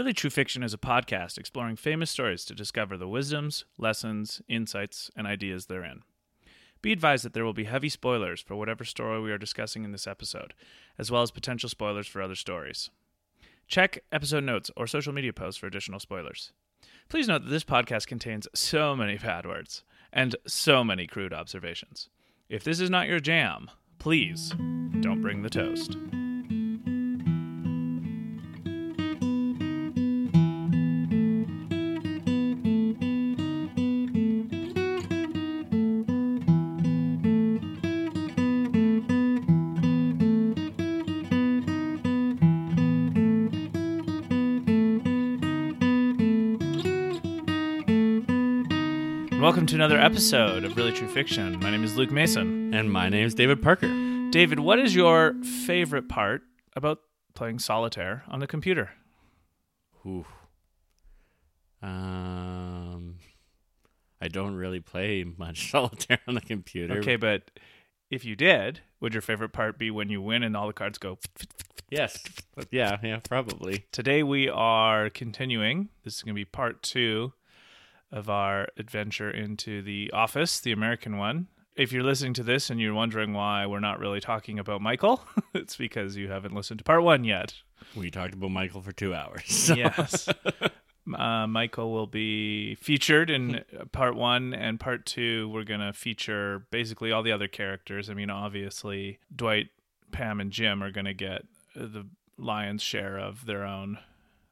Really True Fiction is a podcast exploring famous stories to discover the wisdoms, lessons, insights, and ideas therein. Be advised that there will be heavy spoilers for whatever story we are discussing in this episode, as well as potential spoilers for other stories. Check episode notes or social media posts for additional spoilers. Please note that this podcast contains so many bad words and so many crude observations. If this is not your jam, please don't bring the toast. To another episode of Really True Fiction. My name is Luke Mason. And my name is David Parker. David, what is your favorite part about playing solitaire on the computer? Ooh. Um, I don't really play much solitaire on the computer. Okay, but if you did, would your favorite part be when you win and all the cards go? Yes. Yeah, yeah, probably. Today we are continuing. This is going to be part two of our adventure into the office, the American one. If you're listening to this and you're wondering why we're not really talking about Michael, it's because you haven't listened to part one yet. We talked about Michael for two hours. so- Yes. Uh, Michael will be featured in part one and part two. We're going to feature basically all the other characters. I mean, obviously, Dwight, Pam, and Jim are going to get the lion's share of their own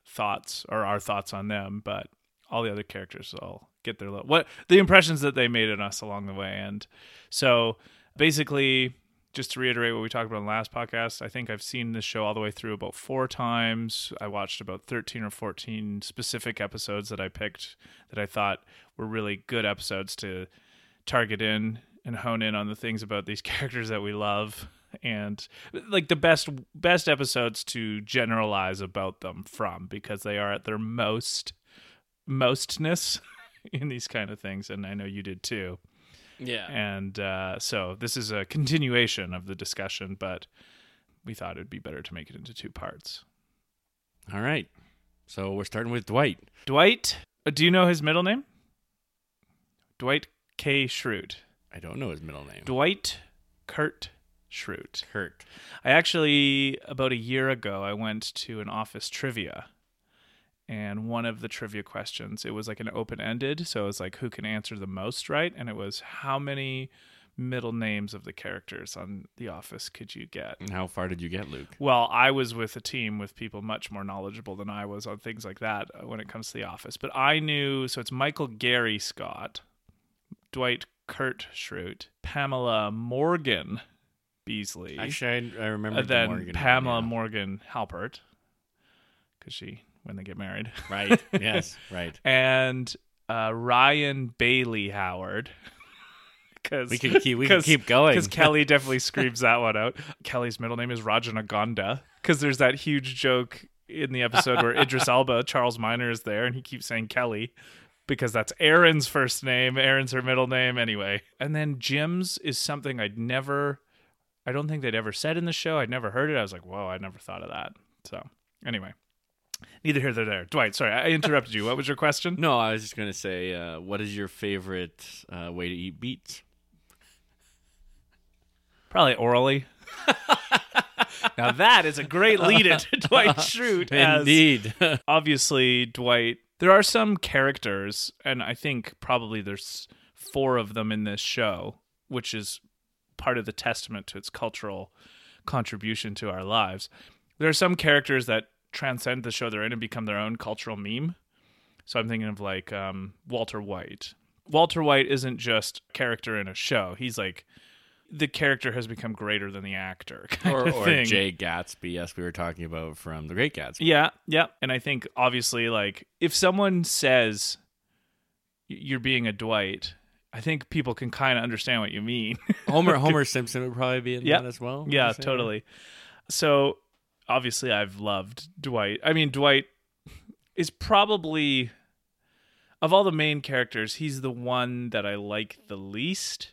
thoughts or our thoughts on them, but all the other characters will get their little, what the impressions that they made on us along the way. And so basically, just to reiterate what we talked about in the last podcast, I think I've seen this show all the way through about four times. I watched about 13 or 14 specific episodes that I picked that I thought were really good episodes to target in and hone in on the things about these characters that we love and like the best best episodes to generalize about them from because they are at their most mostness in these kind of things and I know you did too. yeah. And uh, so this is a continuation of the discussion, but we thought it'd be better to make it into two parts. All right. So we're starting with Dwight. Dwight, uh, do you know his middle name? Dwight K. Schrute. I don't know his middle name. Dwight Kurt Schrute. Kurt. I actually, about a year ago, I went to an office trivia. And one of the trivia questions, it was like an open ended. So it was like, who can answer the most right? And it was, how many middle names of the characters on The Office could you get? And how far did you get, Luke? Well, I was with a team with people much more knowledgeable than I was on things like that uh, when it comes to The Office. But I knew, so it's Michael Gary Scott, Dwight Kurt Schrute, Pamela Morgan Beesly. Actually, I, I remember Uh, then the Morgan. Pamela one, Morgan Halpert, because she when they get married. Right. yes. Right. and uh, Ryan Bailey Howard. Because We can keep. We can keep going. because Kelly definitely screams that one out. Kelly's middle name is Rajanigandha because there's that huge joke in the episode where Idris Elba, Charles Miner, is there and he keeps saying Kelly because that's Erin's first name. Erin's her middle name anyway. And then Jim's is something I'd never, I don't think they'd ever said in the show. I'd never heard it. I was like, whoa, I never thought of that. So anyway, neither here nor there. Dwight, sorry, I interrupted you. What was your question? No, I was just gonna say, uh, what is your favorite uh, way to eat beets? Probably orally. now that is a great lead into Dwight Schrute. as- Indeed. obviously Dwight. There are some characters, and I think probably there's four of them in this show, which is part of the testament to its cultural contribution to our lives. There are some characters that transcend the show they're in and become their own cultural meme. So I'm thinking of like um, Walter White. Walter White isn't just character in a show. He's like the character has become greater than the actor. or or. Jay Gatsby, yes, we were talking about from The Great Gatsby. Yeah, yeah. And I think obviously, like, if someone says you're being a Dwight, I think people can kind of understand what you mean. Homer Homer Simpson would probably be in that as well. yeah, totally. So obviously, I've loved Dwight. I mean, Dwight is probably of all the main characters, he's the one that I like the least.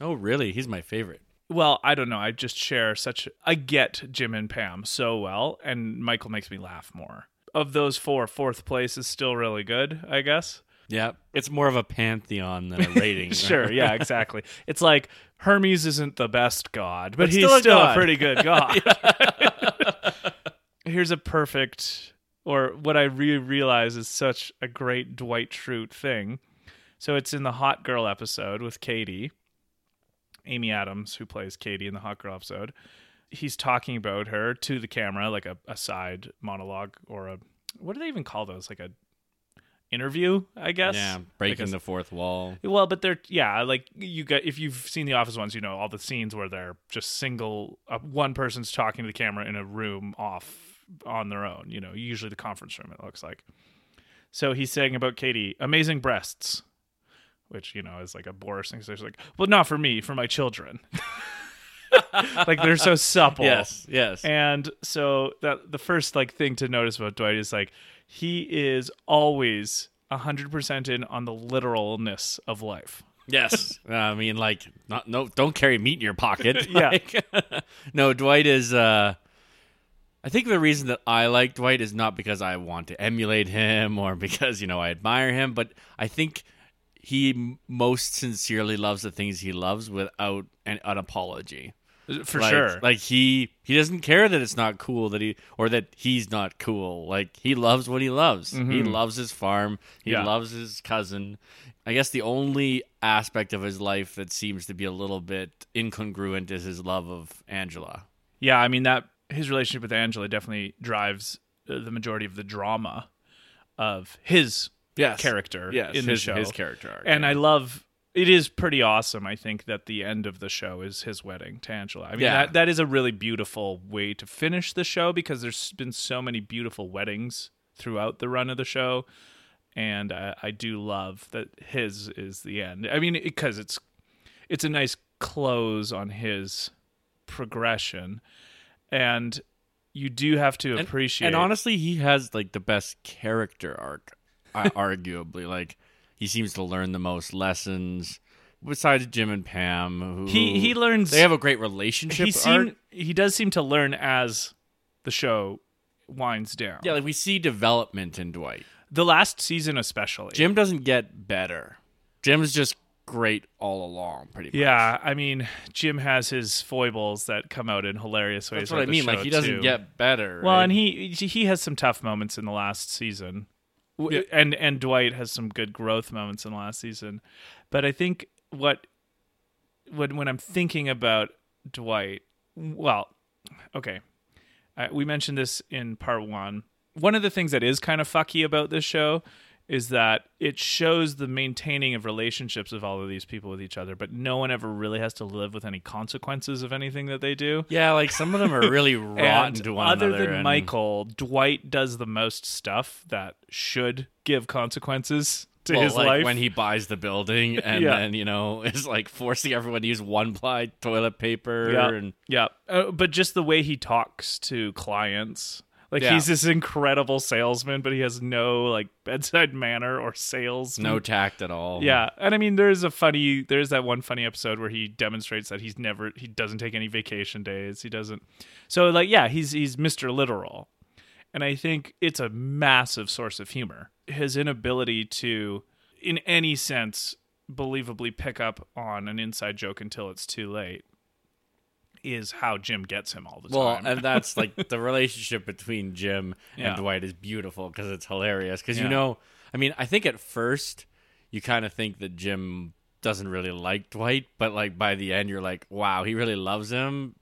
Oh, really? He's my favorite. Well, I don't know. I just share such. I get Jim and Pam so well, and Michael makes me laugh more. of those four, fourth place is still really good, I guess. Yeah, it's more of a pantheon than a rating. Sure, yeah, exactly. It's like Hermes isn't the best god, but, But he's still a still a pretty good god. Here's a perfect, or what I re- realize is such a great Dwight Schrute thing. So it's in the Hot Girl episode with Katie, Amy Adams, who plays Katie in the Hot Girl episode. He's talking about her to the camera, like a, a side monologue or a what do they even call those? Like a interview, I guess. yeah, breaking a- the fourth wall. well, but they're yeah, like you got if you've seen the Office ones, you know all the scenes where they're just single, uh, one person's talking to the camera in a room off on their own. You know, usually the conference room. It looks like. So he's saying about Katie, amazing breasts, which you know is like a Boris thing. So he's like, well, not for me, for my children. like they're so supple. Yes, yes. And so that the first like thing to notice about Dwight is like he is always hundred percent in on the literalness of life. Yes, Uh, I mean, like, not no, don't carry meat in your pocket. Yeah. Like, no, Dwight is. uh I think the reason that I like Dwight is not because I want to emulate him or because you know I admire him, but I think he most sincerely loves the things he loves without an, an apology. For Like- sure. Like he he doesn't care that it's not cool that he or that he's not cool. Like he loves what he loves. He loves his farm. He Mm-hmm. Yeah. loves his cousin. I guess the only aspect of his life that seems to be a little bit incongruent is his love of Angela. yeah, I mean that his relationship with Angela definitely drives uh, the majority of the drama of his Yes. character Yes, in the his- show. his character arc, And yeah. I love it is pretty awesome. I think that the end of the show is his wedding to Angela. I mean Yeah. that that is a really beautiful way to finish the show because there's been so many beautiful weddings throughout the run of the show, and I, I do love that his is the end. I mean because it's it's a nice close on his progression, and you do have to appreciate. And honestly, he has like the best character arc, arguably. Like he seems to learn the most lessons. Besides Jim and Pam, who he he learns they have a great relationship. he seem he does seem to learn as the show winds down. Yeah, like we see development in Dwight. The last season especially. Jim doesn't get better. Jim's just great all along, pretty much. Yeah, I mean, Jim has his foibles that come out in hilarious ways. That's what I mean. Like he doesn't too. get better. Well, right? and he he has some tough moments in the last season, Yeah. and and Dwight has some good growth moments in the last season. But I think what when when I'm thinking about Dwight, well, okay, uh, we mentioned this in part one. One of the things that is kind of fucky about this show is that it shows the maintaining of relationships of all of these people with each other, but no one ever really has to live with any consequences of anything that they do. yeah, like some of them are really rotten to one other another. than and- Michael, Dwight does the most stuff that should give consequences to well, his like life. when he buys the building and Yeah. then you know is like forcing everyone to use one ply toilet paper yeah, and yeah. Uh, but just the way he talks to clients, like Yeah. he's this incredible salesman, but he has no like bedside manner or sales. no tact at all. Yeah, and I mean, there's a funny, there's that one funny episode where he demonstrates that he's never, he doesn't take any vacation days. He doesn't. So like, yeah, he's he's Mr. Literal, and I think it's a massive source of humor. His inability to, in any sense, believably pick up on an inside joke until it's too late, is how Jim gets him all the time. Well, time. and that's like the relationship between Jim Yeah. and Dwight is beautiful because it's hilarious. Because Yeah. you know, I mean, I think at first you kind of think that Jim doesn't really like Dwight, but like by the end you're like, wow, he really loves him,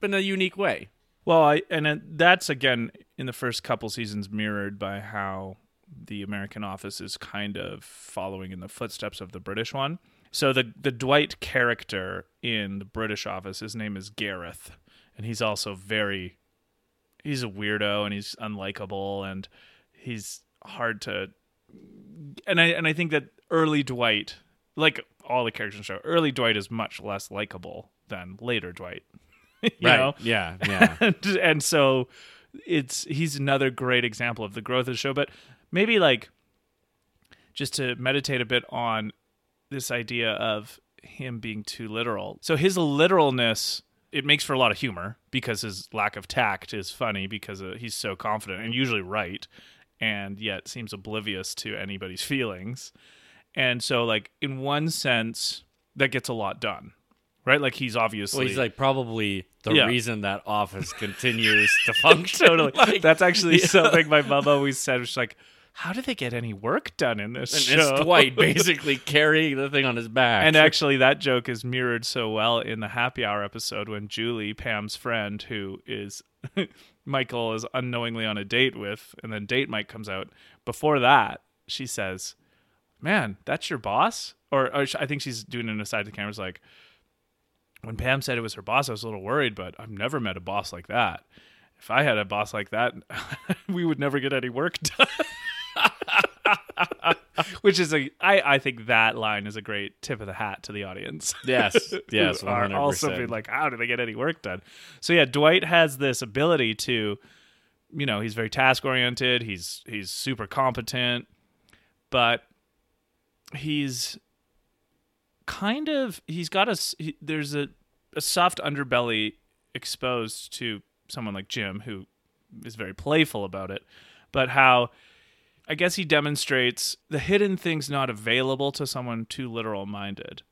but in a unique way. Well, I and it, that's again in the first couple seasons mirrored by how the American Office is kind of following in the footsteps of the British one. So the the Dwight character in the British Office, his name is Gareth, and he's also very he's a weirdo and he's unlikable and he's hard to and I and I think that early Dwight, like all the characters in the show, early Dwight is much less likable than later Dwight. you know? Yeah. Yeah. and, and so it's he's another great example of the growth of the show but maybe like just to meditate a bit on this idea of him being too literal so his literalness it makes for a lot of humor because his lack of tact is funny because uh, he's so confident and usually right and yet seems oblivious to anybody's feelings. And so like in one sense that gets a lot done. Right? Like he's obviously Well, he's like probably the Yeah. reason that office continues to function. totally. Like, That's actually yeah. something my mom always said. She's like, "How do they get any work done in this and show?" it's Dwight basically carrying the thing on his back. And actually, that joke is mirrored so well in the happy hour episode when Julie, Pam's friend, who is Michael is unknowingly on a date with, and then date Mike comes out. Before that, she says, "Man, that's your boss," or, or I think she's doing an aside to the cameras like. When Pam said it was her boss, I was a little worried, but I've never met a boss like that. If I had a boss like that, we would never get any work done. Which is a, I, I think that line is a great tip of the hat to the audience. yes, yes, are hundred also percent. be like, how do they get any work done? So yeah, Dwight has this ability to, you know, he's very task oriented. He's he's super competent, but he's kind of he's got a he, there's a a soft underbelly exposed to someone like Jim who is very playful about it, but how I guess he demonstrates the hidden things not available to someone too literal minded.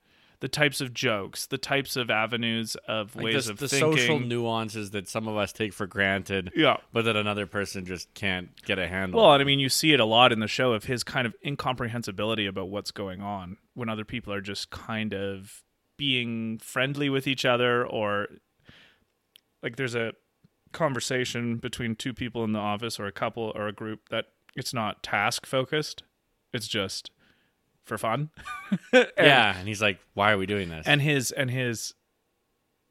The types of jokes, the types of avenues of Like ways the, of the thinking. social nuances that some of us take for granted, yeah. but that another person just can't get a handle. Well, on. and I mean, you see it a lot in the show of his kind of incomprehensibility about what's going on when other people are just kind of being friendly with each other, or like there's a conversation between two people in the office, or a couple, or a group that it's not task focused, it's just for fun. And- yeah, and he's like, "Why are we doing this?" and his and his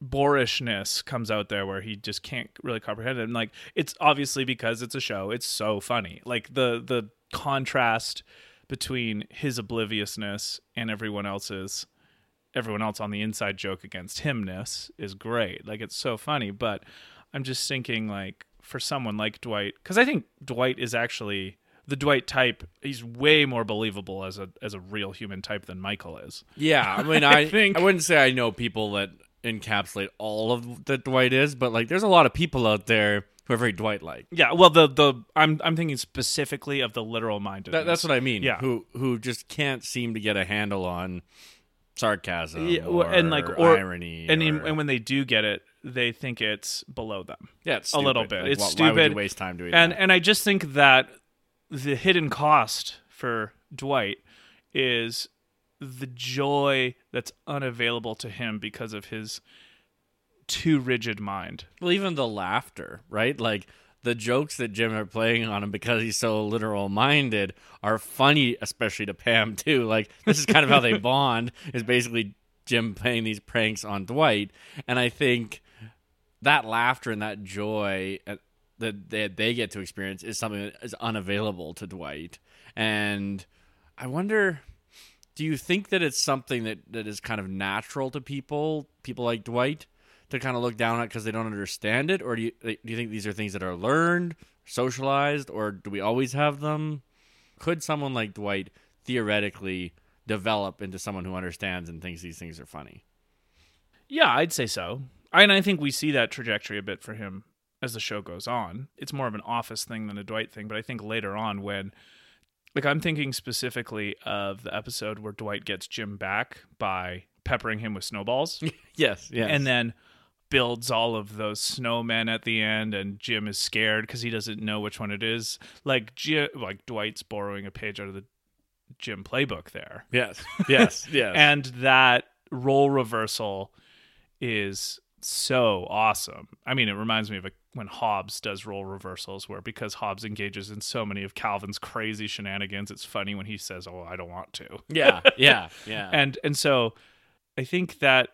boorishness comes out there where he just can't really comprehend it. And like it's obviously because it's a show. It's so funny. Like the the contrast between his obliviousness and everyone else's everyone else on the inside joke against himness is great. Like it's so funny. But i'm just thinking like for someone like dwight because i think dwight is actually the dwight type he's way more believable as a as a real human type than michael is Yeah, I mean, I, think- I wouldn't say I know people that encapsulate all of that Dwight is, but like, there's a lot of people out there who are very Dwight-like. Yeah, well, the the I'm I'm thinking specifically of the literal mindedness. That, that's what I mean. Yeah. who who just can't seem to get a handle on sarcasm Yeah, or, and like or irony, and or- and when they do get it, they think it's below them, yeah, it's a little bit. Like, It's why, Why would you waste time doing and that? and I just think that the hidden cost for Dwight is the joy that's unavailable to him because of his too rigid mind. Well, even the laughter, right? Like the jokes that Jim are playing on him because he's so literal minded are funny, especially to Pam too. Like this is kind of how they bond. Is basically Jim playing these pranks on Dwight, and I think that laughter and that joy uh, that they, they get to experience is something that is unavailable to Dwight. And I wonder, do you think that it's something that, that is kind of natural to people, people like Dwight, to kind of look down at because they don't understand it, or do you do you think these are things that are learned, socialized, or do we always have them? Could someone like Dwight theoretically develop into someone who understands and thinks these things are funny? Yeah, I'd say so. And I think we see that trajectory a bit for him as the show goes on. It's more of an office thing than a Dwight thing, but I think later on when like I'm thinking specifically of the episode where Dwight gets Jim back by peppering him with snowballs Yes, yes. and then builds all of those snowmen at the end and Jim is scared cuz he doesn't know which one it is. Like Jim, like Dwight's borrowing a page out of the Jim playbook there yes, yes, yes. and that role reversal is so awesome. I mean, it reminds me of a, when Hobbes does role reversals, where because Hobbes engages in so many of Calvin's crazy shenanigans, it's funny when he says, "Oh, I don't want to." yeah, yeah, yeah. And and so, I think that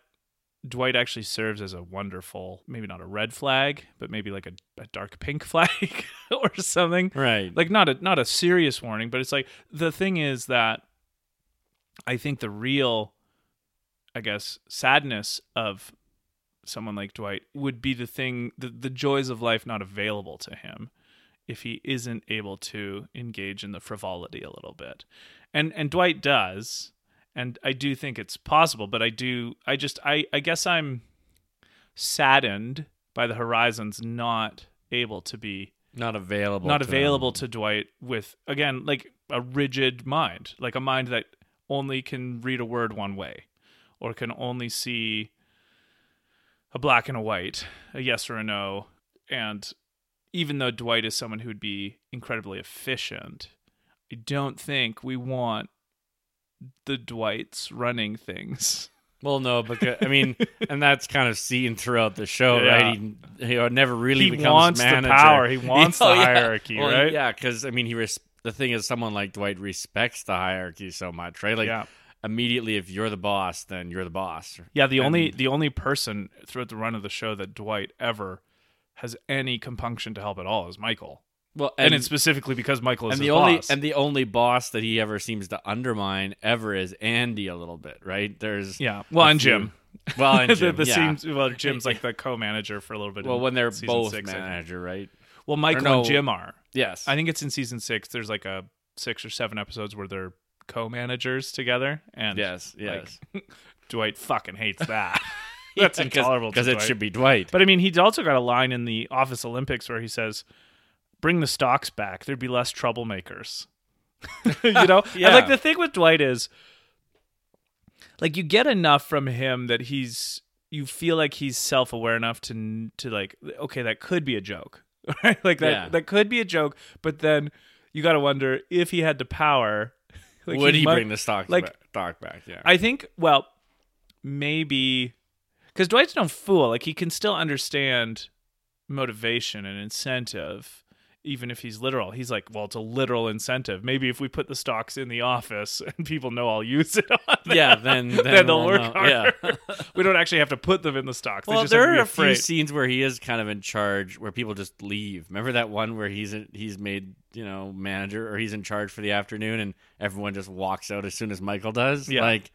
Dwight actually serves as a wonderful, maybe not a red flag, but maybe like a, a dark pink flag or something right. like not a not a serious warning but it's like the thing is that i think the real i guess sadness of someone like dwight would be the thing the, the joys of life not available to him if he isn't able to engage in the frivolity a little bit and and dwight does and i do think it's possible but i do i just i i guess i'm saddened by the horizons not able to be Not available. not to available to Dwight with again like a rigid mind, like a mind that only can read a word one way or can only see a black and a white, a yes or a no. And even though Dwight is someone who'd be incredibly efficient, I don't think we want the Dwights running things. Well, no, because I mean, and that's kind of seen throughout the show, Yeah. right? He, he uh, never really He becomes wants the manager. power. He wants the Oh, yeah. hierarchy, Well, right? Yeah, because I mean, he res- the thing is, someone like Dwight respects the hierarchy so much, right? Like yeah. Immediately, if you're the boss, then you're the boss. Yeah, the only the only person throughout the run of the show that Dwight ever has any compunction to help at all is Michael, Well, and, and, it's specifically because Michael is and the only boss. and the only boss that he ever seems to undermine ever is Andy a little bit, right? There's yeah, well, and few- Jim. well, and the, Jim, the yeah. scenes, well, Jim's like the co-manager for a little bit. well when they're both six, manager, right? Well, Michael no. and Jim are. Yes, I think it's in season six. There's like a six or seven episodes where they're co-managers together, and yes, yes. Dwight fucking hates that. That's intolerable because it should be Dwight. But I mean, he's also got a line in the Office Olympics where he says, "Bring the stocks back. There'd be less troublemakers." you know, Yeah. and like the thing with Dwight is, like, you get enough from him that he's, you feel like he's self-aware enough to to like, okay, that could be a joke, right? Like that Yeah. that could be a joke, but then you got to wonder if he had the power. Like, Would he, might- bring the stock like- back, stock back? Yeah. I think, well, maybe because Dwight's no fool. Like he can still understand motivation and incentive, even if he's literal. He's like, well, it's a literal incentive. Maybe if we put the stocks in the office and people know I'll use it on them, yeah, then then, then they'll we'll work know. harder. Yeah. we don't actually have to put them in the stocks. Well, just there are a few scenes where he is kind of in charge, where people just leave. Remember that one where he's he's made you know manager or he's in charge for the afternoon, and everyone just walks out as soon as Michael does. Yeah. Like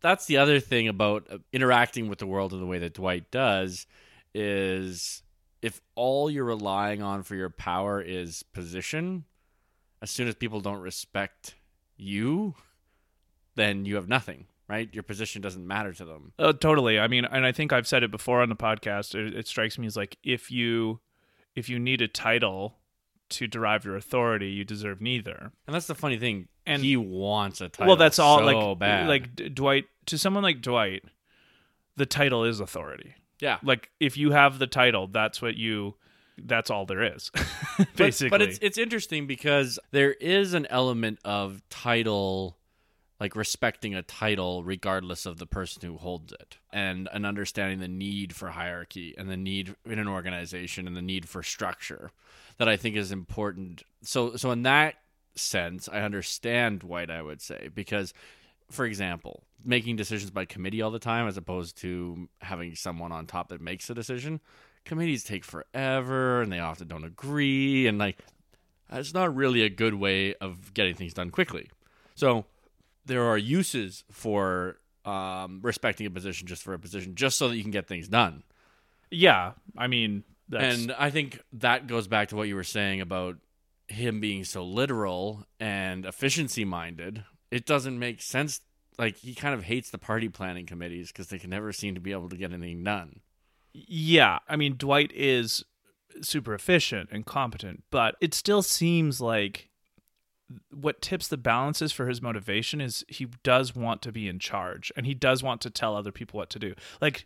that's the other thing about uh, interacting with the world in the way that Dwight does is if all you're relying on for your power is position, as soon as people don't respect you, then you have nothing. Right, your position doesn't matter to them. Oh, totally. I mean, and I think I've said it before on the podcast. It, it strikes me as like if you if you need a title to derive your authority, you deserve neither. And that's the funny thing. And- And he wants a title. well, that's all. so like bad. like Dwight to someone like Dwight, the title is authority. Yeah, Like if you have the title, that's what you. That's all there is, But- basically. But, it's it's interesting because there is an element of title, like respecting a title regardless of the person who holds it, and an understanding the need for hierarchy and the need in an organization and the need for structure that I think is important. So so in that sense, I understand White. I would say because. For example, making decisions by committee all the time as opposed to having someone on top that makes a decision. Committees take forever and they often don't agree and like it's not really a good way of getting things done quickly. So there are uses for um, respecting a position just for a position just so that you can get things done. Yeah, I mean, that's, and i think that goes back to what you were saying about him being so literal and efficiency minded it doesn't make sense like he kind of hates the party planning committees because they can never seem to be able to get anything done yeah, I mean, Dwight is super efficient and competent, but it still seems like what tips the balances for his motivation is he does want to be in charge and he does want to tell other people what to do. Like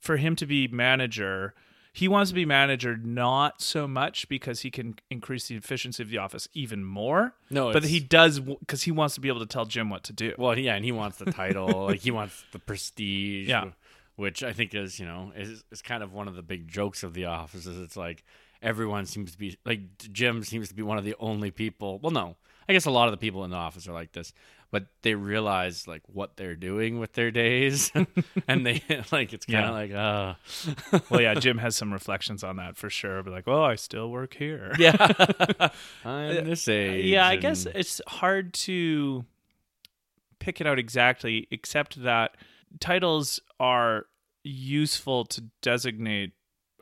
for him to be manager, he wants to be manager not so much because he can increase the efficiency of the office even more, no but he does because he wants to be able to tell Jim what to do. Well, yeah, and he wants the title, like he wants the prestige, Yeah. which I think is you know is is kind of one of the big jokes of the office. Is it's like everyone seems to be like Jim seems to be one of the only people. Well, no, I guess a lot of the people in the office are like this, but they realize like what they're doing with their days, and they like it's kind Yeah. of like uh well, yeah, Jim has some reflections on that for sure. But like, well, I still work here. yeah, I'm this age. yeah, I guess it's hard to pick it out exactly, except that titles are useful to designate,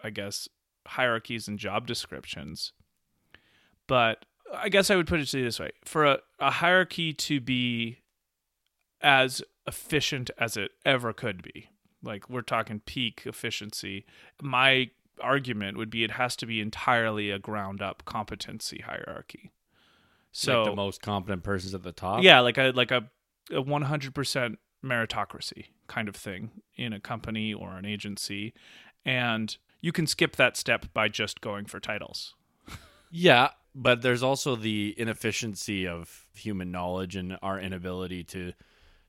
I guess, hierarchies and job descriptions. But I guess I would put it to you this way for a, a hierarchy to be as efficient as it ever could be, like we're talking peak efficiency. My argument would be it has to be entirely a ground up competency hierarchy. So like the most competent person's at the top. yeah, like a like a a one hundred percent meritocracy kind of thing in a company or an agency, and you can skip that step by just going for titles. Yeah, but there's also the inefficiency of human knowledge and our inability to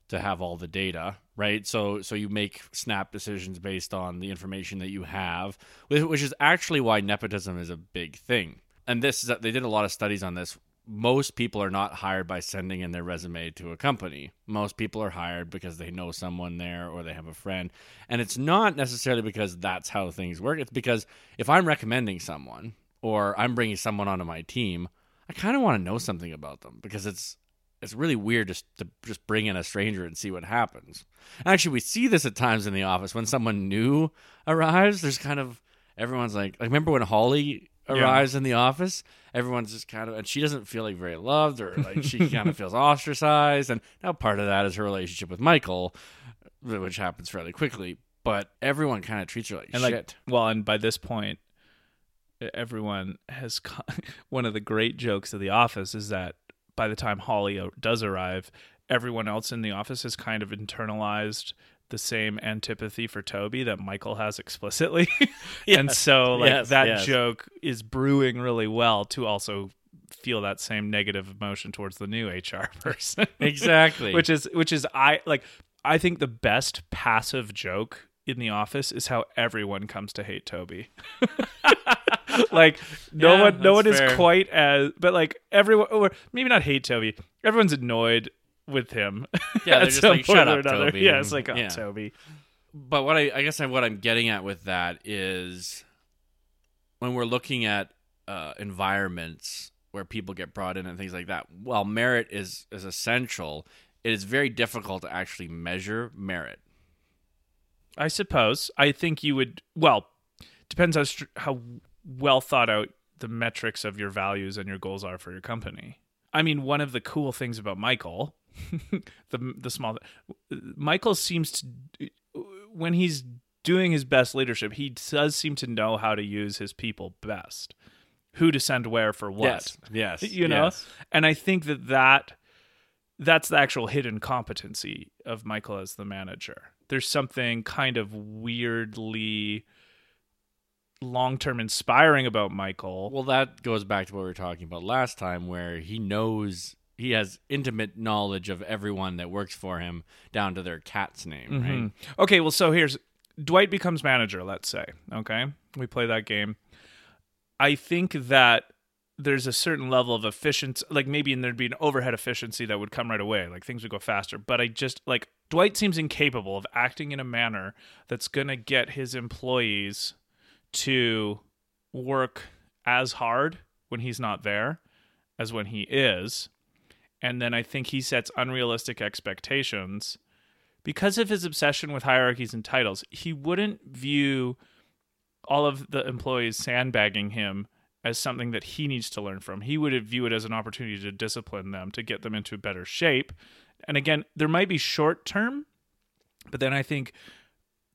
to have all the data, right? So so you make snap decisions based on the information that you have, which is actually why nepotism is a big thing. And this is they did a lot of studies on this. Most people are not hired by sending in their resume to a company. Most people are hired because they know someone there or they have a friend. And it's not necessarily because that's how things work. It's because if I'm recommending someone or I'm bringing someone onto my team, I kind of want to know something about them because it's it's really weird just to just bring in a stranger and see what happens. Actually, we see this at times in the office when someone new arrives. There's kind of everyone's like, like remember when Holly arrives in the office? Everyone's just kind of, and she doesn't feel like very loved or like she kind of feels ostracized. And now part of that is her relationship with Michael, which happens fairly quickly. But everyone kind of treats her like and shit. like well and by this point everyone has one of the great jokes of the office is that by the time holly does arrive everyone else in the office has kind of internalized the same antipathy for toby that michael has explicitly and so like yes, that yes. joke is brewing really well to also feel that same negative emotion towards the new hr person exactly. which is which is i like i think the best passive joke in the office is how everyone comes to hate toby like no Yeah, one no one that's is quite as but like everyone or maybe not hate toby everyone's annoyed with him Yeah, they're just like, "Shut up. Toby." yeah it's like oh Yeah. toby but what I, I guess I, what I'm getting at with that is when we're looking at uh, environments where people get brought in and things like that. While merit is is essential, it is very difficult to actually measure merit. I suppose. I think you would. Well, depends how str- how well thought out the metrics of your values and your goals are for your company. I mean, one of the cool things about Michael, the the small, Michael seems to when he's doing his best leadership, he does seem to know how to use his people best, who to send where for what yes, you know yes. and i think that that that's the actual hidden competency of michael as the manager there's something kind of weirdly long-term inspiring about michael Well, that goes back to what we were talking about last time, where he knows he has intimate knowledge of everyone that works for him down to their cat's name, right? Mhm. okay well so here's dwight becomes manager let's say okay we play that game i think that there's a certain level of efficiency like maybe and there'd be an overhead efficiency that would come right away like things would go faster. But i just like dwight seems incapable of acting in a manner that's going to get his employees to work as hard when he's not there as when he is. And then i think he sets unrealistic expectations. Because of his obsession with hierarchies and titles he wouldn't view all of the employees sandbagging him as something that he needs to learn from. He would view it as an opportunity to discipline them, to get them into better shape. And again, there might be short term, but then I think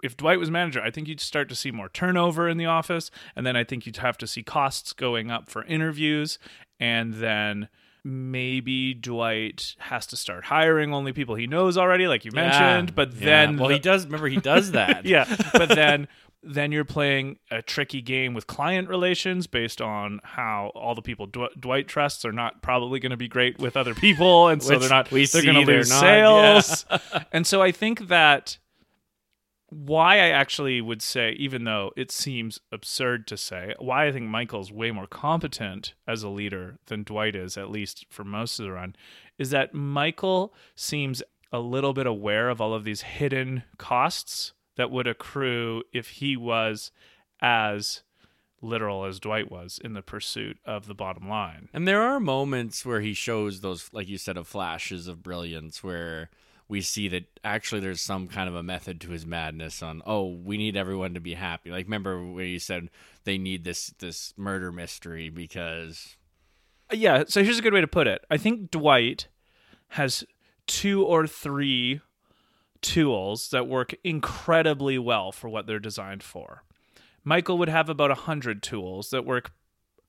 if Dwight was manager, I think you'd start to see more turnover in the office. And then I think you'd have to see costs going up for interviews. And then maybe Dwight has to start hiring only people he knows already, like you mentioned. Yeah, But yeah. then well, the- he does. Remember, he does that. yeah but then then you're playing a tricky game with client relations based on how all the people Dw- Dwight trusts are not probably going to be great with other people and so they're not we they're going to lose not, sales. and so I think that why I actually would say even though it seems absurd to say why I think Michael's way more competent as a leader than Dwight is at least for most of the run is that Michael seems a little bit aware of all of these hidden costs that would accrue if he was as literal as Dwight was in the pursuit of the bottom line. And there are moments where he shows those, like you said, of flashes of brilliance where we see that actually there's some kind of a method to his madness on, oh, we need everyone to be happy. Like remember where you said they need this this murder mystery because Yeah, so here's a good way to put it. I think Dwight has two or three tools that work incredibly well for what they're designed for. Michael would have about 100 tools that work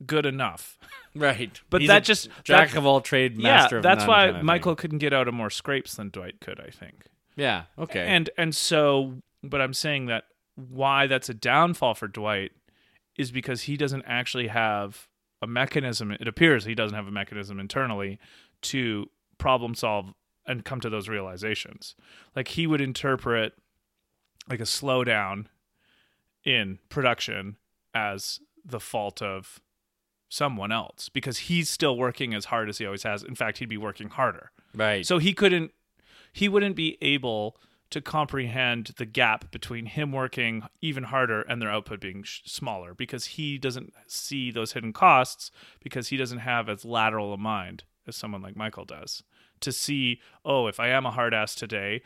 good enough. Right. But He's that just jack that- of all trade, master yeah, of that's none why kind of thing. Michael couldn't get out of more scrapes than Dwight could, I think. Yeah. Okay. And and so but I'm saying that why that's a downfall for Dwight is because he doesn't actually have a mechanism it appears he doesn't have a mechanism internally to problem solve and come to those realizations. Like he would interpret like a slowdown in production as the fault of someone else because he's still working as hard as he always has. In fact, he'd be working harder. right. So he couldn't he wouldn't be able to comprehend the gap between him working even harder and their output being sh- smaller because he doesn't see those hidden costs because he doesn't have as lateral a mind as someone like Michael does to see oh if I am a hard ass today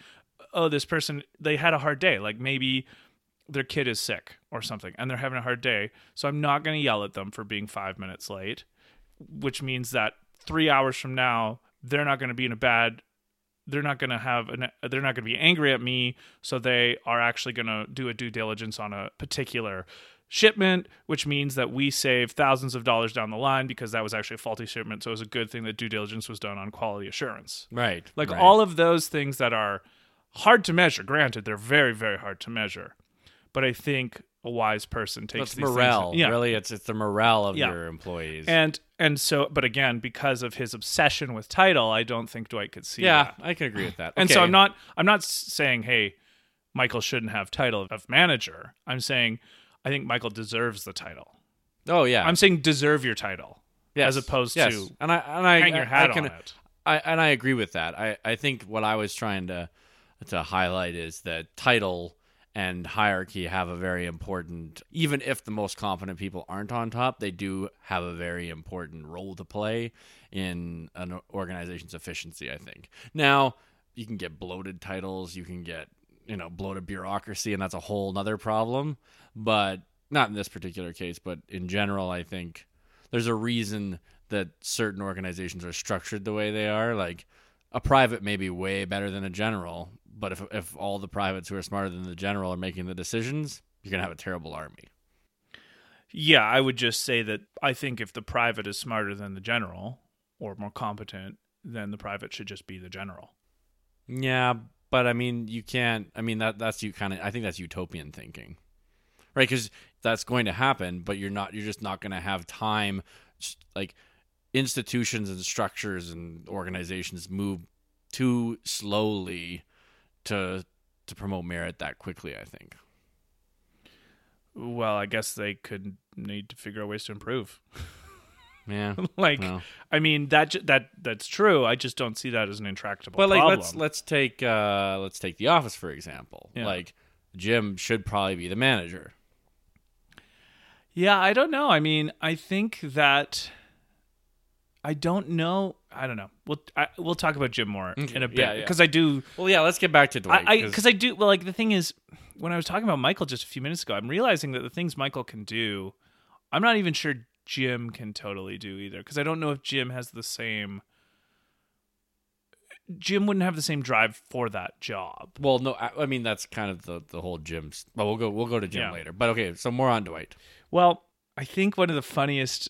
oh this person they had a hard day. Like maybe their kid is sick or something and they're having a hard day. So I'm not going to yell at them for being 5 minutes late which means that 3 hours from now they're not going to be in a bad they're not going to have an they're not going to be angry at me. So they are actually going to do a due diligence on a particular shipment which means that we save thousands of dollars down the line because that was actually a faulty shipment so it was a good thing that due diligence was done on quality assurance right. like right. all of those things that are hard to measure granted they're very very hard to measure but i think a wise person takes It's these things- morale. yeah Really, it's it's the morale of Yeah. your employees. and and so but again because of his obsession with title i don't think dwight could see yeah, that. I can agree with that. And so I'm not I'm not saying hey Michael shouldn't have title of manager. I'm saying I think Michael deserves the title. Oh yeah. I'm saying deserve your title Yes. as opposed yes. to and I and I hang your I- hat I can, on it. I and I agree with that. I I think what I was trying to to highlight is that title and hierarchy have a very important even if the most competent people aren't on top, they do have a very important role to play in an organization's efficiency, I think. Now, you can get bloated titles, you can get, you know, bloated bureaucracy and that's a whole nother problem, but not in this particular case, but in general, I think there's a reason that certain organizations are structured the way they are. Like a private may be way better than a general, but if if all the privates who are smarter than the general are making the decisions, you're gonna have a terrible army. Yeah, I would just say that I think if the private is smarter than the general or more competent, then the private should just be the general. Yeah, but I mean, you can't. I mean, that that's you kind of. I think that's utopian thinking, right? Because that's going to happen, but you're not. You're just not going to have time. Like institutions and structures and organizations move too slowly to to promote merit that quickly. I think. Well, I guess they could need to figure out ways to improve. Yeah. like well. I mean that that that's true. I just don't see that as an intractable But like problem. let's let's take uh let's take The Office for example. Yeah. Like Jim should probably be the manager. Yeah, I don't know. I mean, I think that I don't know. I don't know. We'll I, we'll talk about Jim more in a bit Yeah, yeah. because I do. Well, yeah. Let's get back to Dwight. I 'cause- because I, do. Well, like the thing is, when I was talking about Michael just a few minutes ago, I'm realizing that the things Michael can do, I'm not even sure Jim can totally do either. Because I don't know if Jim has the same. Jim wouldn't have the same drive for that job. Well, no, I, I mean that's kind of the the whole Jim's. Well, we'll go we'll go to Jim Yeah. later. But okay, so more on Dwight. Well, I think one of the funniest,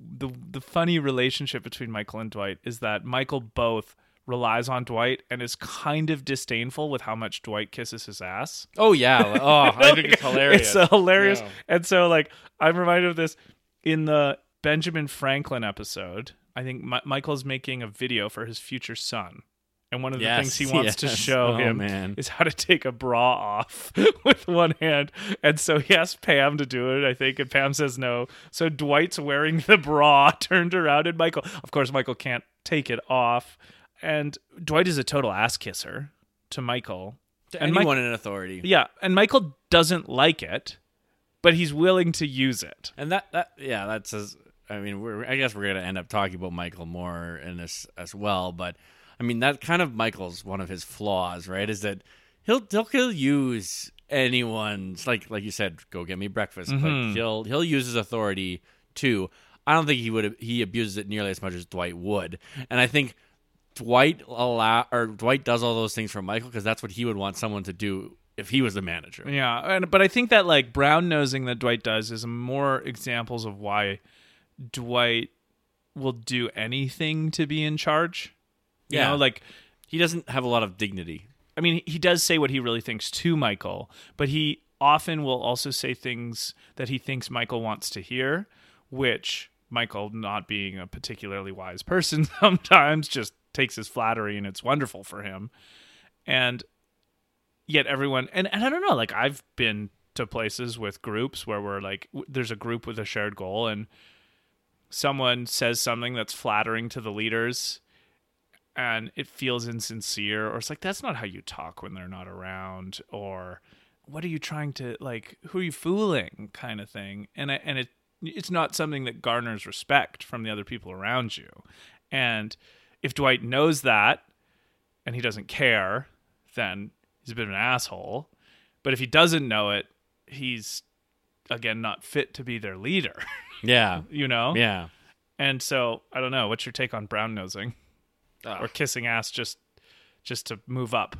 the the funny relationship between Michael and Dwight is that Michael both relies on Dwight and is kind of disdainful with how much Dwight kisses his ass. Oh yeah, oh I think it's hilarious. It's hilarious. Yeah. And so, like, I'm reminded of this in the Benjamin Franklin episode. I think Mi- Michael's making a video for his future son. And one of the Yes, things he wants to show Oh, him man. is how to take a bra off with one hand. And so he asks Pam to do it, I think, and Pam says no. So Dwight's wearing the bra turned around, and Michael, of course, Michael can't take it off. And Dwight is a total ass kisser to Michael. To and Mike- anyone in authority. Yeah, and Michael doesn't like it, but he's willing to use it. And that that yeah, that's as I mean, we're I guess we're gonna end up talking about Michael more in this as well, but I mean that kind of Michael's one of his flaws, right? Is that he'll he'll, he'll use anyone's like like you said, go get me breakfast, Mhm. but he'll he'll use his authority too. I don't think he would he abuses it nearly as much as Dwight would, and I think Dwight allow or Dwight does all those things for Michael because that's what he would want someone to do if he was the manager. Yeah, and but I think that like brown nosing that Dwight does is more examples of why Dwight will do anything to be in charge. You Yeah. know, like He doesn't have a lot of dignity. I mean, he does say what he really thinks to Michael, but he often will also say things that he thinks Michael wants to hear, which Michael, not being a particularly wise person, sometimes just takes as flattery and it's wonderful for him. And yet everyone, and, and I don't know, like I've been to places with groups where we're like, there's a group with a shared goal and someone says something that's flattering to the leaders and it feels insincere or it's like that's not how you talk when they're not around or what are you trying to like who are you fooling? kind of thing and I, and it it's not something that garners respect from the other people around you and if Dwight knows that and he doesn't care then he's a bit of an asshole but if he doesn't know it he's again not fit to be their leader Yeah. you know Yeah. and so I don't know. What's your take on brown nosing or kissing ass just just to move up?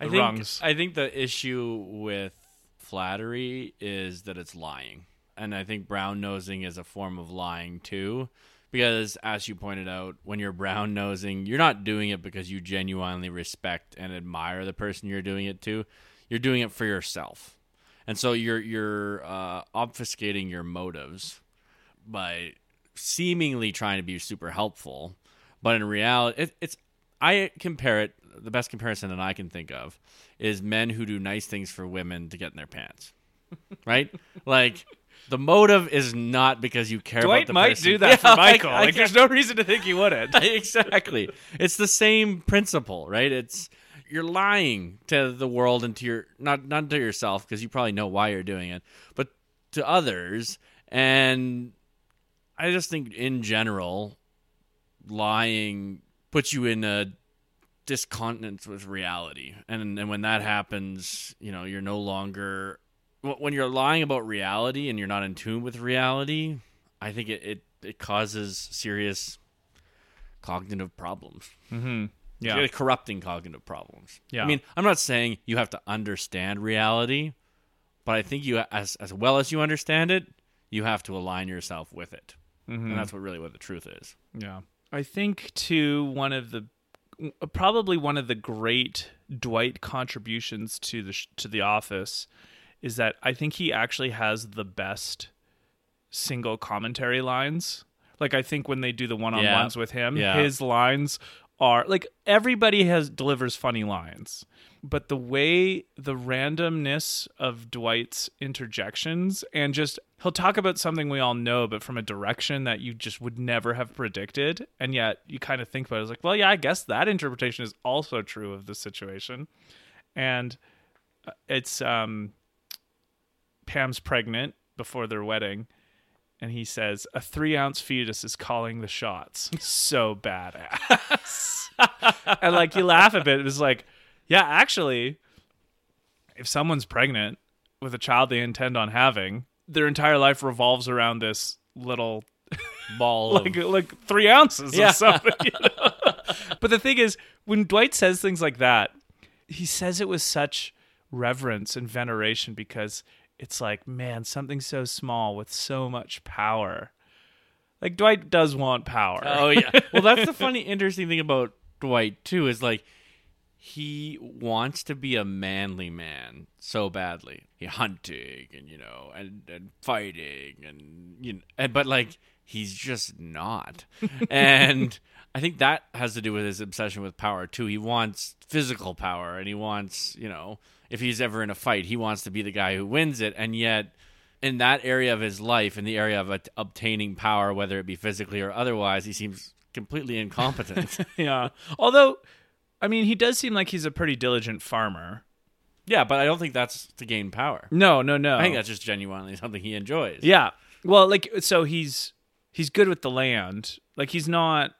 I think rungs. I think the issue with flattery is that it's lying. And I think brown nosing is a form of lying too. Because as you pointed out, when you're brown nosing, you're not doing it because you genuinely respect and admire the person you're doing it to. You're doing it for yourself. And so you're you're uh, obfuscating your motives by seemingly trying to be super helpful, but in reality, it, it's I compare it. The best comparison that I can think of is men who do nice things for women to get in their pants, right? like the motive is not because you care Dwight about the might person. do that Yeah, for Michael. I- I like, there's no reason to think he wouldn't. exactly. It's the same principle, right? It's you're lying to the world and to your not not to yourself because you probably know why you're doing it, but to others. And I just think in general, lying puts you in a discontinence with reality, and and when that happens, you know, you're no longer when you're lying about reality and you're not in tune with reality. I think it it, it causes serious cognitive problems. mm-hmm. Yeah. Corrupting cognitive problems. Yeah. I mean, I'm not saying you have to understand reality, but I think you as as well as you understand it, you have to align yourself with it. Mm-hmm. And that's what really what the truth is. Yeah. I think too one of the probably one of the great Dwight contributions to the sh- to the office is that I think he actually has the best single commentary lines. Like I think when they do the one-on-ones Yeah. with him, Yeah. his lines are like everybody has delivers funny lines. But the way the randomness of Dwight's interjections and just he'll talk about something we all know, but from a direction that you just would never have predicted. And yet you kind of think about it as like, well, yeah, I guess that interpretation is also true of the situation. And uh, it's um Pam's pregnant before their wedding, and he says, A three ounce fetus is calling the shots. so badass. and like you laugh a bit, it's like, yeah, actually, if someone's pregnant with a child they intend on having, their entire life revolves around this little Ball like of, like three ounces Yeah. of something. you know? but the thing is, when Dwight says things like that, he says it with such reverence and veneration because it's like, man, something so small with so much power. Like Dwight does want power. Oh yeah. Well, that's the funny interesting thing about Dwight too is like he wants to be a manly man so badly. He hunting and you know and, and fighting and you know and, but like he's just not. and I think that has to do with his obsession with power too. He wants physical power and he wants, you know, if he's ever in a fight, he wants to be the guy who wins it and yet in that area of his life, in the area of at- obtaining power, whether it be physically or otherwise, he seems completely incompetent. yeah. Although, I mean, he does seem like he's a pretty diligent farmer. yeah, but I don't think that's to gain power. No, no, no. I think that's just genuinely something he enjoys. Yeah. Well, like so he's he's good with the land. Like he's not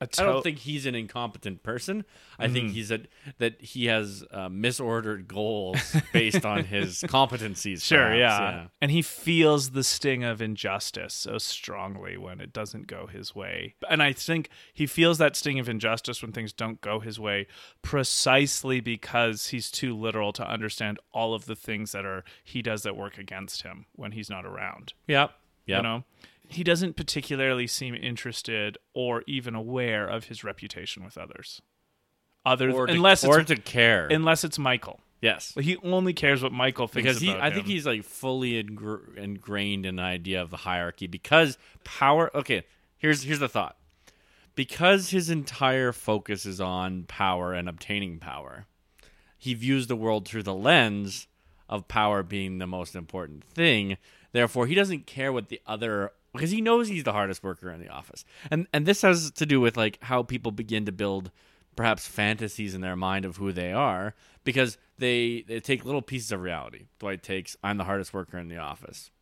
I don't think he's an incompetent person. I Mm-hmm. think he's a, that he has uh, misordered goals based on his competencies. Sure, perhaps, yeah. And he feels the sting of injustice so strongly when it doesn't go his way. And I think he feels that sting of injustice when things don't go his way precisely because he's too literal to understand all of the things that are he does that work against him when he's not around. Yep. Yep. You know? He doesn't particularly seem interested or even aware of his reputation with others. Other Or to, unless or it's to care. unless it's Michael. yes. Like, he only cares what Michael thinks because he i think he's like fully ingr- ingrained in the idea of the hierarchy because power okay here's here's the thought because his entire focus is on power and obtaining power he views the world through the lens of power being the most important thing therefore he doesn't care what the other because he knows he's the hardest worker in the office and and this has to do with like how people begin to build perhaps fantasies in their mind of who they are because they they take little pieces of reality. Dwight takes I'm the hardest worker in the office.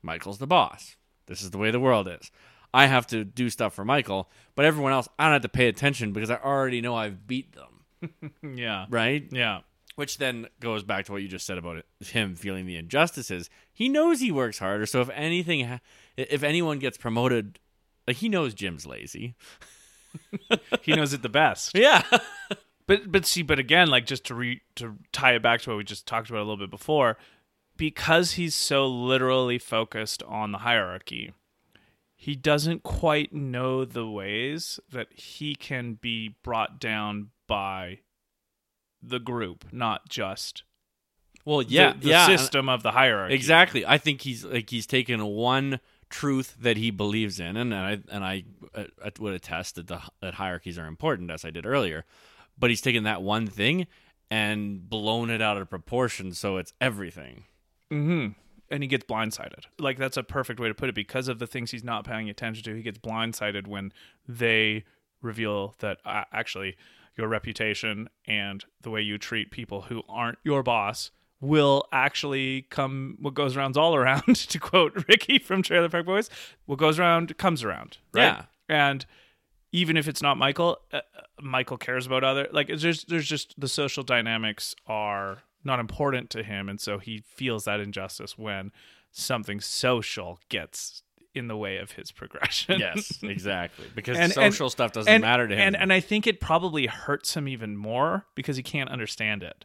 Michael's the boss. This is the way the world is. I have to do stuff for Michael, but everyone else I don't have to pay attention because I already know I've beat them, yeah. right? Yeah. Which then goes back to what you just said about it, him feeling the injustices. He knows he works harder, so if anything ha- if anyone gets promoted, like he knows Jim's lazy. He knows it the best. Yeah. But but see, but again, like just to re to tie it back to what we just talked about a little bit before, because he's so literally focused on the hierarchy, he doesn't quite know the ways that he can be brought down by the group, not just well, yeah, the, the yeah. system of the hierarchy. Exactly. I think he's like he's taken one truth that he believes in, and I and I, uh, would attest that the that hierarchies are important, as I did earlier. But he's taken that one thing and blown it out of proportion, so it's everything. Mm-hmm. And he gets blindsided. Like that's a perfect way to put it. Because of the things he's not paying attention to, he gets blindsided when they reveal that uh, actually your reputation and the way you treat people who aren't your boss will actually come. What goes around's all around. to quote Ricky from Trailer Park Boys, what goes around comes around. Right? Yeah. And even if it's not Michael, uh, uh, Michael cares about other like just there's just the social dynamics are not important to him, and so he feels that injustice when something social gets in the way of his progression. Yes, exactly. Because And- social stuff doesn't and, matter to him. and and I think it probably hurts him even more because he can't understand it.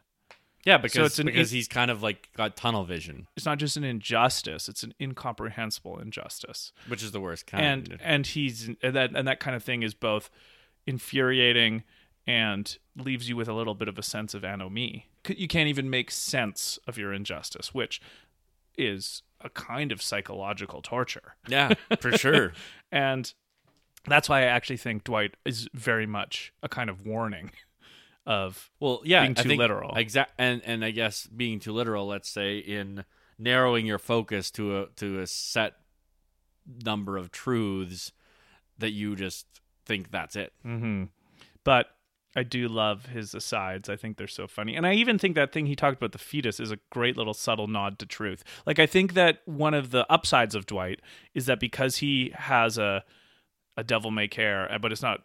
Yeah, because it's an- because he's kind of like got tunnel vision, It's not just an injustice; it's an incomprehensible injustice. which is the worst kind. and and he's and that and that kind of thing is both infuriating and leaves you with a little bit of a sense of anomie. You can't even make sense of your injustice, which is a kind of psychological torture. yeah, for sure. And that's why I actually think Dwight is very much a kind of warning of Well, yeah, being too think literal. Exact, and and I guess being too literal. Let's say in narrowing your focus to a to a set number of truths that you just think that's it. hmm But I do love his asides. I think they're so funny. And I even think that thing he talked about the fetus is a great little subtle nod to truth. Like I think that one of the upsides of Dwight is that because he has a a devil may care, but it's not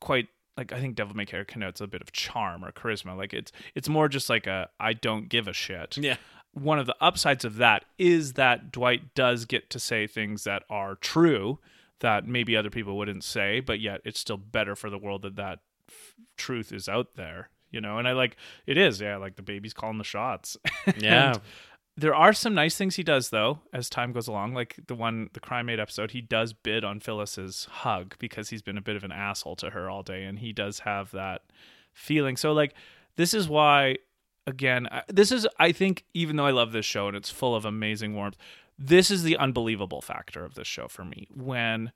quite like I think devil may care connotes a bit of charm or charisma. Like it's it's more just like a I don't give a shit. Yeah, one of the upsides of that is that Dwight does get to say things that are true that maybe other people wouldn't say, but yet it's still better for the world that that f- truth is out there, you know. And I like it is, yeah, like the baby's calling the shots. yeah, there are some nice things he does though as time goes along, like the one the Crime Aid episode. He does bid on Phyllis's hug because he's been a bit of an asshole to her all day, and he does have that feeling. So like this is why again I- this is I think even though I love this show and it's full of amazing warmth, this is the unbelievable factor of this show for me when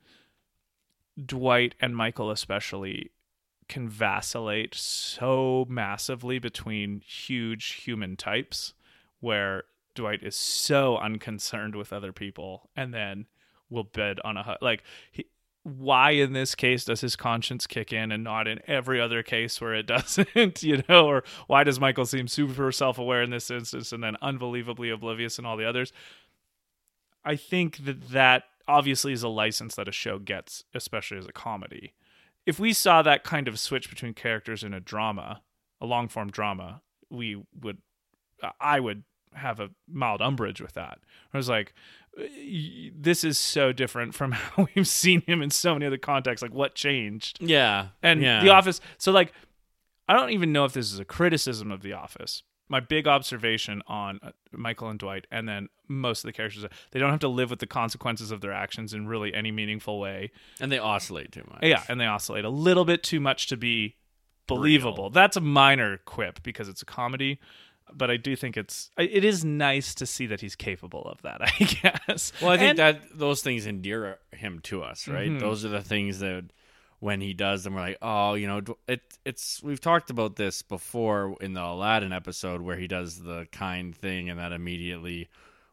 Dwight and Michael especially can vacillate so massively between huge human types where Dwight is so unconcerned with other people and then will bid on a hu- like he, why in this case does his conscience kick in and not in every other case where it doesn't you know or why does Michael seem super self-aware in this instance and then unbelievably oblivious in all the others? I think that that obviously is a license that a show gets especially as a comedy. If we saw that kind of switch between characters in a drama, a long form drama, we would, I would have a mild umbrage with that. I was like, this is so different from how we've seen him in so many other contexts. Like, what changed? Yeah. And yeah. The Office. So, like, I don't even know if this is a criticism of The Office. My big observation on uh, Michael and Dwight, and then most of the characters, they don't have to live with the consequences of their actions in really any meaningful way. And they oscillate too much. Yeah, and they oscillate a little bit too much to be believable. Real. That's a minor quip because it's a comedy but I do think it's it is nice to see that he's capable of that. I guess. Well, I think and, that those things endear him to us, right? Mm-hmm. Those are the things that when he does them, we're like, oh, you know, it. It's we've talked about this before in the Aladdin episode where he does the kind thing, and that immediately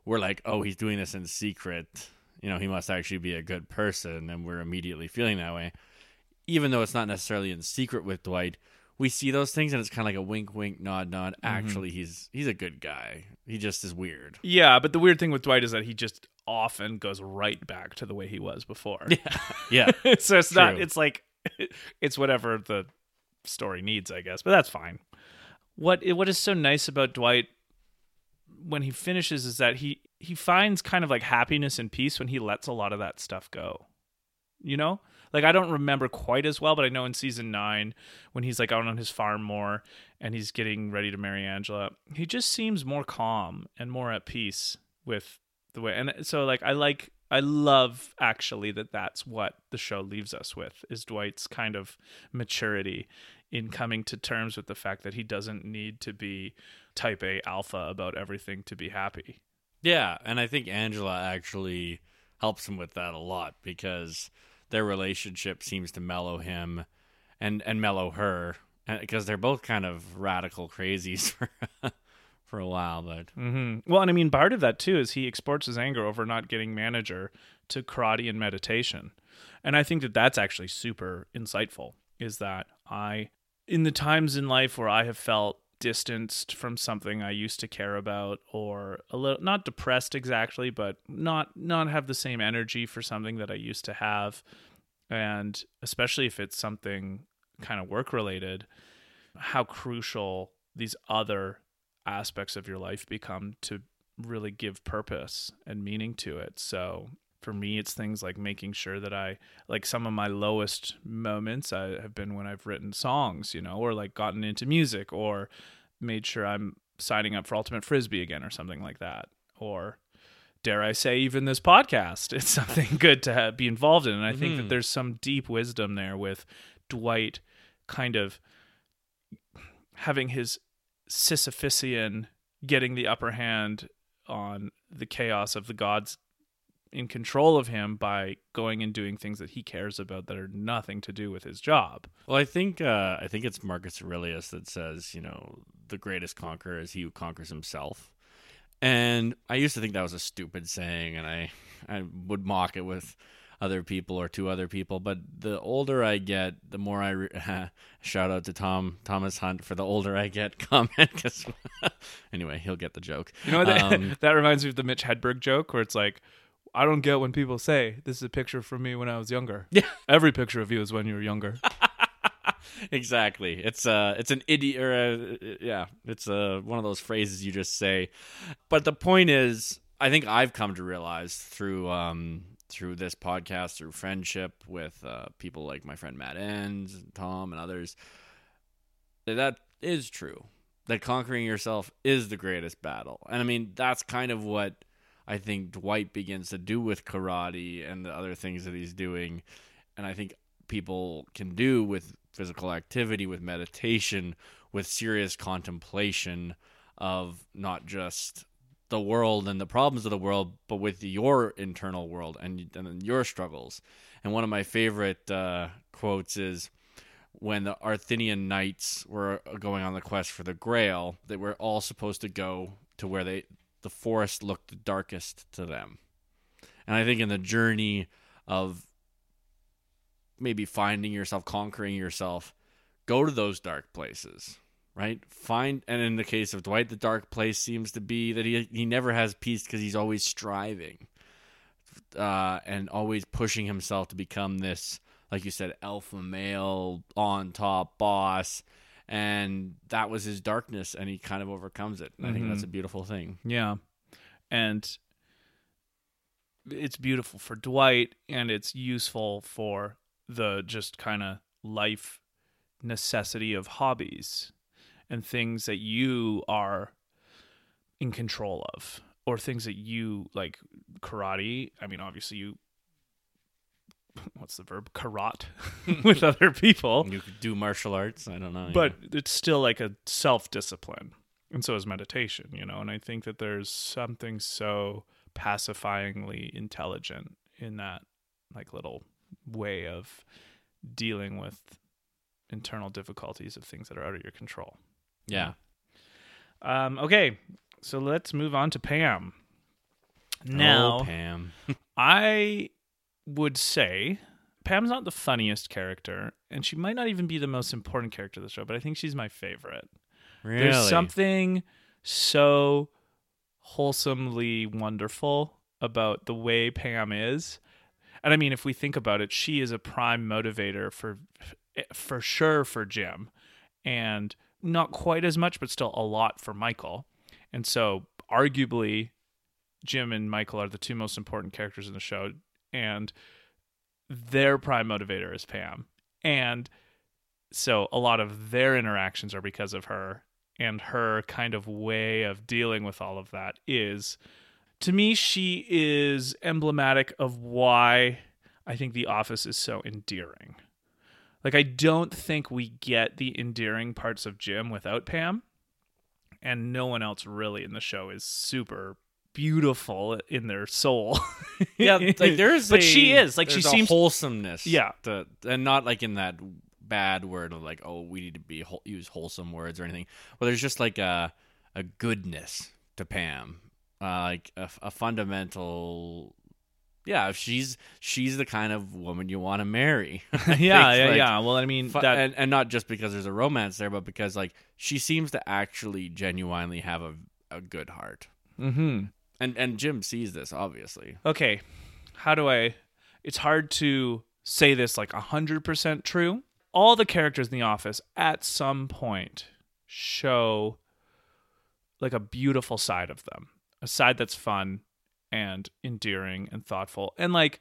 we're like, oh, he's doing this in secret. You know, he must actually be a good person, and we're immediately feeling that way, even though it's not necessarily in secret with Dwight we see those things and it's kind of like a wink wink nod nod. Mm-hmm. actually he's he's a good guy. He just is weird. Yeah but the weird thing with dwight is that he just often goes right back to the way he was before. Yeah. Yeah. So it's True. not it's like it's whatever the story needs i guess but that's fine. What what is so nice about dwight when he finishes is that he he finds kind of like happiness and peace when he lets a lot of that stuff go. You know like I don't remember quite as well, but I know in season nine when he's like out on his farm more and he's getting ready to marry Angela, he just seems more calm and more at peace with the way. And so like I like I love actually that that's what the show leaves us with is Dwight's kind of maturity in coming to terms with the fact that he doesn't need to be type A alpha about everything to be happy. Yeah, and I think Angela actually helps him with that a lot because their relationship seems to mellow him and and mellow her because they're both kind of radical crazies for for a while but mm-hmm. well and i mean part of that too is he exports his anger over not getting manager to karate and meditation and i think that that's actually super insightful is that i in the times in life where i have felt distanced from something I used to care about or a little not depressed exactly but not not have the same energy for something that I used to have. And especially if it's something kind of work related how crucial these other aspects of your life become to really give purpose and meaning to it. So for me it's things like making sure that i like some of my lowest moments I, have been when i've written songs you know or like gotten into music or made sure i'm signing up for ultimate frisbee again or something like that or dare i say even this podcast it's something good to have, be involved in and i mm-hmm. think that mm-hmm. there's some deep wisdom there with dwight kind of having his sisyphusian getting the upper hand on the chaos of the gods in control of him by going and doing things that he cares about that are nothing to do with his job. Well, I think uh, I think it's Marcus Aurelius that says, you know, the greatest conqueror is he who conquers himself. And I used to think that was a stupid saying, and I I would mock it with other people or to other people. But the older I get, the more I re- shout out to Tom Thomas Hunt for the older I get comment. Cause anyway, he'll get the joke. You know that um, that reminds me of the Mitch Hedberg joke, where it's like I don't get when people say this is a picture from me when I was younger. Yeah, every picture of you is when you were younger. exactly. It's uh it's an idiot or a, yeah, it's uh one of those phrases you just say. But the point is, I think I've come to realize through um through this podcast, through friendship with uh, people like my friend Matt Enns, and Tom, and others, that that is true. That conquering yourself is the greatest battle, and I mean that's kind of what I think Dwight begins to do with karate and the other things that he's doing. And I think people can do with physical activity, with meditation, with serious contemplation of not just the world and the problems of the world, but with your internal world and, and your struggles. And one of my favorite uh, quotes is when the Arthurian knights were going on the quest for the Grail, they were all supposed to go to where they the forest looked darkest to them. And I think in the journey of maybe finding yourself, conquering yourself, go to those dark places, right? Find, and in the case of Dwight, the dark place seems to be that he he never has peace because he's always striving, uh, and always pushing himself to become this like you said, alpha male, on top boss, and that was his darkness, and he kind of overcomes it. And I think that's mm-hmm. a beautiful thing. Yeah. And it's beautiful for Dwight and it's useful for the just kind of life necessity of hobbies and things that you are in control of or things that you like karate. I mean, obviously you what's the verb? Karate with other people. You could do martial arts. I don't know, yeah. but it's still like a self discipline and so is meditation you know and i think that there's something so pacifyingly intelligent in that like little way of dealing with internal difficulties of things that are out of your control yeah, um okay so let's move on to pam now oh, Pam. I would say Pam's not the funniest character, and she might not even be the most important character of the show, but I think she's my favorite. really? There's something so wholesomely wonderful about the way Pam is. And I mean, if we think about it, she is a prime motivator for for sure for Jim and not quite as much, but still a lot for Michael. And so arguably Jim and Michael are the two most important characters in the show, and their prime motivator is Pam. And so a lot of their interactions are because of her, and her kind of way of dealing with all of that is, to me, she is emblematic of why I think The Office is so endearing. Like, I don't think we get the endearing parts of Jim without Pam, and no one else really in the show is super beautiful in their soul. yeah, like there's, but a- she is like she seems wholesomeness. Yeah. to, and not like in that bad word of like, oh, we need to be whole, use wholesome words or anything. Well, there's just like a a goodness to Pam, uh, like a, a fundamental. Yeah, she's she's the kind of woman you want to marry. Yeah, yeah, like, yeah. Well, I mean that and, and not just because there's a romance there, but because like she seems to actually genuinely have a a good heart. hmm And and Jim sees this obviously. okay how do i it's hard to say this like 100% true. All the characters in the office at some point show like a beautiful side of them a side that's fun and endearing and thoughtful and like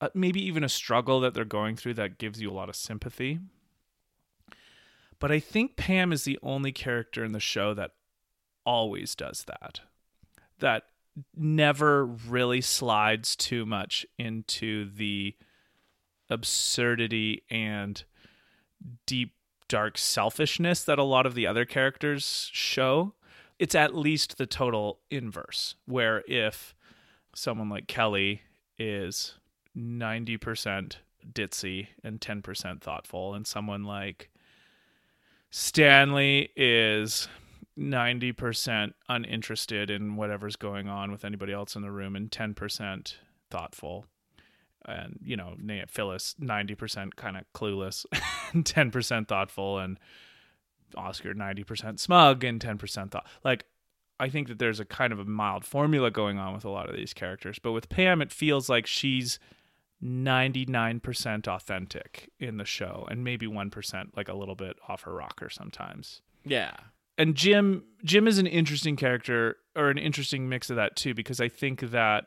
uh, maybe even a struggle that they're going through that gives you a lot of sympathy. But i think pam is the only character in the show that always does that that never really slides too much into the absurdity and deep dark selfishness that a lot of the other characters show. It's at least the total inverse where if someone like kelly is 90% ditzy and 10% thoughtful and someone like stanley is 90% uninterested in whatever's going on with anybody else in the room and 10% thoughtful and you know phyllis 90% kind of clueless 10% thoughtful and oscar 90% smug and 10% thought like i think that there's a kind of a mild formula going on with a lot of these characters but with pam it feels like she's 99% authentic in the show and maybe 1% like a little bit off her rocker sometimes Yeah. And Jim Jim is an interesting character or an interesting mix of that too because I think that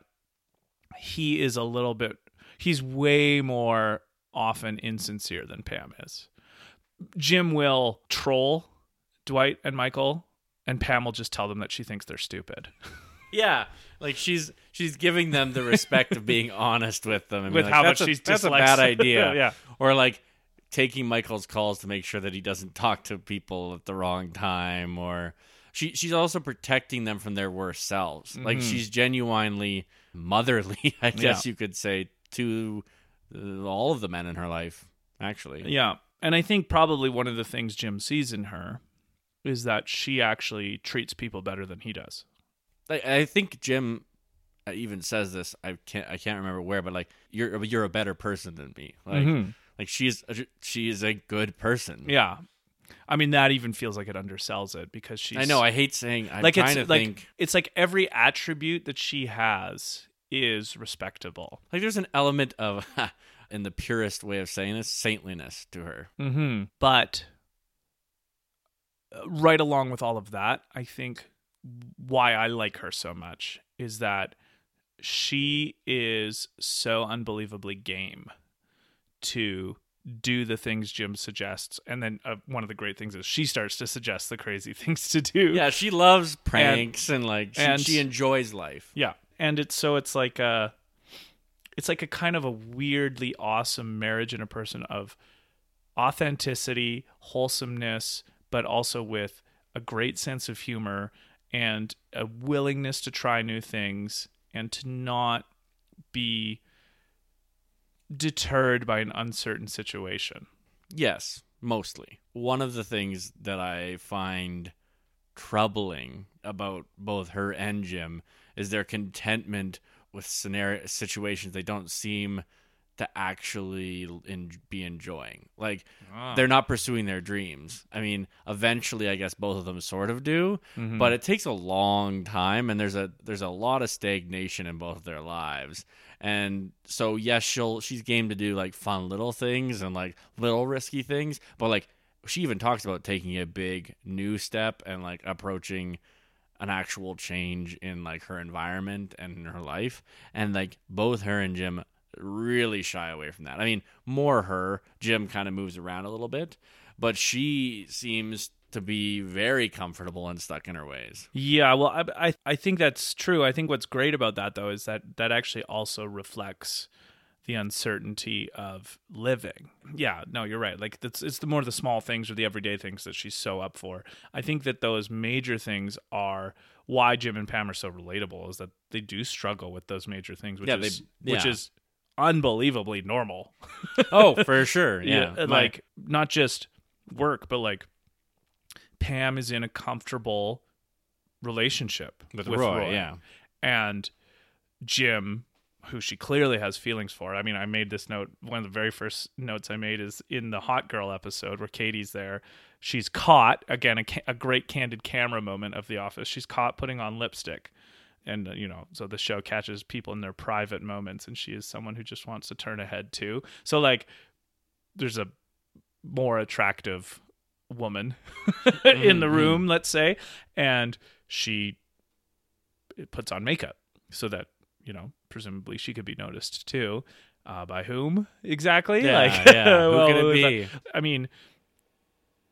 he is a little bit he's way more often insincere than Pam is. Jim will troll Dwight and Michael and Pam will just tell them that she thinks they're stupid. Yeah, like she's she's giving them the respect of being honest with them and With being how like, much that's a, she's that's a bad idea. Yeah. or like taking Michael's calls to make sure that he doesn't talk to people at the wrong time. Or she she's also protecting them from their worst selves. Like she's genuinely motherly, I guess you could say, to all of the men in her life. Actually, Yeah. And I think probably one of the things Jim sees in her is that she actually treats people better than he does. I, I think Jim uh, even says this. I can't I can't remember where, but like you're you're a better person than me. Like Mhm. Like she's a, she is a good person. Yeah. I mean that even feels like it undersells it because she's I know. I hate saying. I'm like it's like think. it's like every attribute that she has is respectable. Like there's an element of in the purest way of saying this, saintliness to her. Mm-hmm. But uh, right along with all of that, I think why I like her so much is that she is so unbelievably game to do the things Jim suggests. And then uh, one of the great things is she starts to suggest the crazy things to do. Yeah, she loves pranks and, like she, and- she enjoys life. Yeah. And it's so it's like a it's like a kind of a weirdly awesome marriage in a person of authenticity, wholesomeness, but also with a great sense of humor and a willingness to try new things and to not be deterred by an uncertain situation. Yes, mostly. One of the things that I find troubling about both her and Jim is their contentment with scenario situations they don't seem to actually in, be enjoying. Like ah. they're not pursuing their dreams. I mean, eventually I guess both of them sort of do, mm-hmm. but it takes a long time and there's a there's a lot of stagnation in both of their lives. And so yes, she'll she's game to do like fun little things and like little risky things, but like she even talks about taking a big new step and like approaching an actual change in like her environment and in her life. And like both her and Jim really shy away from that. I mean, more her. Jim kind of moves around a little bit, but she seems to be very comfortable and stuck in her ways. Yeah, well, I, I I think that's true. I think what's great about that though is that that actually also reflects the uncertainty of living. Yeah, no, you're right. Like it's it's the more the small things or the everyday things that she's so up for. I think that those major things are why Jim and Pam are so relatable is that they do struggle with those major things, which Yeah, they- is which is unbelievably normal. Oh, for sure. Yeah. My- like not just work, but like Pam is in a comfortable relationship with, Roy, yeah. and Jim, who she clearly has feelings for. I mean, I made this note. One of the very first notes I made is in the Hot Girl episode where Katy's there. She's caught again a, ca- a great candid camera moment of The Office. She's caught putting on lipstick, and you know, so the show catches people in their private moments, and she is someone who just wants to turn ahead too. So like, there's a more attractive woman in the room, let's say, and she puts on makeup so that you know presumably she could be noticed too. Uh, by whom exactly? Yeah, like, yeah. Who could it be? I mean,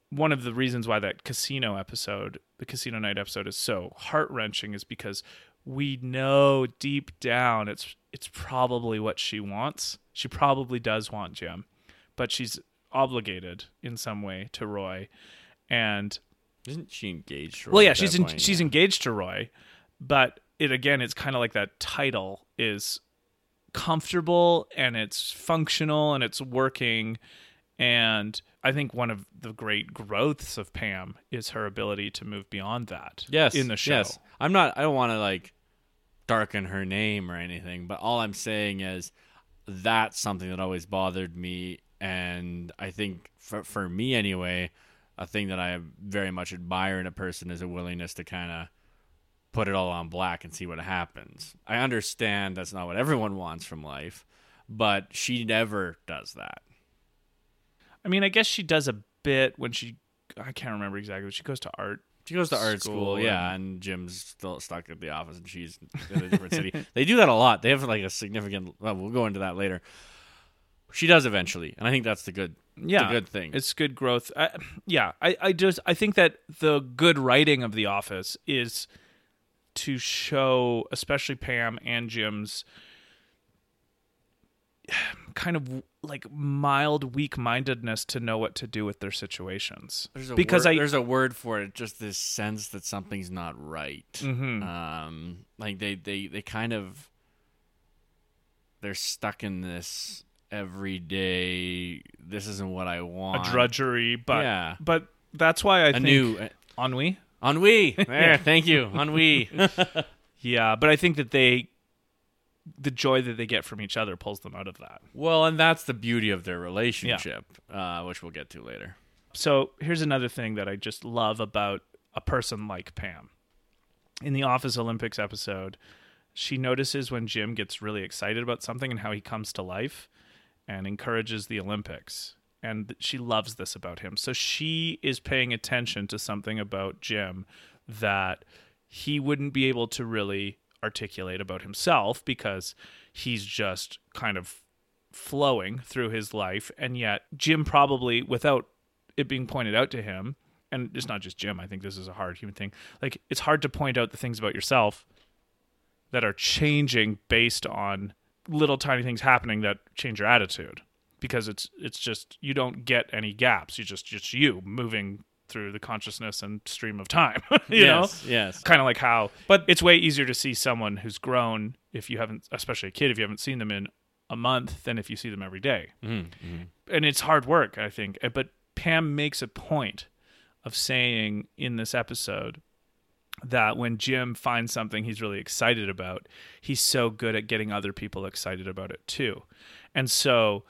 one of the reasons why that casino episode, the casino night episode, is so heart wrenching is because we know deep down it's it's probably what she wants. She probably does want Jim, but she's obligated in some way to Roy, and Isn't she engaged? Roy? well, yeah, she's in, point? she's Yeah. engaged to Roy, but it again, it's kind of like that title is comfortable and it's functional and it's working. And I think one of the great growths of Pam is her ability to move beyond that. yes in the show. Yes, I'm not. I don't want to like darken her name or anything, but all I'm saying is that's something that always bothered me, and I think for for me anyway, a thing that I very much admire in a person is a willingness to kind of put it all on black and see what happens. I understand that's not what everyone wants from life, but she never does that. I mean, I guess she does a bit when she. I can't remember exactly. But she goes to art. She goes to art School school, yeah, and Jim's still stuck at the office, and she's in a different city. They do that a lot. They have like a significant. Well, we'll go into that later. She does eventually, and I think that's the good, Yeah, the good thing. It's good growth. I, yeah, I, I just I think that the good writing of The Office is to show, especially Pam and Jim's kind of like mild weak mindedness to know what to do with their situations. there's a because word, I there's a word for it. Just this sense that something's not right. Mhm. Um, like they they they kind of they're stuck in this every day. This isn't what I want. A drudgery, but Yeah. but that's why I A think new uh, ennui. ennui. There, thank you, ennui. Yeah, but I think that they the joy that they get from each other pulls them out of that. Well, and that's the beauty of their relationship, uh, which we'll get to later. So here's another thing that I just love about a person like Pam. In the Office Olympics episode, she notices when Jim gets really excited about something and how he comes to life. And encourages the Olympics. And she loves this about him. So she is paying attention to something about Jim that he wouldn't be able to really articulate about himself because he's just kind of flowing through his life. And yet, Jim probably, without it being pointed out to him, and it's not just Jim, I think this is a hard human thing. Like, it's hard to point out the things about yourself that are changing based on little tiny things happening that change your attitude because it's it's just you don't get any gaps you just just you moving through the consciousness and stream of time you yes, know yes. kind of like how But- it's way easier to see someone who's grown if you haven't especially a kid if you haven't seen them in a month than if you see them every day. Mm-hmm. and it's hard work i think but pam makes a point of saying in this episode that when jim finds something he's really excited about he's so good at getting other people excited about it too. And so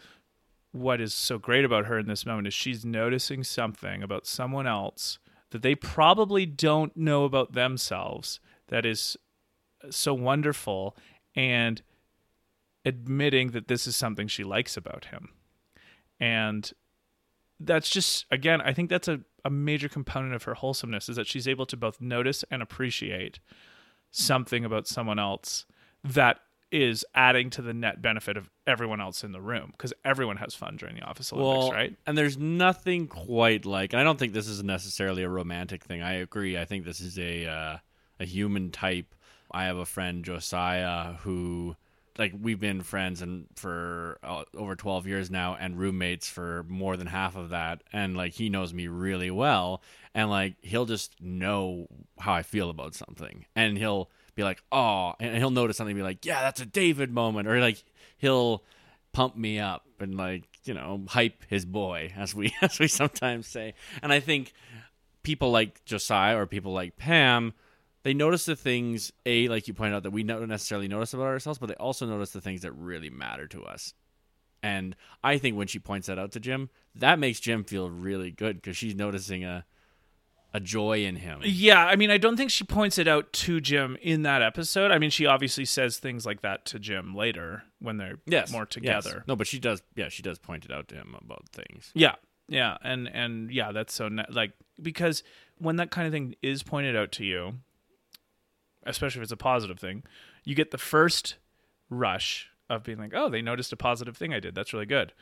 what is so great about her in this moment is she's noticing something about someone else that they probably don't know about themselves that is so wonderful and admitting that this is something she likes about him. And that's just again i think that's a, a major component of her wholesomeness is that she's able to both notice and appreciate something about someone else that is adding to the net benefit of everyone else in the room because everyone has fun during the office olympics Well, right and there's nothing quite like. And I don't think this is necessarily a romantic thing. I agree. I think this is a uh, a human type. I have a friend Josiah who, like, we've been friends and for uh, over 12 years now, and roommates for more than half of that. And like, he knows me really well, and like, he'll just know how I feel about something, and he'll be like, "Oh," and he'll notice something, and be like, "Yeah, that's a David moment," or like, he'll pump me up and like you know hype his boy as we as we sometimes say. And i think people like josiah or people like pam they notice the things a like you pointed out that we don't necessarily notice about ourselves but they also notice the things that really matter to us and i think when she points that out to jim that makes jim feel really good because she's noticing a a joy in him Yeah, I mean, I don't think she points it out to Jim in that episode. I mean, she obviously says things like that to Jim later when they're yes more yes. together. no but she does yeah she does point it out to him about things Yeah, yeah, and and yeah, that's so ne- like because when that kind of thing is pointed out to you, especially if it's a positive thing, you get the first rush of being like, oh, they noticed a positive thing I did. That's really good.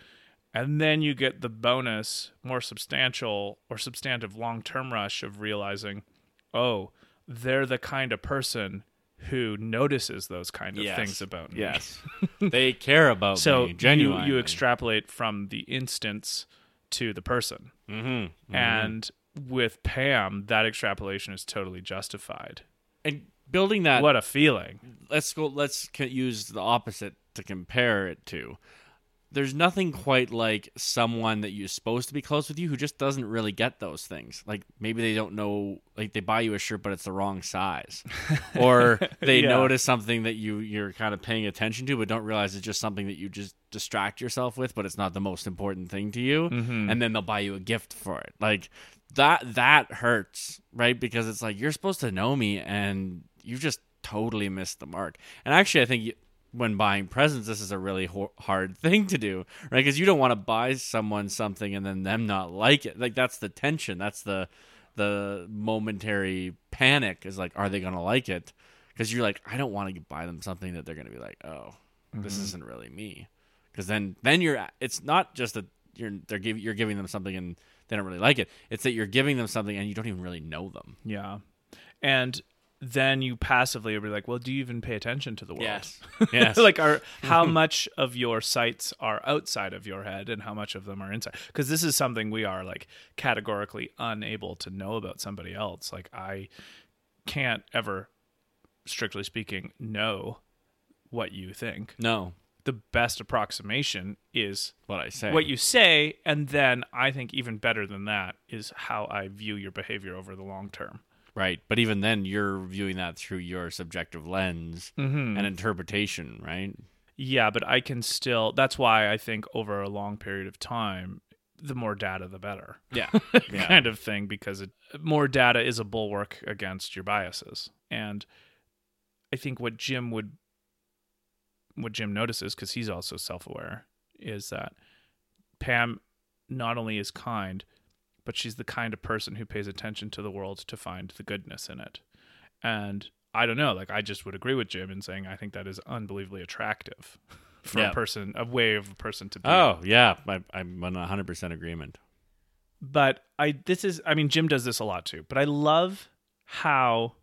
And then you get the bonus, more substantial or substantive long term rush of realizing, oh, they're the kind of person who notices those kind of Yes. things about me. yes they care about So me you, genuinely you extrapolate from the instance to the person. mm-hmm. And with Pam, that extrapolation is totally justified. and building that what a feeling. let's go let's use the opposite to compare it to. There's nothing quite like someone that you're supposed to be close with you who just doesn't really get those things. Like maybe they don't know like they buy you a shirt but it's the wrong size. Or they Yeah. notice something that you you're kind of paying attention to but don't realize it's just something that you just distract yourself with but it's not the most important thing to you. Mm-hmm. And then they'll buy you a gift for it. Like that that hurts right? Because it's like you're supposed to know me and you just totally missed the mark. And actually i think you, when buying presents this is a really ho- hard thing to do right? Because you don't want to buy someone something and then them not like it. Like that's the tension. That's the the momentary panic is like are they going to like it? Because you're like i don't want to buy them something that they're going to be like oh this mm-hmm. isn't really me. Because then then you're it's not just that you're they're giving you're giving them something and they don't really like it. It's that you're giving them something and you don't even really know them. Yeah. And then you passively will be like, well, do you even pay attention to the world? yes. Yes. Like are how much of your sights are outside of your head and how much of them are inside? Because this is something we are like categorically unable to know about somebody else. Like i can't ever strictly speaking know what you think. No. The best approximation is what i say. what you say and then i think even better than that is how i view your behavior over the long term right but even then you're viewing that through your subjective lens Mm-hmm. and interpretation right Yeah, but I can still. That's why I think over a long period of time, the more data, the better. yeah yeah kind of thing, because it, more data is a bulwark against your biases. And I think what Jim would, what Jim notices, because he's also self aware, is that Pam not only is kind, but she's the kind of person who pays attention to the world to find the goodness in it. And I don't know, like I just would agree with Jim in saying I think that is unbelievably attractive for Yeah. a person, a way of a person to be. Oh yeah, I, I'm in hundred percent agreement. but I this is I mean Jim does this a lot too. But I love how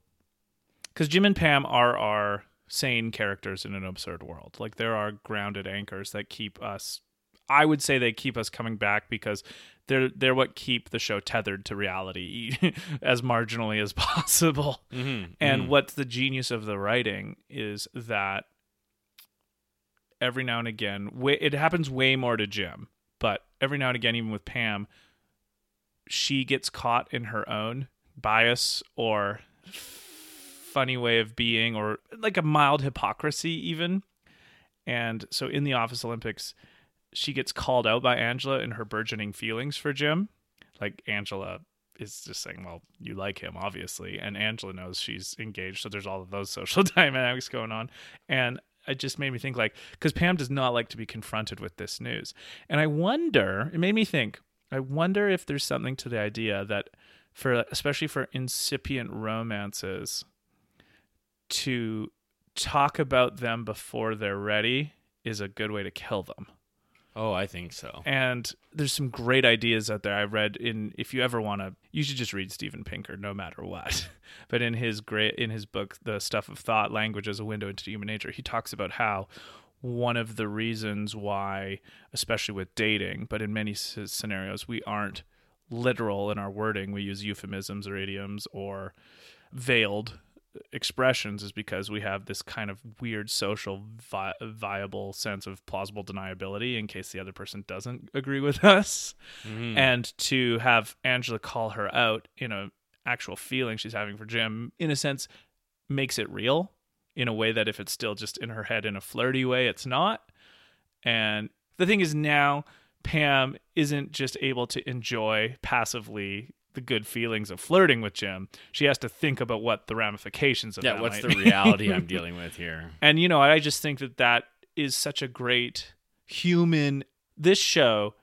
because Jim and Pam are our sane characters in an absurd world. Like there are grounded anchors that keep us. I would say they keep us coming back because they're they're what keep the show tethered to reality as marginally as possible. Mm-hmm. And what's the genius of the writing is that every now and again, it happens way more to Jim, but every now and again, even with Pam, she gets caught in her own bias or funny way of being or like a mild hypocrisy, even. And so in the Office Olympics, she gets called out by Angela in her burgeoning feelings for Jim. Like Angela is just saying, "Well, you like him, obviously," and Angela knows she's engaged, so there's all of those social dynamics going on, and it just made me think, like, because Pam does not like to be confronted with this news, and I wonder. It made me think. I wonder if there's something to the idea that, for especially for incipient romances, to talk about them before they're ready is a good way to kill them Oh, I think so. and there's some great ideas out there. I read in if you ever want to you should just read steven pinker no matter what. But in his great in his book the stuff of thought language as a window into human nature he talks about how one of the reasons why especially with dating but in many scenarios we aren't literal in our wording. We use euphemisms or idioms or veiled expressions is because we have this kind of weird social vi- viable sense of plausible deniability in case the other person doesn't agree with us Mhm. and to have angela call her out in a actual feeling she's having for jim in a sense makes it real in a way that if it's still just in her head in a flirty way it's not and the thing is now pam isn't just able to enjoy passively the good feelings of flirting with jim she has to think about what the ramifications of yeah, that what's the reality I'm dealing with here? And you know, I just think that that is such a great human. This show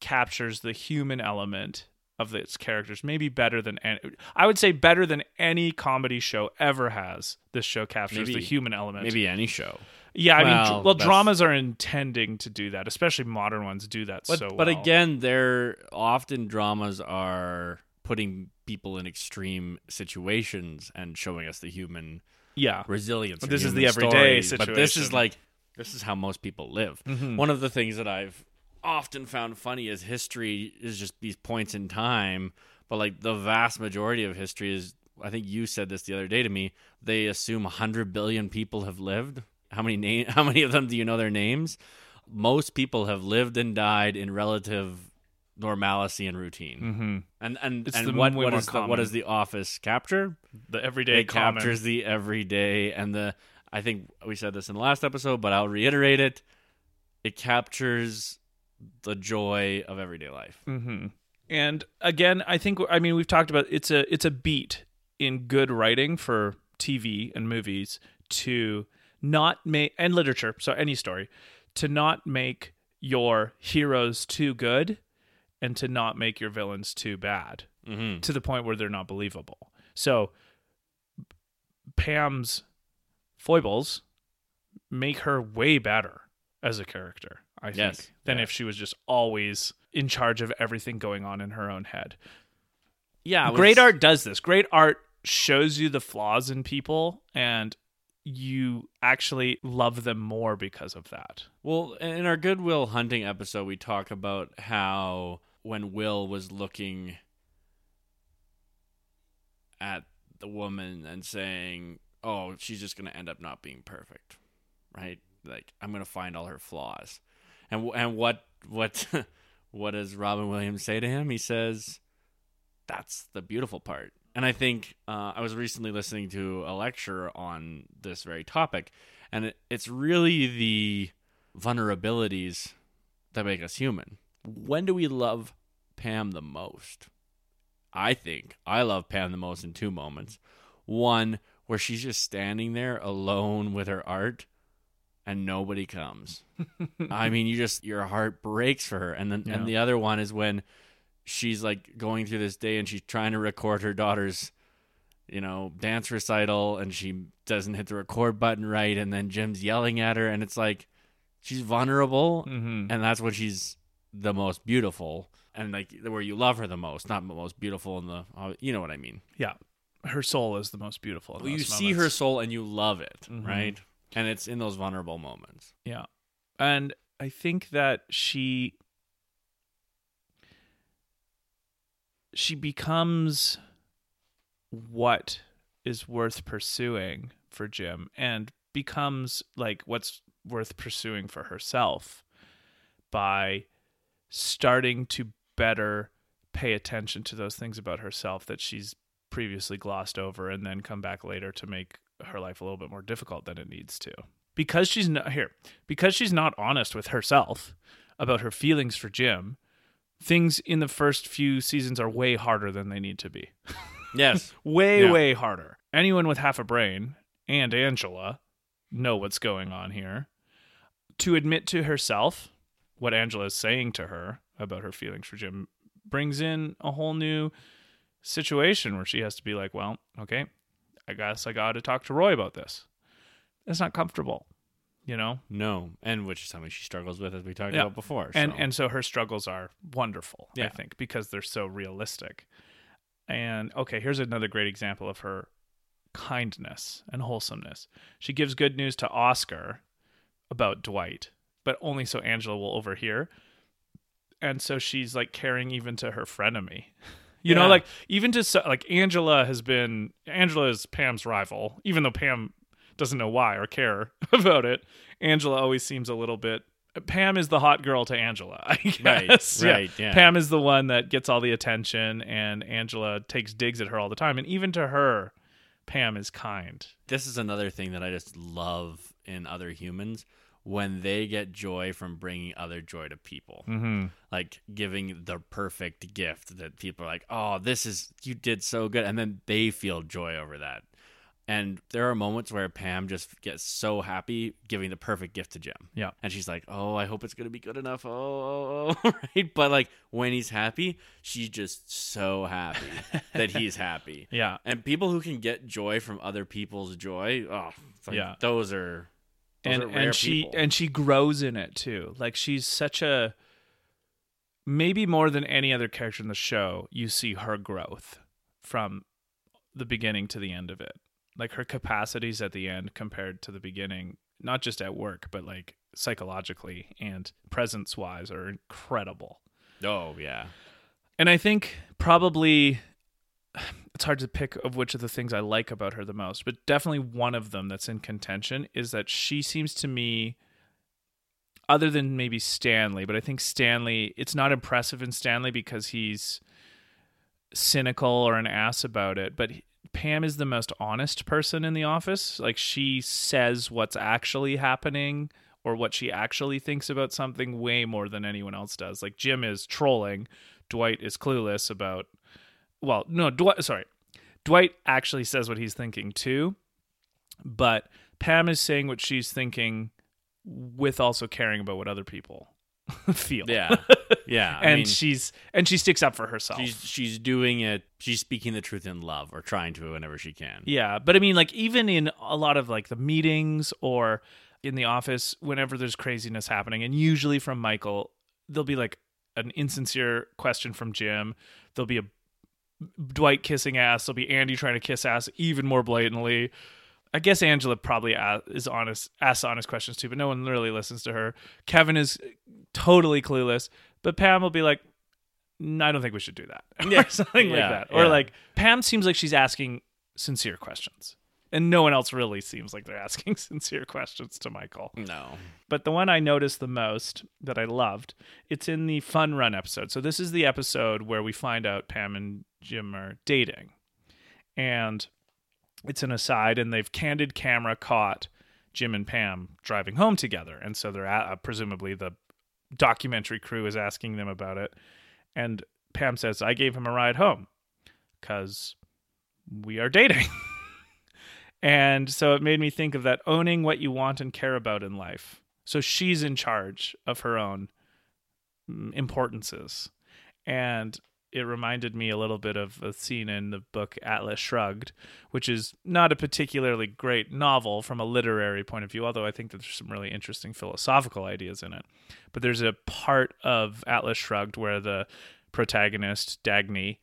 captures the human element of its characters, maybe better than any, I would say better than any comedy show ever has. This show captures Maybe- the human element. Maybe any show. yeah. I mean, well, dr- well, that's- dramas are intending to do that, especially modern ones do that But so. but well. again, they're often dramas are putting people in extreme situations and showing us the human yeah, resilience. But this is the everyday stories. But this is like this is how most people live. Mhm. One of the things that I've often found funny is history is just these points in time, but like the vast majority of history is. I think you said this the other day to me. They assume 100 billion people have lived. How many name? How many of them do you know their names? Most people have lived and died in relative normalcy and routine. hmm And and It's and the what what the, what does the office capture? the everyday it common. captures the everyday and the I think we said this in the last episode, but I'll reiterate it. It captures the joy of everyday life. hmm And again, I think I mean we've talked about it's a it's a beat in good writing for TV and movies to not make and literature, so any story, to not make your heroes too good and to not make your villains too bad Mm-hmm. to the point where they're not believable. So Pam's foibles make her way better as a character, I think, Yes, than yeah. if she was just always in charge of everything going on in her own head. Yeah, was- Great art does this. Great art shows you the flaws in people and you actually love them more because of that. Well, in our Goodwill Hunting episode, we talk about how when Will was looking at the woman and saying, "Oh, she's just going to end up not being perfect." Right? Like I'm going to find all her flaws. And and what what what does Robin Williams say to him? He says, "That's the beautiful part." And I think uh, I was recently listening to a lecture on this very topic, and it, it's really the vulnerabilities that make us human. When do we love Pam the most? I think I love Pam the most in two moments. One where she's just standing there alone with her art and nobody comes. I mean, you just your heart breaks for her. And then Yeah. and the other one is when she's like going through this day and she's trying to record her daughter's you know, dance recital and she doesn't hit the record button right and then Jim's yelling at her and it's like she's vulnerable Mm-hmm. and that's when she's the most beautiful and like where you love her the most, not the most beautiful in the uh, you know what I mean. Yeah, her soul is the most beautiful. Well, you those see her soul and you love it, Mhm. right? And it's in those vulnerable moments. Yeah. And I think that she she becomes what is worth pursuing for Jim and becomes like what's worth pursuing for herself by starting to better pay attention to those things about herself that she's previously glossed over and then come back later to make her life a little bit more difficult than it needs to because she's not here because she's not honest with herself about her feelings for Jim things in the first few seasons are way harder than they need to be Yes. way Yeah. way harder anyone with half a brain and Angela know what's going on here to admit to herself what Angela is saying to her about her feelings for Jim brings in a whole new situation where she has to be like, well, okay, I guess I got to talk to Roy about this. It's not comfortable, you know? no, and which is something she struggles with, as we talked Yeah. about before. And so. and so her struggles are wonderful, I think, because they're so realistic. And okay, here's another great example of her kindness and wholesomeness. She gives good news to Oscar about Dwight, but only so Angela will overhear. And so she's like caring even to her frenemy. You know, like even to so- like Angela has been Angela is Pam's rival, even though Pam doesn't know why or care about it. Angela always seems a little bit. Pam is the hot girl to Angela, I Right, guess. right, yeah. Pam is the one that gets all the attention, and Angela takes digs at her all the time. And even to her, Pam is kind. this is another thing that I just love in other humans when they get joy from bringing other joy to people. Mm-hmm. Like giving the perfect gift that people are like, "Oh, this is you did so good," and then they feel joy over that. And there are moments where Pam just gets so happy giving the perfect gift to Jim. Yeah. And she's like, "Oh, I hope it's gonna be good enough." Oh, oh, oh. right. But like when he's happy, she's just so happy that he's happy. Yeah. And people who can get joy from other people's joy, oh, like, Yeah. those are those and and she people. and she grows in it too. Like she's such a maybe more than any other character in the show, you see her growth from the beginning to the end of it. Like her capacities at the end compared to the beginning, not just at work, but like psychologically and presence wise are incredible. oh yeah, And I think probably it's hard to pick of which of the things I like about her the most, but definitely one of them that's in contention is that she seems to me other than maybe Stanley, but I think Stanley it's not impressive in Stanley because he's cynical or an ass about it, but Pam is the most honest person in the office. Like she says what's actually happening or what she actually thinks about something way more than anyone else does. Like Jim is trolling, Dwight is clueless about well, no, Dwight sorry. Dwight actually says what he's thinking too, but Pam is saying what she's thinking with also caring about what other people feel. yeah, yeah. I and mean, she's and she sticks up for herself. she's she's doing it. She's speaking the truth in love, or trying to whenever she can. Yeah, but I mean, like even in a lot of like the meetings or in the office, whenever there's craziness happening, and usually from Michael, there'll be like an insincere question from Jim. There'll be a Dwight kissing ass. There'll be Andy trying to kiss ass even more blatantly. I guess Angela probably is honest, asks honest questions too, but no one really listens to her. Kevin is totally clueless, but Pam will be like, "I don't think we should do that," Yeah. or something like Yeah, that. Or like Pam seems like she's asking sincere questions, and no one else really seems like they're asking sincere questions to Michael. No, But the one I noticed the most that I loved, it's in the Fun Run episode. So this is the episode where we find out Pam and Jim are dating. And it's an aside and they've candid camera caught Jim and Pam driving home together. And so they're at, uh, presumably the documentary crew is asking them about it. And Pam says, "I gave him a ride home cuz we are dating." And so it made me think of that owning what you want and care about in life. So she's in charge of her own mm, importances. And it reminded me a little bit of a scene in the book Atlas Shrugged, which is not a particularly great novel from a literary point of view, although I think that there's some really interesting philosophical ideas in it. But there's a part of Atlas Shrugged where the protagonist, Dagny,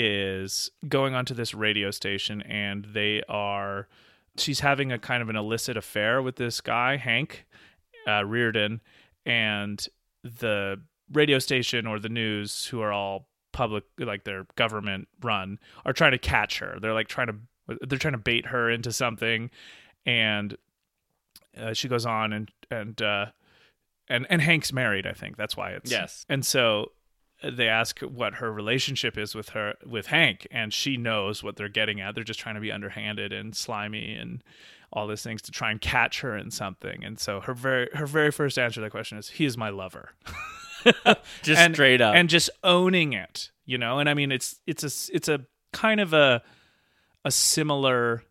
is going onto this radio station and they are she's having a kind of an illicit affair with this guy, Hank uh, Rearden, and the radio station or the news, who are all public like their government run are trying to catch her. They're like trying to they're trying to bait her into something. And uh, she goes on and and uh and and Hank's married I think. That's why it's Yes. and so they ask what her relationship is with her with Hank and she knows what they're getting at. They're just trying to be underhanded and slimy and all these things to try and catch her in something. And so her very her very first answer to that question is he is my lover. Just and, straight up. and just owning it you know? And i mean it's it's a it's a kind of a a similar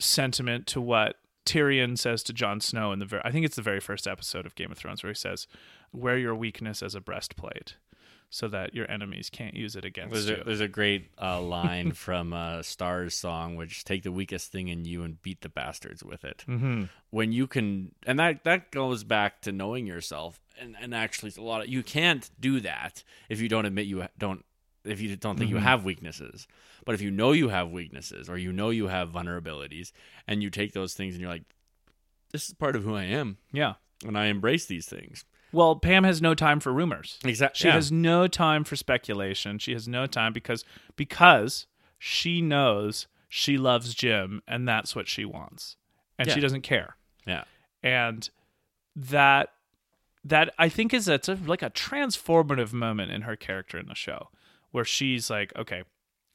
sentiment to what Tyrion says to Jon Snow in the very I think it's the very first episode of Game of Thrones where he says wear your weakness as a breastplate so that your enemies can't use it against There's you. a, there's a great uh, line from uh, Star's song, which take the weakest thing in you and beat the bastards with it. mm-hmm. When you can, and that that goes back to knowing yourself, and and actually, it's a lot of you can't do that if you don't admit you don't if you don't think you have weaknesses. But if you know you have weaknesses or you know you have vulnerabilities, and you take those things and you're like, this is part of who I am, Yeah. and I embrace these things. Well, Pam has no time for rumors. Exactly. She has no time for speculation. She has no time because because she knows she loves Jim and that's what she wants. And she doesn't care. yeah. And that that I think is it's a, like a transformative moment in her character in the show where she's like, okay,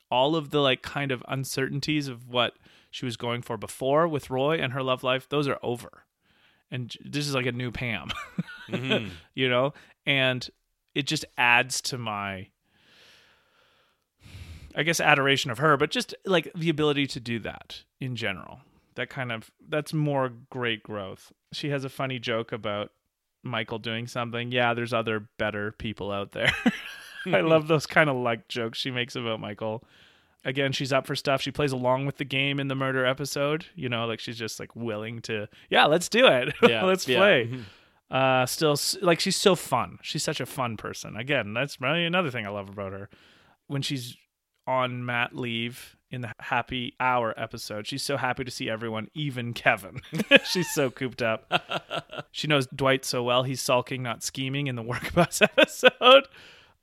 all of the like kind of uncertainties of what she was going for before with Roy and her love life, those are over. And this is like a new Pam. Mhm. you know? And it just adds to my i guess adoration of her but just like the ability to do that in general. That kind of that's more great growth. She has a funny joke about michael doing something. Yeah there's other better people out there. I love those kind of like jokes she makes about michael again she's up for stuff. She plays along with the game in the murder episode you know like she's just like willing to yeah let's do it. Yeah. let's yeah. play. Mhm. uh still like she's so fun. She's such a fun person. Again that's really another thing i love about her. When she's on mat leave in the happy hour episode she's so happy to see everyone even kevin. She's so cooped up. She knows dwight so well he's sulking not scheming in the work bus episode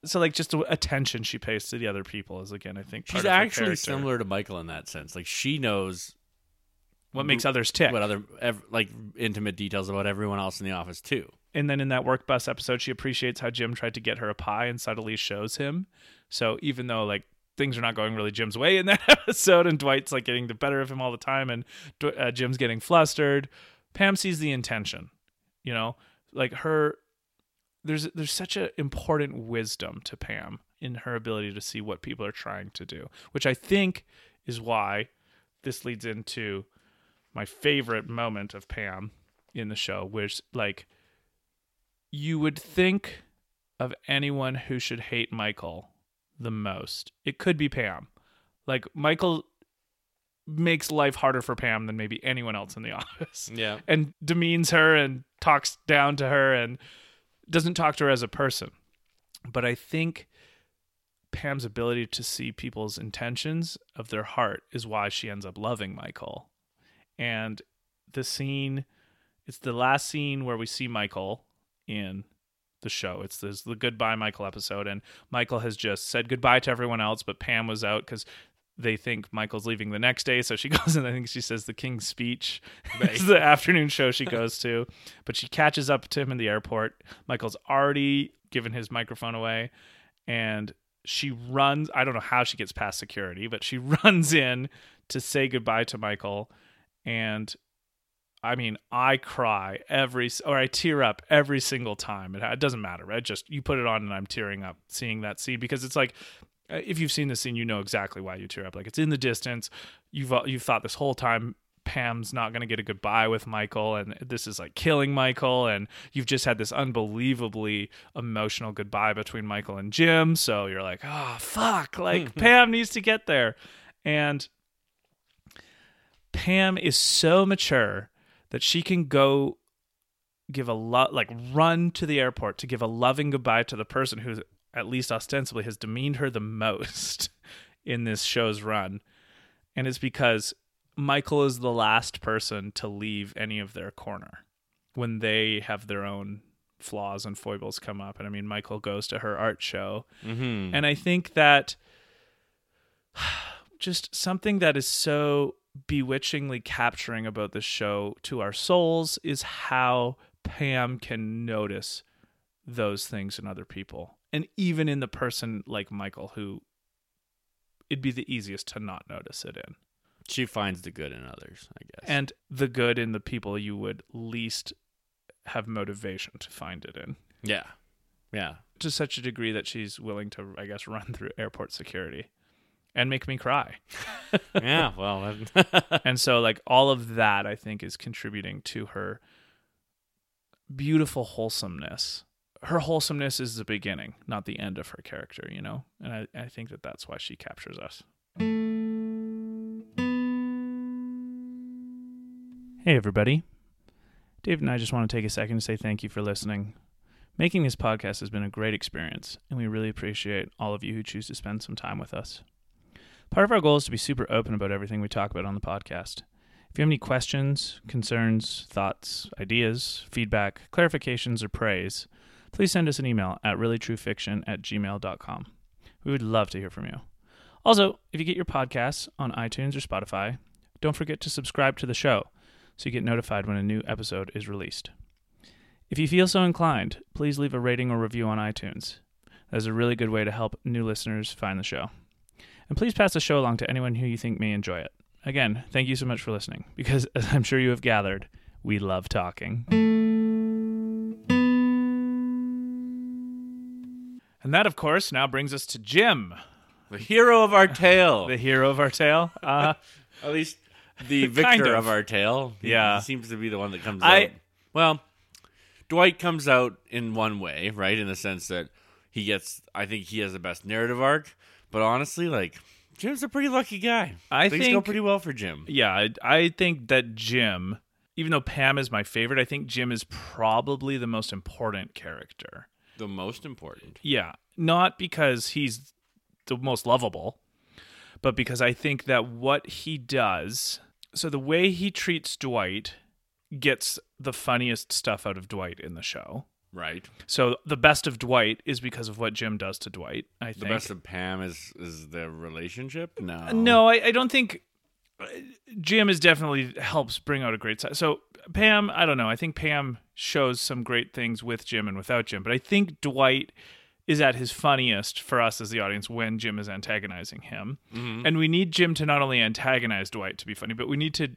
so like just the attention she pays to the other people is again i think She's actually similar to Michael in that sense. Like she knows what makes others tick what other ev- like intimate details about everyone else in the office too. and then in that work bus episode she appreciates how jim tried to get her a pie and subtly shows him so even though like things are not going really jim's way in that episode and dwight's like getting the better of him all the time and uh, jim's getting flustered pam sees the intention you know like her there's there's such an important wisdom to pam in her ability to see what people are trying to do which i think is why this leads into my favorite moment of pam in the show which like you would think of anyone who should hate Michael the most, it could be Pam. Like Michael makes life harder for Pam than maybe anyone else in the office Yeah. and demeans her and talks down to her and doesn't talk to her as a person. But I think Pam's ability to see people's intentions of their heart is why she ends up loving Michael. And the scene, it's the last scene where we see Michael in the show. It's this, the goodbye Michael episode, and Michael has just said goodbye to everyone else, but Pam was out because they think Michael's leaving the next day. So she goes and I think she says the King's Speech. it's the afternoon show she goes to, but she catches up to him in the airport. Michael's already given his microphone away, and she runs. I don't know how she gets past security, but she runs in to say goodbye to Michael, and I mean, I cry every or I tear up every single time. It, it doesn't matter, right? Just you put it on and I'm tearing up seeing that scene because it's like if you've seen the scene, you know exactly why you tear up. Like it's in the distance. You've uh, you've thought this whole time Pam's not going to get a goodbye with Michael, and this is like killing Michael, and you've just had this unbelievably emotional goodbye between Michael and Jim. So you're like, oh, fuck, like Pam needs to get there. And Pam is so mature that she can go give a lot, like run to the airport to give a loving goodbye to the person who, at least ostensibly, has demeaned her the most in this show's run. And it's because Michael is the last person to leave any of their corner when they have their own flaws and foibles come up. And I mean, Michael goes to her art show. Mm-hmm. And I think that just something that is so bewitchingly capturing about this show to our souls is how Pam can notice those things in other people. And even in the person like Michael, who it'd be the easiest to not notice it in. She finds the good in others, I guess. And the good in the people you would least have motivation to find it in. yeah, yeah. To such a degree that she's willing to, I guess, run through airport security and make me cry. yeah, well, and so like all of that I think is contributing to her beautiful wholesomeness. Her wholesomeness is the beginning, not the end of her character, you know? And I, I think that that's why she captures us. Hey, everybody. Dave and I just want to take a second to say thank you for listening. Making this podcast has been a great experience, and we really appreciate all of you who choose to spend some time with us. Part of our goal is to be super open about everything we talk about on the podcast. If you have any questions, concerns, thoughts, ideas, feedback, clarifications, or praise, please send us an email at reallytruefiction at gmail.com. We would love to hear from you. Also, if you get your podcasts on iTunes or Spotify, don't forget to subscribe to the show so you get notified when a new episode is released. If you feel so inclined, please leave a rating or review on iTunes. That is a really good way to help new listeners find the show. And please pass the show along to anyone who you think may enjoy it. Again, thank you so much for listening, because as I'm sure you have gathered, we love talking. And that, of course, now brings us to Jim, the hero of our tale. the hero of our tale. Uh, At least the victor of. of. our tale. Yeah. he seems to be the one that comes I- out. Well, Dwight comes out in one way, right? In the sense that he gets. I think he has the best narrative arc. But honestly, like Jim's a pretty lucky guy. I think Things go think- pretty well for Jim. yeah, I, I think that Jim, even though Pam is my favorite, I think Jim is probably the most important character. The most important. Yeah, not because he's the most lovable, but because I think that what he does, so the way he treats Dwight gets the funniest stuff out of Dwight in the show. Right. So the best of Dwight is because of what Jim does to Dwight. I think The best of Pam is is their relationship. No. No, I, I don't think Jim is definitely helps bring out a great side. So Pam, I don't know. I think Pam shows some great things with Jim and without Jim, but I think Dwight is at his funniest for us as the audience when Jim is antagonizing him. Mm-hmm. And we need Jim to not only antagonize Dwight to be funny, but we need to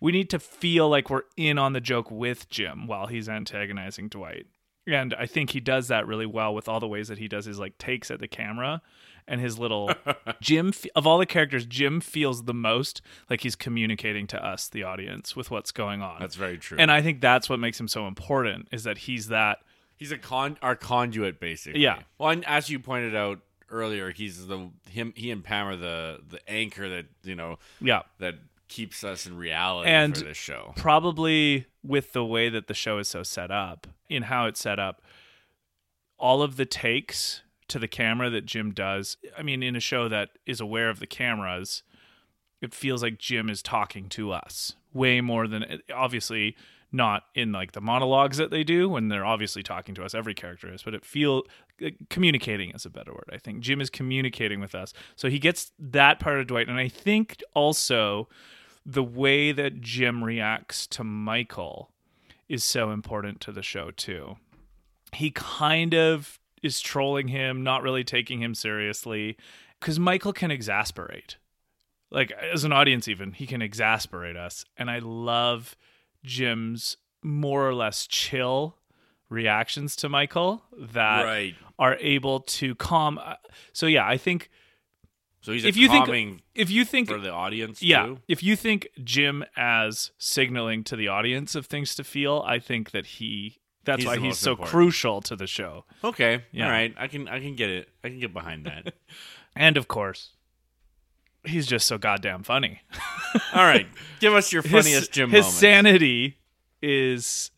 we need to feel like we're in on the joke with Jim while he's antagonizing Dwight. And I think he does that really well with all the ways that he does his like takes at the camera and his little Jim of all the characters Jim feels the most like he's communicating to us the audience with what's going on. That's very true. and I think that's what makes him so important is that he's that He's a con our conduit basically. Yeah. Well, and as you pointed out earlier, he's the him he and Pam are the the anchor that you know yeah that keeps us in reality And- for this show. probably with the way that the show is so set up, in how it's set up, all of the takes to the camera that Jim does. I mean, in a show that is aware of the cameras, it feels like Jim is talking to us way more than obviously not in like the monologues that they do when they're obviously talking to us every character is but it feel communicating is a better word i think jim is communicating with us so he gets that part of dwight and i think also the way that Jim reacts to Michael is so important to the show too. He kind of is trolling him, not really taking him seriously cuz Michael can exasperate. Like as an audience even, he can exasperate us and I love Jim's more or less chill reactions to Michael that Right. are able to calm. uh, So yeah, I think So he's if a you calming think if you think for the audience yeah, too. if you think Jim as signaling to the audience of things to feel, I think that he that's He's why he's so important. crucial to the show. Okay. Yeah. All right. I can I can get it. I can get behind that. And of course, he's just so goddamn funny. All right. Give us your funniest his, Jim his moment. sanity is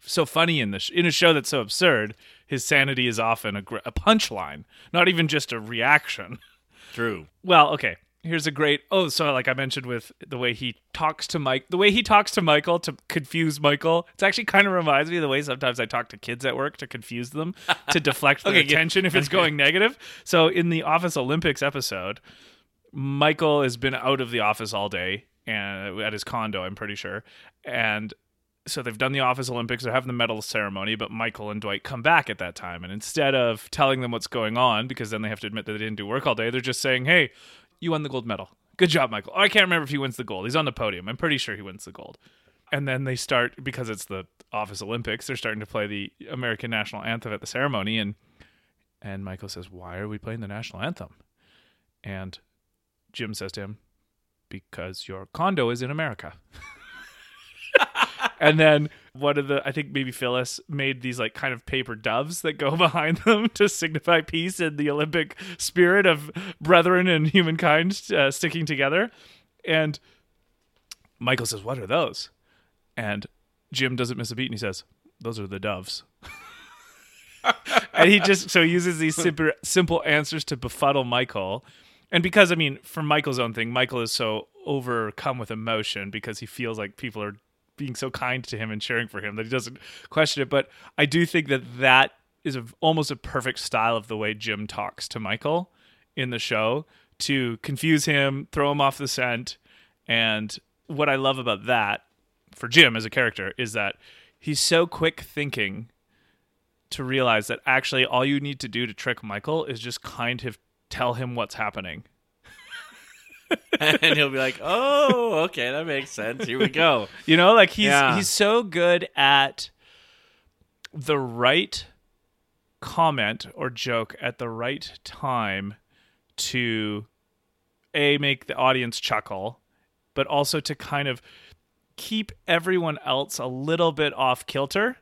so funny in the sh- in a show that's so absurd. His sanity is often a, gr- a punchline, not even just a reaction. True. Well, okay. Here's a great. Oh, so like I mentioned with the way he talks to Mike, the way he talks to Michael to confuse Michael. It's actually kind of reminds me of the way sometimes I talk to kids at work to confuse them to deflect their Okay, yeah. attention if it's going negative. So in the Office Olympics episode, Michael has been out of the office all day and at his condo, I'm pretty sure, and so they've done the office olympics they're having the medal ceremony but michael and dwight come back at that time and instead of telling them what's going on because then they have to admit that they didn't do work all day they're just saying hey you won the gold medal. Good job michael. Oh, i can't remember if he wins the gold. He's on the podium. I'm pretty sure he wins the gold. And then they start because it's the office olympics they're starting to play the american national anthem at the ceremony and and michael says why are we playing the national anthem? And jim says to him because your condo is in america. And then one of the I think maybe Phyllis made these like kind of paper doves that go behind them to signify peace and the Olympic spirit of brethren and humankind uh, sticking together. And Michael says, "What are those?" And Jim doesn't miss a beat and he says, "Those are the doves." and he just so he uses these simple, simple answers to befuddle Michael. And because I mean, for Michael's own thing, Michael is so overcome with emotion because he feels like people are being so kind to him and cheering for him that he doesn't question it. But I do think that that is a, almost a perfect style of the way Jim talks to Michael in the show to confuse him, throw him off the scent. And what I love about that for Jim as a character is that he's so quick thinking to realize that actually all you need to do to trick Michael is just kind of tell him what's happening. and he'll be like, "Oh, okay, that makes sense. Here we go." You know, like he's Yeah. he's so good at the right comment or joke at the right time to a make the audience chuckle, but also to kind of keep everyone else a little bit off kilter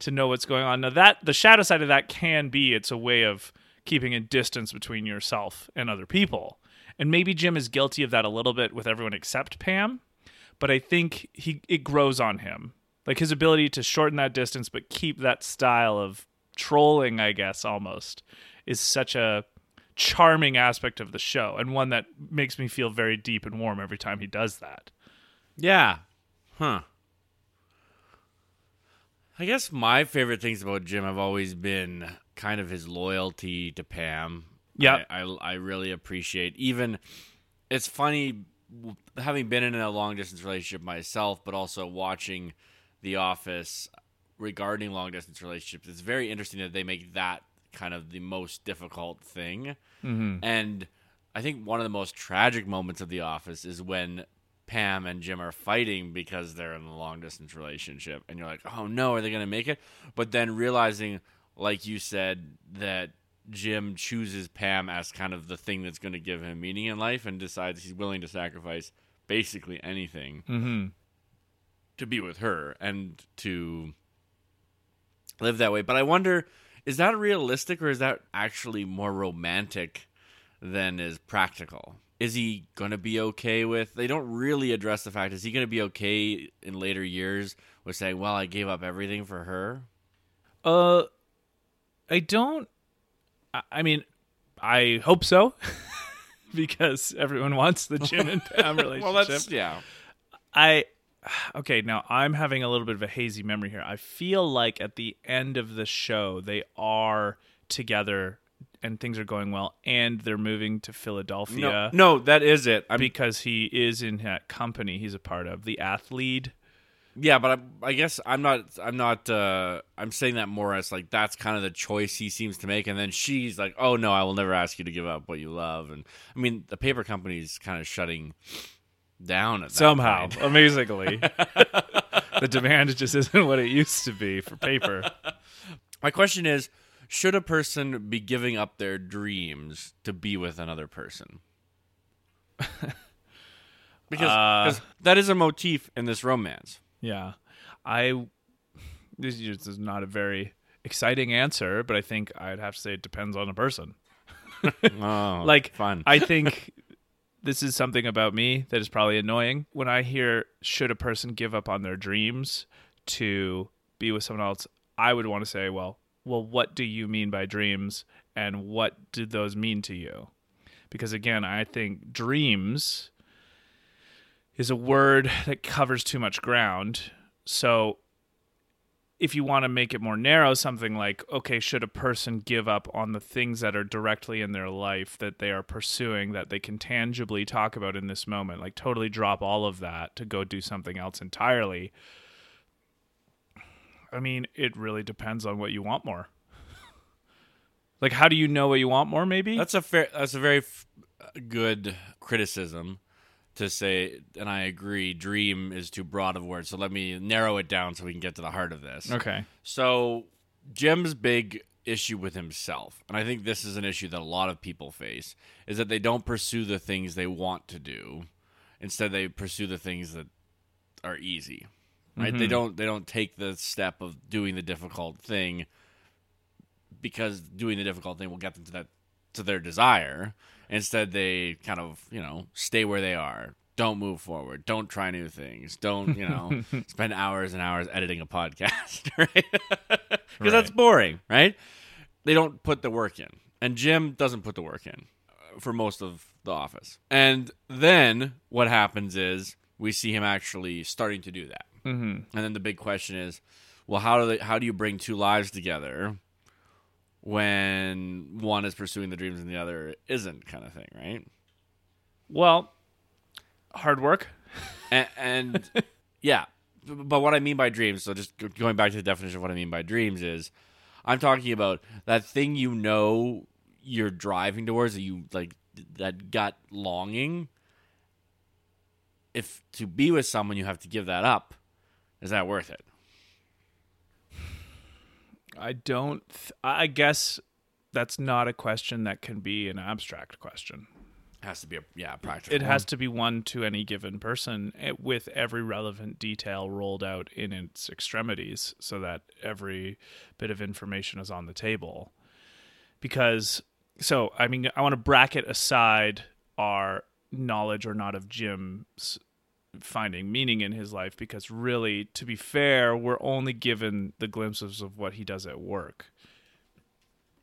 to know what's going on. Now that the shadow side of that can be it's a way of keeping a distance between yourself and other people. And maybe Jim is guilty of that a little bit with everyone except Pam, but I think he it grows on him. Like his ability to shorten that distance but keep that style of trolling, I guess almost, is such a charming aspect of the show and one that makes me feel very deep and warm every time he does that. Yeah. Huh. I guess my favorite things about Jim have always been kind of his loyalty to Pam. Yeah. I, I, I really appreciate. Even it's funny having been in a long distance relationship myself, but also watching The Office regarding long distance relationships. It's very interesting that they make that kind of the most difficult thing. Mm-hmm. And I think one of the most tragic moments of The Office is when Pam and Jim are fighting because they're in a long distance relationship. And you're like, oh no, are they going to make it? But then realizing, like you said, that Jim chooses Pam as kind of the thing that's going to give him meaning in life and decides he's willing to sacrifice basically anything Mm-hmm. to be with her and to live that way. But I wonder, is that realistic or is that actually more romantic than is practical? Is he going to be okay with? They don't really address the fact. Is he going to be okay in later years with saying, "Well, I gave up everything for her"? Uh, I don't. I- I mean, I hope so, because everyone wants the Jim and Pam relationship. Well, that's yeah. I okay, now I'm having a little bit of a hazy memory here. I feel like at the end of the show they are together and things are going well and they're moving to No, Philadelphia no, that is it. I'm, because he is in that company he's a part of, the Athlead. Yeah, but I, I guess I'm not. I'm not. Uh, I'm saying that more as like that's kind of the choice he seems to make, and then she's like, "Oh no, I will never ask you to give up what you love." And I mean, the paper company's kind of shutting down at that Somehow, point. amazingly. the demand just isn't what it used to be for paper. My question is: Should a person be giving up their dreams to be with another person? Because Uh, that is a motif in this romance. Yeah. I this is not a very exciting answer, but I think I'd have to say it depends on the person. Oh, Like fun. I think this is something about me that is probably annoying. When I hear should a person give up on their dreams to be with someone else, I would want to say, well, well, what do you mean by dreams and what did those mean to you? Because again, I think dreams is a word that covers too much ground. So if you want to make it more narrow, something like, okay, should a person give up on the things that are directly in their life that they are pursuing that they can tangibly talk about in this moment? Like, totally drop all of that to go do something else entirely. I mean, it really depends on what you want more. like, how do you know what you want more, maybe? That's a fair. That's a very f- good criticism to say, and I agree. Dream is too broad of a word, so let me narrow it down so we can get to the heart of this. okay. So Jim's big issue with himself, and I think this is an issue that a lot of people face, is that they don't pursue the things they want to do. Instead, they pursue the things that are easy. Right? They mm-hmm. don't. They don't take the step of doing the difficult thing because doing the difficult thing will get them to that to their desire. Instead, they kind of you know stay where they are. Don't move forward. Don't try new things. Don't you know spend hours and hours editing a podcast, right? Because that's boring, right? They don't put the work in, and Jim doesn't put the work in for most of the office. And then what happens is we see him actually starting to do that. Mm-hmm. And then the big question is, well, how do they, how do you bring two lives together when one is pursuing the dreams and the other isn't, kind of thing, right? Well, hard work. And, and yeah, but what I mean by dreams, so just going back to the definition of what I mean by dreams is, I'm talking about that thing you know you're driving towards that you like that gut longing. If to be with someone you have to give that up, is that worth it? I don't. Th- I guess that's not a question that can be an abstract question. It has to be a yeah practical. It has to be one to any given person eh, with every relevant detail rolled out in its extremities so that every bit of information is on the table. Because, so, I mean, I want to bracket aside our knowledge or not of Jim's finding meaning in his life because really to be fair we're only given the glimpses of what he does at work.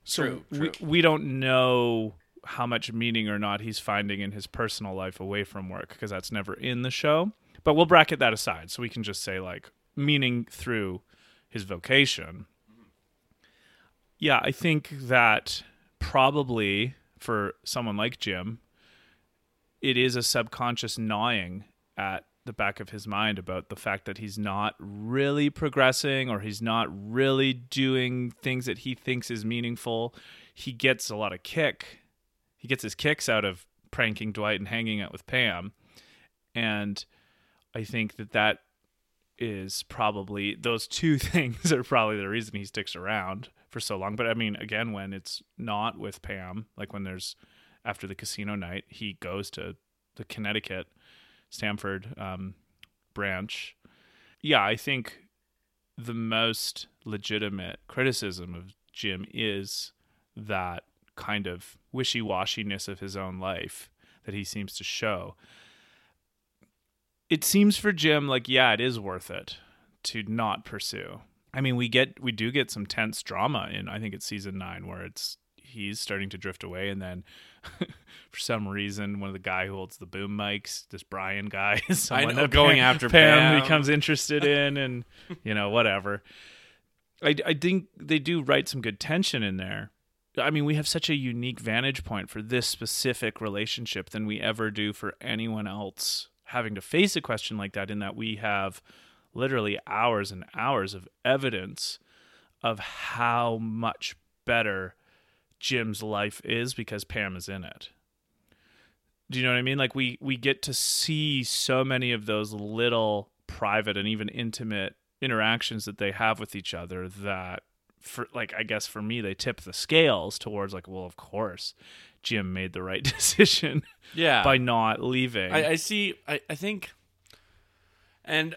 So True, we, true. we don't know how much meaning or not he's finding in his personal life away from work because that's never in the show. But we'll bracket that aside so we can just say like meaning through his vocation. Yeah i think that probably for someone like jim it is a subconscious gnawing at the back of his mind about the fact that he's not really progressing or he's not really doing things that he thinks is meaningful. He gets a lot of kick. He gets his kicks out of pranking Dwight and hanging out with Pam. And I think that that is probably those two things are probably the reason he sticks around for so long. But I mean, again, when it's not with Pam, like when there's after the casino night, he goes to the Connecticut Stamford um, branch. Yeah, I think the most legitimate criticism of Jim is that kind of wishy washiness of his own life that he seems to show. It seems for Jim like, yeah, it is worth it to not pursue. I mean, we get we do get some tense drama in I think it's season nine where it's he's starting to drift away and then for some reason one of the guy who holds the boom mics this brian guy is someone know, going Pam- after pam, Pam. becomes interested in and you know whatever I, I think they do write some good tension in there i mean we have such a unique vantage point for this specific relationship than we ever do for anyone else having to face a question like that in that we have literally hours and hours of evidence of how much better Jim's life is because Pam is in it. Do you know what I mean? Like we we get to see so many of those little private and even intimate interactions that they have with each other that for like I guess for me they tip the scales towards like well of course Jim made the right decision Yeah. by not leaving. I, I see. I, I think, and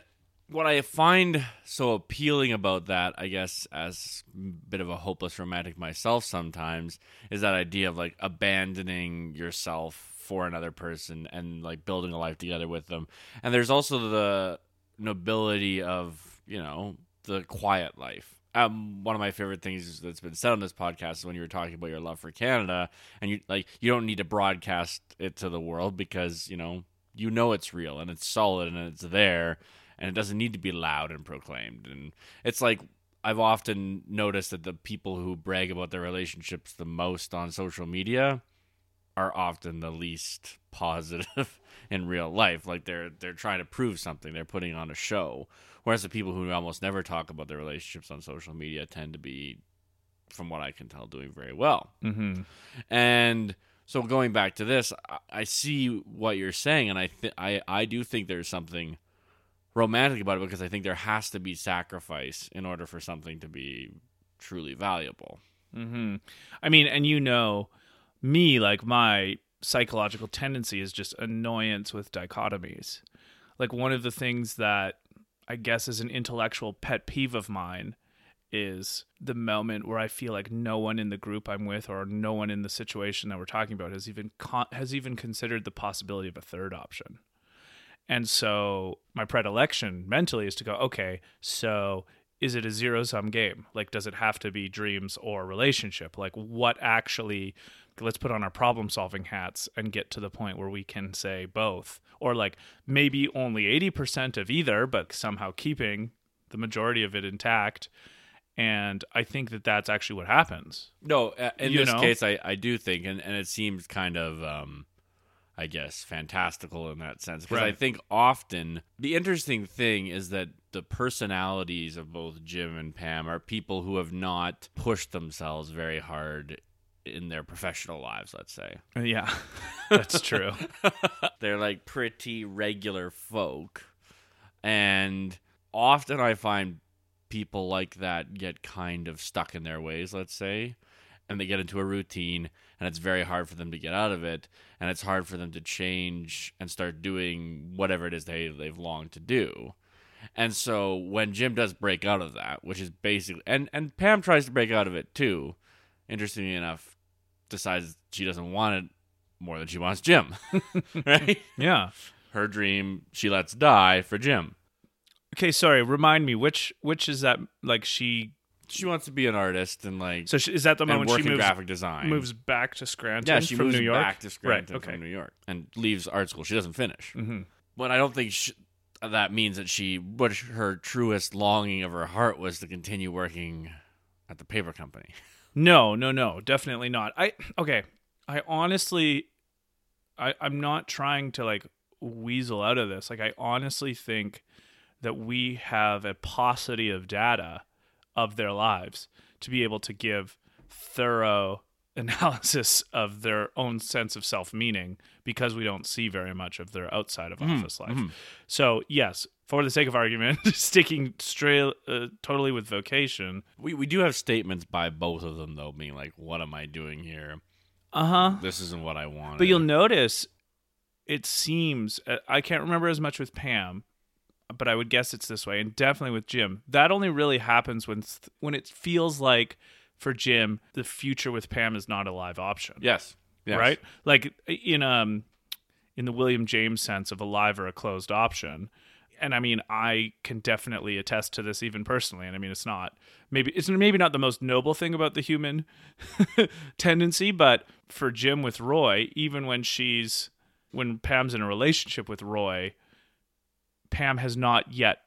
what I find so appealing about that, I guess, as a bit of a hopeless romantic myself, sometimes is that idea of like abandoning yourself for another person and like building a life together with them. And there's also the nobility of you know the quiet life. Um, one of my favorite things that's been said on this podcast is when you were talking about your love for Canada, and you like you don't need to broadcast it to the world because you know you know it's real and it's solid and it's there, and it doesn't need to be loud and proclaimed. And it's like I've often noticed that the people who brag about their relationships the most on social media are often the least positive in real life. Like they're they're trying to prove something. They're putting on a show. Whereas the people who almost never talk about their relationships on social media tend to be, from what I can tell, doing very well. mm-hmm. And so going back to this, I, I see what you're saying, and I th- I I do think there's something romantic about it because I think there has to be sacrifice in order for something to be truly valuable. Mm-hmm. I mean, and you know, me, like my psychological tendency is just annoyance with dichotomies. Like one of the things that I guess is an intellectual pet peeve of mine is the moment where I feel like no one in the group I'm with or no one in the situation that we're talking about has even con- has even considered the possibility of a third option. And so my predilection mentally is to go, okay, so is it a zero sum game? Like, does it have to be dreams or relationship? Like, what actually, let's put on our problem solving hats and get to the point where we can say both. Or like maybe only 80% of either, but somehow keeping the majority of it intact. And I think that that's actually what happens. No, in You this know? case, I, I do think, and, and it seems kind of, um, I guess, fantastical in that sense. Because I think often the interesting thing is that the personalities of both Jim and Pam are people who have not pushed themselves very hard in their professional lives, let's say. Uh, Yeah, that's true. They're like pretty regular folk. And often I find people like that get kind of stuck in their ways, let's say, and they get into a routine and it's very hard for them to get out of it and it's hard for them to change and start doing whatever it is they they've longed to do. And so when Jim does break out of that, which is basically and and Pam tries to break out of it too, interestingly enough, decides she doesn't want it more than she wants Jim. right? Yeah. Her dream she lets die for Jim. Okay, sorry. Remind me which which is that? Like she. She wants to be an artist and like So she, is that the and moment work she in moves graphic design. moves back to Scranton yeah, she from moves New York? back to Scranton Right, okay. from New York and leaves art school. She doesn't finish. hmm But I don't think she, that means that she, what her truest longing of her heart was to continue working at the paper company. No, no, no, definitely not. I okay. I honestly, I I'm not trying to like weasel out of this. Like I honestly think that we have a paucity of data of their lives to be able to give thorough analysis of their own sense of self meaning because we don't see very much of their outside of office life. So yes, for the sake of argument, sticking straight uh, totally with vocation. We we do have statements by both of them though, being like, "What am I doing here? Uh huh. This isn't what I want." But you'll notice it seems uh, I can't remember as much with Pam, but I would guess it's this way, and definitely with Jim. That only really happens when when it feels like for Jim the future with Pam is not a live option, yes, yes. right? Like in um in the William James sense of a live or a closed option. And I mean, I can definitely attest to this even personally. And I mean, it's not maybe it's maybe not the most noble thing about the human tendency, but for Jim with Roy, even when she's when Pam's in a relationship with Roy, Pam has not yet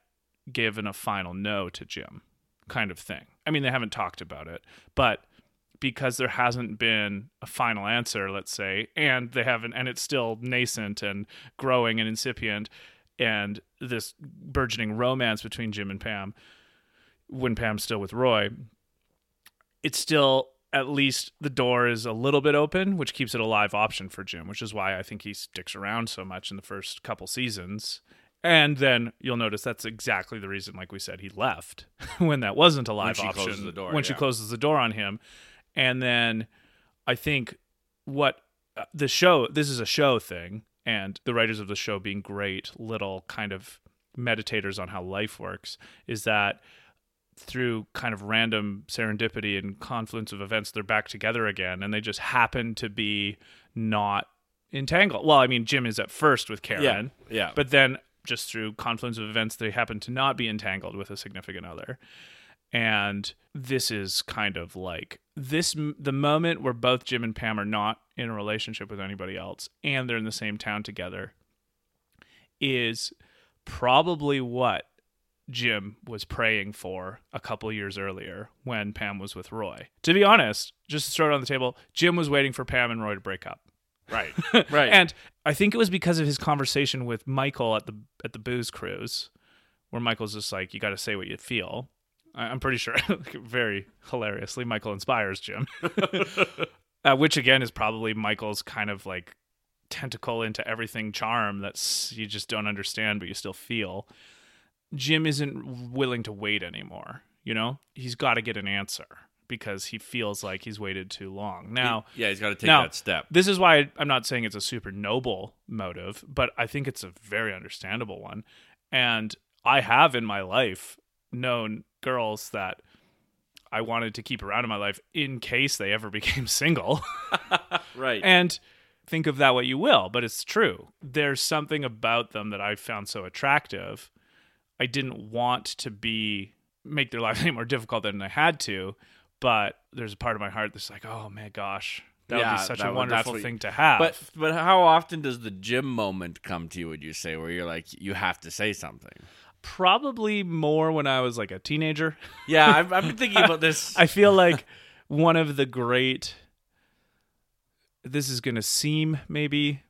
given a final no to Jim, kind of thing. I mean, they haven't talked about it, but because there hasn't been a final answer, let's say, and they haven't, and it's still nascent and growing and incipient, and this burgeoning romance between Jim and Pam, when Pam's still with Roy, it's still at least the door is a little bit open, which keeps it a live option for Jim, which is why I think he sticks around so much in the first couple seasons. And then you'll notice that's exactly the reason, like we said, he left when that wasn't a live she option. closes the door, when she closes the door on him. And then I think what uh, the show this is a show thing and the writers of the show being great little kind of meditators on how life works is that through kind of random serendipity and confluence of events they're back together again and they just happen to be not entangled well i mean jim is at first with karen yeah. but then just through confluence of events they happen to not be entangled with a significant other and this is kind of like this the moment where both jim and pam are not in a relationship with anybody else and they're in the same town together is probably what jim was praying for a couple years earlier when pam was with roy to be honest just to throw it on the table jim was waiting for pam and roy to break up right. Right. and I think it was because of his conversation with Michael at the at the booze cruise, where Michael's just like, "You got to say what you feel." I- I'm pretty sure, very hilariously, Michael inspires Jim, uh, which again is probably Michael's kind of like tentacle into everything charm that's you just don't understand but you still feel. Jim isn't willing to wait anymore. You know, he's got to get an answer because he feels like he's waited too long. Now, yeah, he's got to take now, that step. this is why I'm not saying it's a super noble motive, but I think it's a very understandable one. And I have in my life known girls that I wanted to keep around in my life in case they ever became single. Right. and think of that what you will, but it's true. There's something about them that I found so attractive. I didn't want to be make their life any more difficult than I had to, but there's a part of my heart that's like, oh my gosh, that would be such a wonderful thing to have. but but how often does the Jim moment come to you? Would you say where you're like you have to say something? probably more when I was like a teenager. Yeah, I've, I've been thinking about this. I feel like one of the great. This is going to seem maybe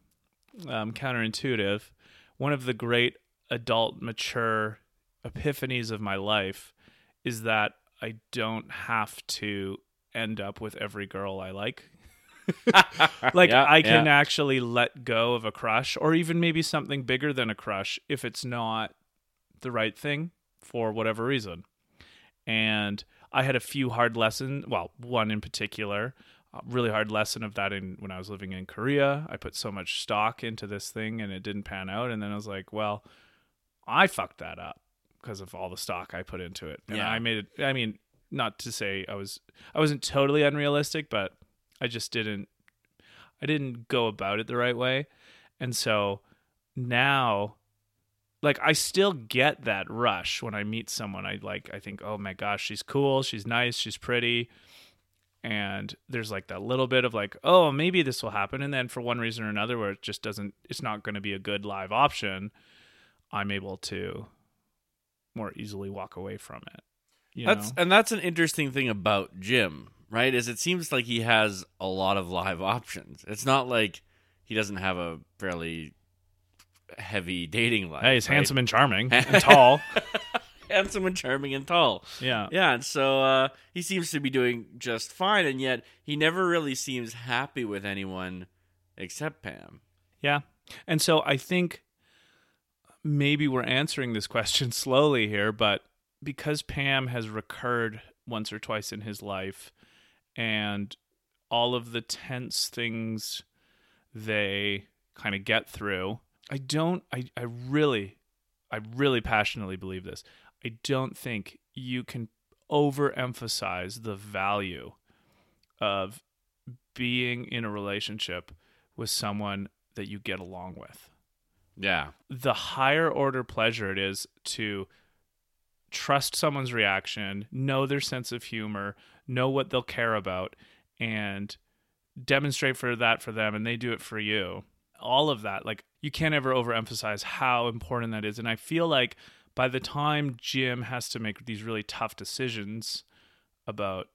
um, counterintuitive. One of the great adult, mature epiphanies of my life is that I don't have to end up with every girl I like. like Yeah, I can yeah. actually let go of a crush or even maybe something bigger than a crush if it's not the right thing for whatever reason. And I had a few hard lessons, well, one in particular, a really hard lesson of that in when I was living in Korea. I put so much stock into this thing and it didn't pan out and then I was like, well, I fucked that up because of all the stock I put into it. And Yeah. I made it I mean, not to say I was I wasn't totally unrealistic, but I just didn't I didn't go about it the right way. And so now like I still get that rush when I meet someone I like I think, "Oh my gosh, she's cool, she's nice, she's pretty." And there's like that little bit of like, "Oh, maybe this will happen." And then for one reason or another where it just doesn't it's not going to be a good live option, I'm able to more easily walk away from it. You That's know? and that's an interesting thing about Jim, right? Is it seems like he has a lot of live options. It's not like he doesn't have a fairly heavy dating life. Hey, he's right? handsome and charming and tall. handsome and charming and tall. Yeah. Yeah, and so uh, he seems to be doing just fine, and yet he never really seems happy with anyone except Pam. Yeah. And so I think maybe we're answering this question slowly here, but because Pam has recurred once or twice in his life and all of the tense things they kind of get through, I don't I, I really I really passionately believe this. I don't think you can overemphasize the value of being in a relationship with someone that you get along with. Yeah, The higher order pleasure it is to trust someone's reaction, know their sense of humor, know what they'll care about, and demonstrate for that for them, and they do it for you. All of that, like, you can't ever overemphasize how important that is. And I feel like by the time Jim has to make these really tough decisions about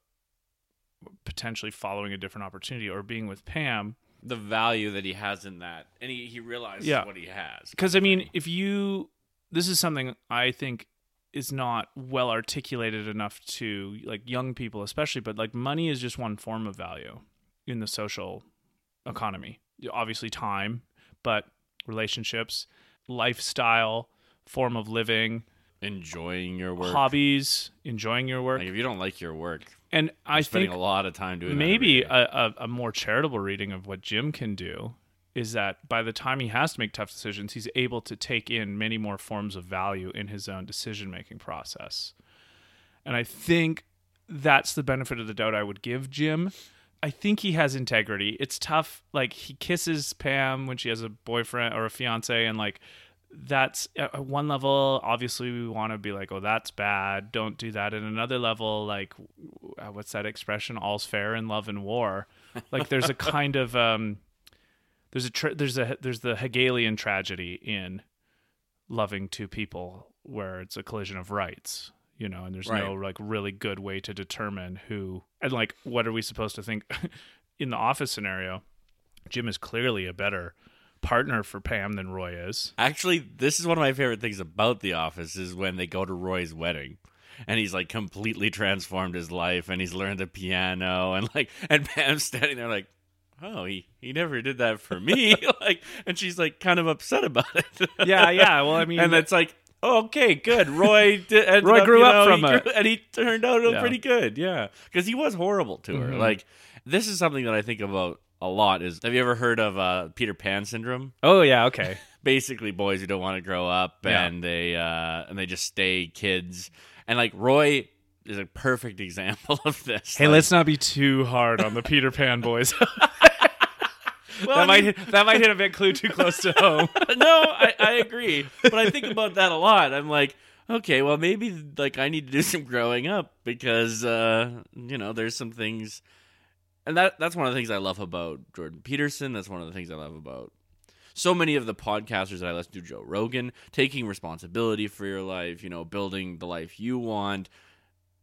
potentially following a different opportunity or being with Pam, the value that he has in that, and he, he realizes Yeah. what he has. because I mean, if you, this is something I think is not well articulated enough to like young people, especially, but like money is just one form of value in the social economy. Obviously, time, but relationships, lifestyle, form of living, enjoying your work. hobbies, enjoying your work. Like if you don't like your work, And I spending think a lot of time doing maybe a, a, a more charitable reading of what Jim can do is that by the time he has to make tough decisions, he's able to take in many more forms of value in his own decision making process. And I think that's the benefit of the doubt I would give Jim. I think he has integrity. It's tough. Like he kisses Pam when she has a boyfriend or a fiance, and like that's at one level. Obviously, we want to be like, "Oh, that's bad. Don't do that." At another level, like, uh, what's that expression? All's fair in love and war. Like, there's a kind of um, there's a tra- there's a there's the Hegelian tragedy in loving two people where it's a collision of rights you know and there's no like really good way to determine who and like what are we supposed to think in the office scenario jim is clearly a better partner for pam than roy is Actually, this is one of my favorite things about The Office is when they go to Roy's wedding. And he's like completely transformed his life and he's learned the piano and like and Pam's standing there like, Oh, he, he never did that for me. like and she's like kind of upset about it. yeah yeah well i mean and it's like, oh, okay, good. Roy did, Roy up, grew you up from it. grew- and he turned out Yeah. pretty good. Yeah, because he was horrible to her. Mhm. Like this is something that I think about a lot. Is have you ever heard of uh, Peter Pan syndrome? oh yeah okay basically boys who don't want to grow up Yeah. and they uh and they just stay kids and like roy is a perfect example of this hey Like, let's not be too hard on the peter pan boys well, that might hit, that might hit a bit clue too close to home no I, I agree but i think about that a lot i'm like okay well maybe like i need to do some growing up because uh you know there's some things and that that's one of the things i love about jordan peterson that's one of the things i love about so many of the podcasters that I listen to, Joe Rogan, taking responsibility for your life, you know, building the life you want.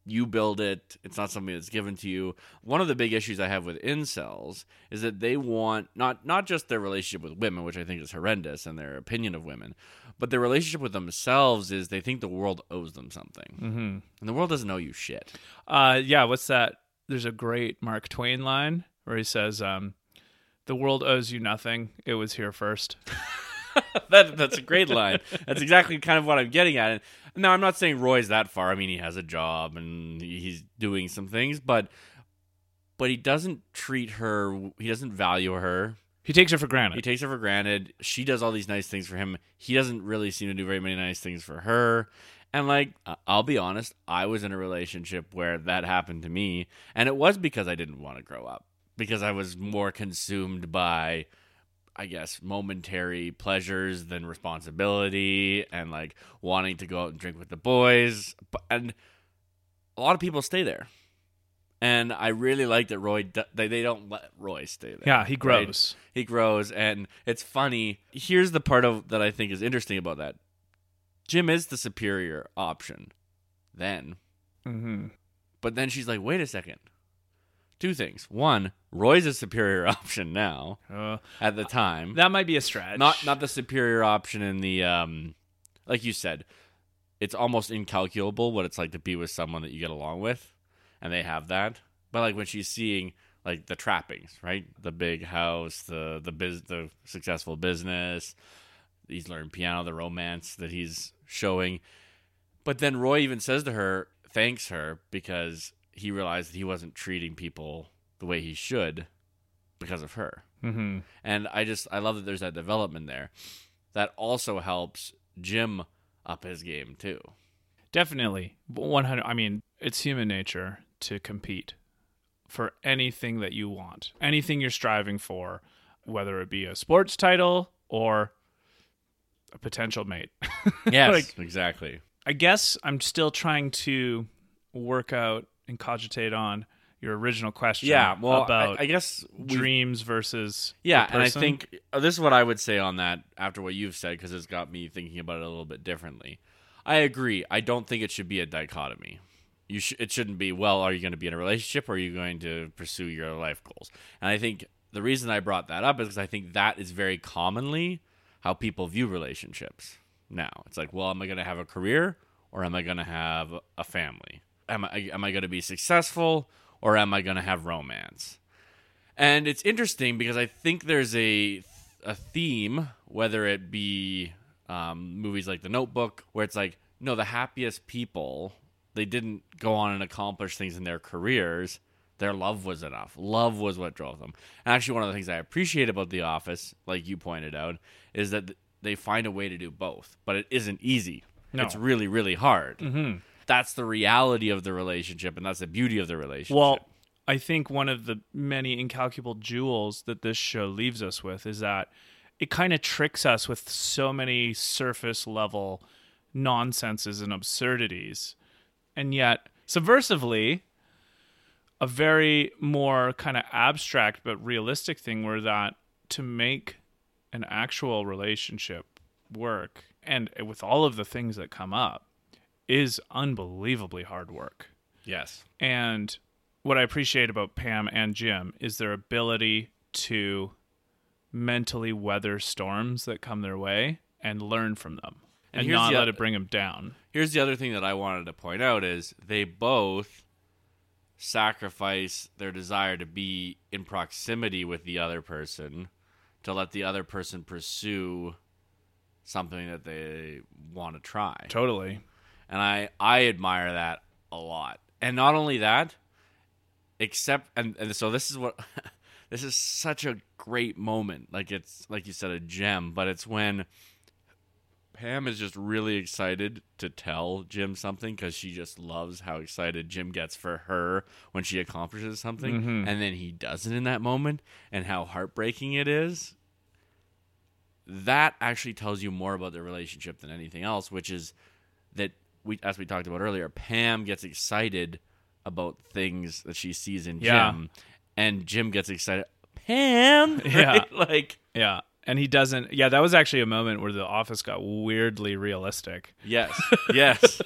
You build it. It's not something that's given to you. One of the big issues I have with incels is that they want not not just their relationship with women, which I think is horrendous, and their opinion of women, but their relationship with themselves is they think the world owes them something, mm-hmm. and the world doesn't owe you shit. Uh, yeah, what's that? There's a great Mark Twain line where he says, um, "The world owes you nothing. It was here first. that, that's a great line. That's exactly kind of what I'm getting at. And now I'm not saying Roy's that far. I mean, he has a job and he's doing some things, but but he doesn't treat her. He doesn't value her. He takes her for granted. He takes her for granted. She does all these nice things for him. He doesn't really seem to do very many nice things for her. And like, I'll be honest, I was in a relationship where that happened to me, and it was because I didn't want to grow up because I was more consumed by I guess momentary pleasures than responsibility and like wanting to go out and drink with the boys. And a lot of people stay there. And I really like that Roy they they don't let Roy stay there. yeah, he right? grows. He grows and it's funny. Here's the part of that I think is interesting about that. Jim is the superior option then. Mm-hmm. But then she's like, "Wait a second. Two things. One, Roy's a superior option now Uh, at the time. that might be a stretch. not not the superior option in the um like you said it's almost incalculable what it's like to be with someone that you get along with and they have that but like when she's seeing like the trappings right the big house the the biz the successful business he's learned piano the romance that he's showing but then roy even says to her thanks her because he realized that he wasn't treating people the way he should because of her Mm-hmm. and I just I love that there's that development there. That also helps Jim up his game too. Definitely, one hundred. I mean, it's human nature to compete for anything that you want, anything you're striving for, whether it be a sports title or a potential mate. Yes, Like- exactly. I guess I'm still trying to work out and cogitate on your original question. Yeah, well, about I, I guess we, dreams versus Yeah, and I think uh, this is what I would say on that after what you've said because it's got me thinking about it a little bit differently. I agree. I don't think it should be a dichotomy. You sh- it shouldn't be. Well, are you going to be in a relationship or are you going to pursue your life goals? And I think the reason I brought that up is because I think that is very commonly how people view relationships now. It's like, well, am I going to have a career or am I going to have a family? Am I am I going to be successful or am I going to have romance? And it's interesting because I think there's a a theme, whether it be um, movies like The Notebook, where it's like, no, the happiest people they didn't go on and accomplish things in their careers. Their love was enough. Love was what drove them. And actually, one of the things I appreciate about The Office, like you pointed out, is that they find a way to do both. But it isn't easy. No. It's really, really hard. Mm-hmm. That's the reality of the relationship, and that's the beauty of the relationship. Well, I think one of the many incalculable jewels that this show leaves us with is that it kind of tricks us with so many surface level nonsenses and absurdities. And yet, subversively, a very more kind of abstract but realistic thing were that to make an actual relationship work and with all of the things that come up is unbelievably hard work. yes. And what I appreciate about Pam and Jim is their ability to mentally weather storms that come their way and learn from them And and, not the let it bring them down. Here's the other thing that I wanted to point out is they both sacrifice their desire to be in proximity with the other person to let the other person pursue something that they want to try. Totally. And I I admire that a lot. And not only that, except and, and so this is what this is such a great moment. Like it's like you said a gem, but it's when Pam is just really excited to tell Jim something because she just loves how excited Jim gets for her when she accomplishes something, mm-hmm. and then he doesn't in that moment, and how heartbreaking it is. That actually tells you more about their relationship than anything else, which is that we, as we talked about earlier, Pam gets excited about things that she sees in Yeah. Jim, and Jim gets excited. Pam, Yeah. right? like Yeah. And he doesn't. Yeah, that was actually a moment where the office got weirdly realistic, yes, yes.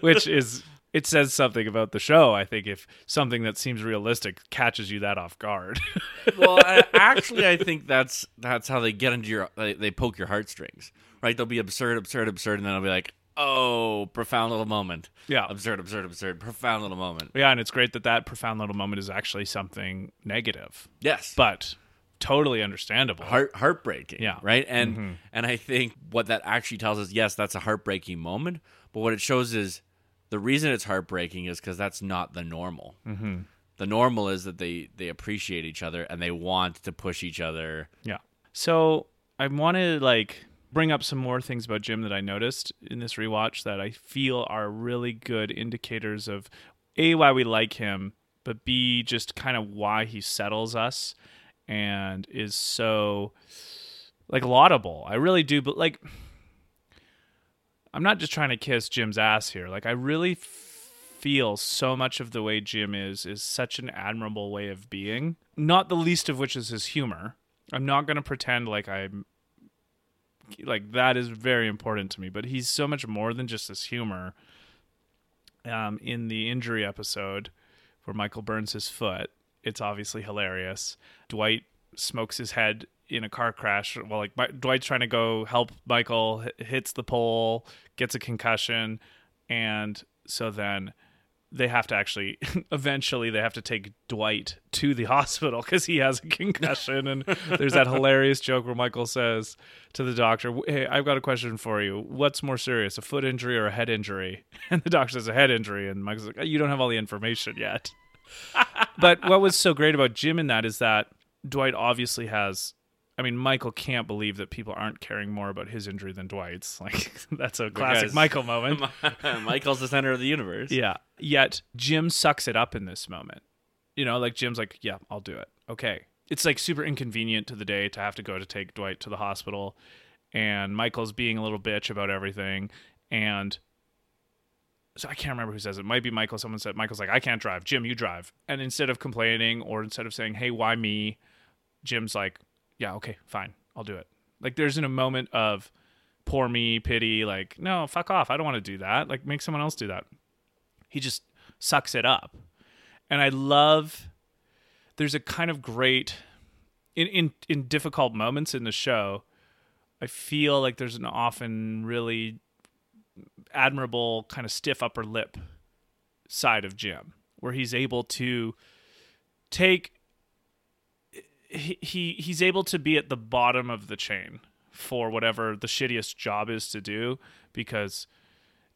which is it says something about the show. I think if something that seems realistic catches you that off guard. well, I, actually, I think that's that's how they get into your they, they poke your heartstrings, right? They'll be absurd, absurd, absurd, and then they'll be like, oh, profound little moment. yeah. Absurd, absurd, absurd, profound little moment. Yeah, and it's great that that profound little moment is actually something negative, Yes, but totally understandable. heart heartbreaking. Yeah. right. And and I think what that actually tells us, yes, that's a heartbreaking moment. But what it shows is the reason it's heartbreaking is because that's not the normal. Mm-hmm. The normal is that they they appreciate each other and they want to push each other. Yeah. So I want to like bring up some more things about Jim that I noticed in this rewatch that I feel are really good indicators of a why we like him, but b just kind of why he settles us and is so like laudable. I really do, but like I'm not just trying to kiss Jim's ass here. Like I really feel so much of the way Jim is is such an admirable way of being. Not the least of which is his humor. I'm not going to pretend like I'm like that is very important to me, but he's so much more than just his humor. Um, in the injury episode where Michael burns his foot, it's obviously hilarious. Dwight smokes his head in a car crash. Well, like Mi- Dwight's trying to go help Michael, h- hits the pole, gets a concussion, and so then they have to actually eventually they have to take Dwight to the hospital because he has a concussion. And there's that hilarious joke where Michael says to the doctor hey I've got a question for you. What's more serious a foot injury or a head injury? And the doctor says a head injury. And Michael's like you don't have all the information yet but what was so great about Jim in that is that Dwight obviously has I mean, Michael can't believe that people aren't caring more about his injury than Dwight's. Like, that's a classic Because- Michael moment. Michael's the center of the universe. Yeah. Yet Jim sucks it up in this moment. You know, like Jim's like, yeah, I'll do it. Okay. It's like super inconvenient to the day to have to go to take Dwight to the hospital. And Michael's being a little bitch about everything. And so I can't remember who says it. it. Might be Michael. Someone said, Michael's like, I can't drive. Jim, you drive. And instead of complaining or instead of saying, hey, why me? Jim's like, yeah, okay, fine. I'll do it. Like there's in a moment of poor me, pity, like, no, fuck off. I don't want to do that. Like make someone else do that he just sucks it up and i love there's a kind of great in in in difficult moments in the show i feel like there's an often really admirable kind of stiff upper lip side of jim where he's able to take he, he he's able to be at the bottom of the chain for whatever the shittiest job is to do because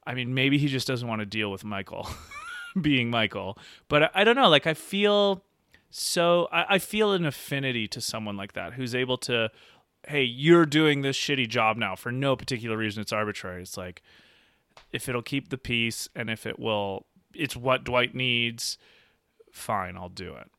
I mean, maybe he just doesn't want to deal with Michael being Michael. But I, I don't know. Like, I feel so, I, I feel an affinity to someone like that who's able to, hey, you're doing this shitty job now for no particular reason. It's arbitrary. It's like, if it'll keep the peace and if it will, it's what Dwight needs, fine, I'll do it.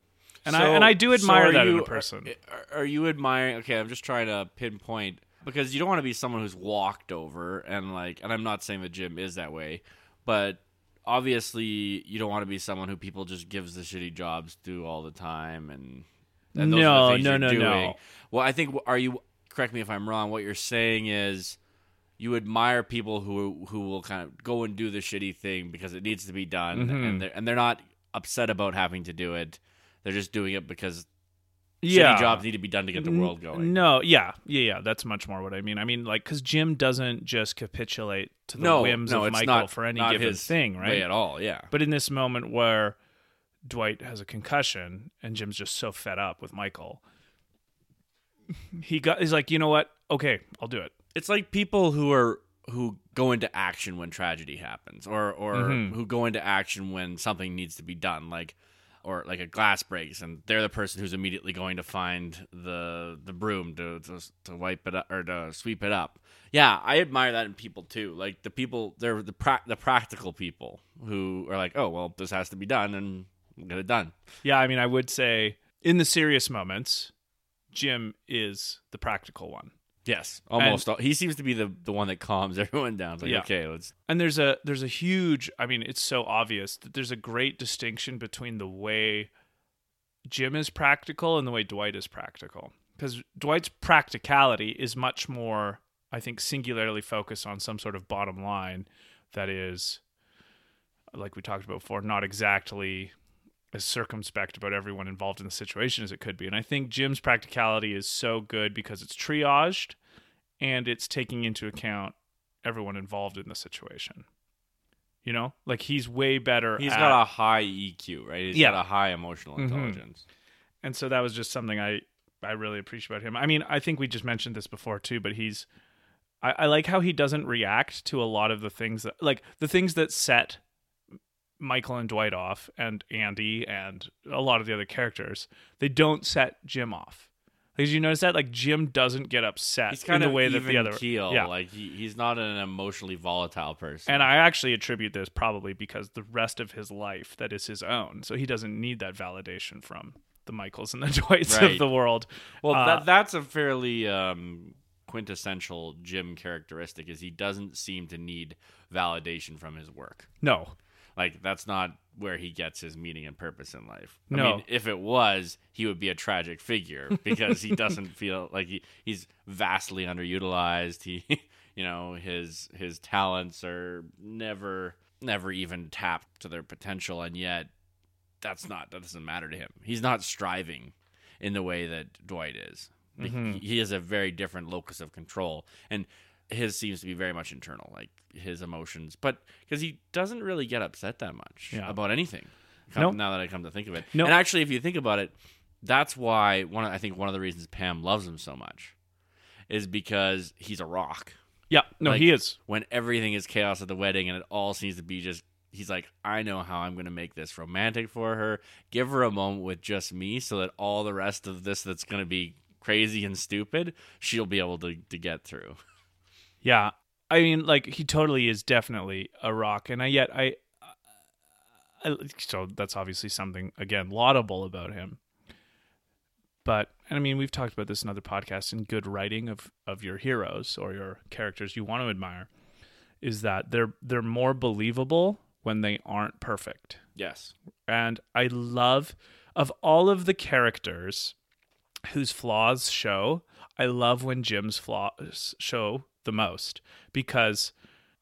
And I and I do admire are that in a person. Are, are you admiring? Okay, I'm just trying to pinpoint because you don't want to be someone who's walked over and like, and I'm not saying that Jim is that way, but obviously you don't want to be someone who people just gives the shitty jobs to all the time and. and those are the No, no, no, doing. no. Well, I think are you correct me if I'm wrong. What you're saying is you admire people who who will kind of go and do the shitty thing because it needs to be done, Mm-hmm. and they're and they're not upset about having to do it. They're just doing it because yeah. shitty jobs need to be done to get the world going. No, yeah, yeah, yeah. That's much more what I mean. I mean, like, because Jim doesn't just capitulate to the no, whims no, of Michael not for any given thing, right? at all. Yeah, But in this moment where Dwight has a concussion and Jim's just so fed up with Michael, he got. He's like, you know what? Okay, I'll do it. It's like people who are who go into action when tragedy happens, or or Mm-hmm. who go into action when something needs to be done, like or like a glass breaks, and they're the person who's immediately going to find the the broom to to, to wipe it up or to sweep it up. Yeah, I admire that in people too. Like the people, they're the pra- the practical people who are like, oh well, this has to be done, and get it done. Yeah, I mean, I would say in the serious moments, Jim is the practical one. Yes, almost. all, he seems to be the the one that calms everyone down. It's like, Yeah. okay, let's and there's a there's a huge i mean it's so obvious that there's a great distinction between the way jim is practical and the way dwight is practical because dwight's practicality is much more i think singularly focused on some sort of bottom line that is like we talked about before not exactly as circumspect about everyone involved in the situation as it could be and i think jim's practicality is so good because it's triaged and it's taking into account everyone involved in the situation. You know, like he's way better. He's at- got a high EQ, right? He's Yeah. got a high emotional Mhm. intelligence. and so that was just something I I really appreciate about him. I mean, I think we just mentioned this before too, but he's I, I like how he doesn't react to a lot of the things that like the things that set Michael and Dwight off and Andy and a lot of the other characters. They don't set Jim off. Did you notice that? Like Jim doesn't get upset He's kind in of the way that the other keel. yeah. Like he, he's not an emotionally volatile person. And I actually attribute this probably because the rest of his life that is his own. So he doesn't need that validation from the Michaels and the Dwights of the world. well, uh, that that's a fairly um, quintessential Jim characteristic. Is he doesn't seem to need validation from his work. No. Like that's not where he gets his meaning and purpose in life. I No. mean, if it was, he would be a tragic figure because he doesn't feel like he, he's vastly underutilized. He, you know, his his talents are never never even tapped to their potential, and yet that's not that doesn't matter to him. He's not striving in the way that Dwight is. Like, mm-hmm. He, he has a very different locus of control, and his seems to be very much internal, like his emotions. But because he doesn't really get upset that much Yeah. about anything. Come, Nope. Now that I come to think of it, Nope. and actually, if you think about it, that's why one. of- I think one of the reasons Pam loves him so much is because he's a rock. Yeah. No, Like- he is. When everything is chaos at the wedding, and it all seems to be just. He's like, I know how I'm going to make this romantic for her. Give her a moment with just me so that all the rest of this that's going to be crazy and stupid, she'll be able to, to get through. Yeah. I mean, like he totally is definitely a rock, and I yet I, I so that's obviously something again laudable about him. But and I mean, we've talked about this in other podcasts. In good writing of of your heroes or your characters you want to admire, is that they're they're more believable when they aren't perfect. Yes. and I love of all of the characters whose flaws show, I love when Jim's flaws show the most because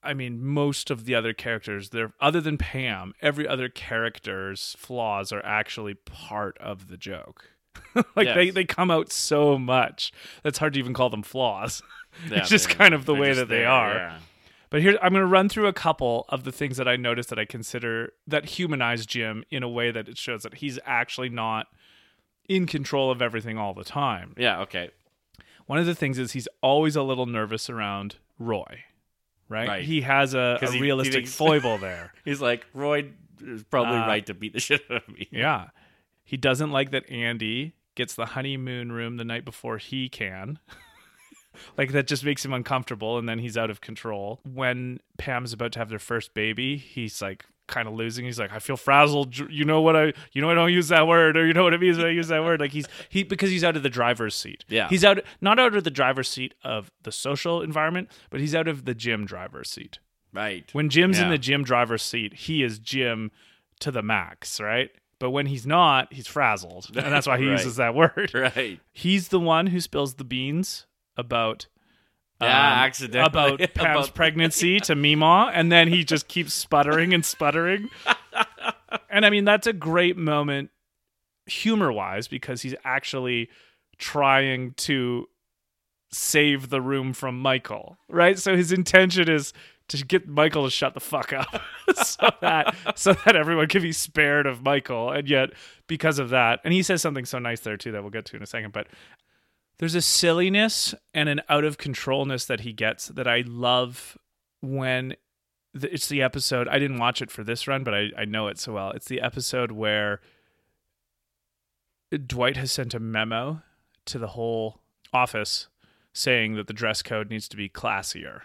I mean most of the other characters they're other than Pam, every other character's flaws are actually part of the joke. like they, Yes. they come out so much. That's hard to even call them flaws. Yeah, it's just kind of the way that they there, are. yeah. But here, I'm going to run through a couple of the things that I noticed that I consider that humanize Jim in a way that it shows that he's actually not in control of everything all the time. Yeah, okay. One of the things is he's always a little nervous around Roy. right? Right. He has a, a he- he realistic thinks- foible there. He's like, Roy is probably Uh, right to beat the shit out of me. Yeah. He doesn't like that Andy gets the honeymoon room the night before he can. like that just makes him uncomfortable and then he's out of control. When Pam's about to have their first baby, he's like kind of losing. He's like, I feel frazzled. You know what I you know I don't use that word or you know what it means when I use that word. Like he's he because he's out of the driver's seat. Yeah. He's out not out of the driver's seat of the social environment, but he's out of the Jim driver's seat. Right. When Jim's in the Jim driver's seat, he is Jim to the max, right? But when he's not, he's frazzled. And that's why he Right. uses that word. right. He's the one who spills the beans about Yeah, um, accidentally. about Pam's pregnancy to Mima, and then he just keeps sputtering and sputtering. and I mean, that's a great moment humor wise because he's actually trying to save the room from Michael, right? So his intention is to get Michael to shut the fuck up so that so that everyone can be spared of Michael and yet because of that and he says something so nice there too that we'll get to in a second but there's a silliness and an out of controlness that he gets that I love when the, it's the episode I didn't watch it for this run but I, I know it so well. It's the episode where Dwight has sent a memo to the whole office saying that the dress code needs to be classier.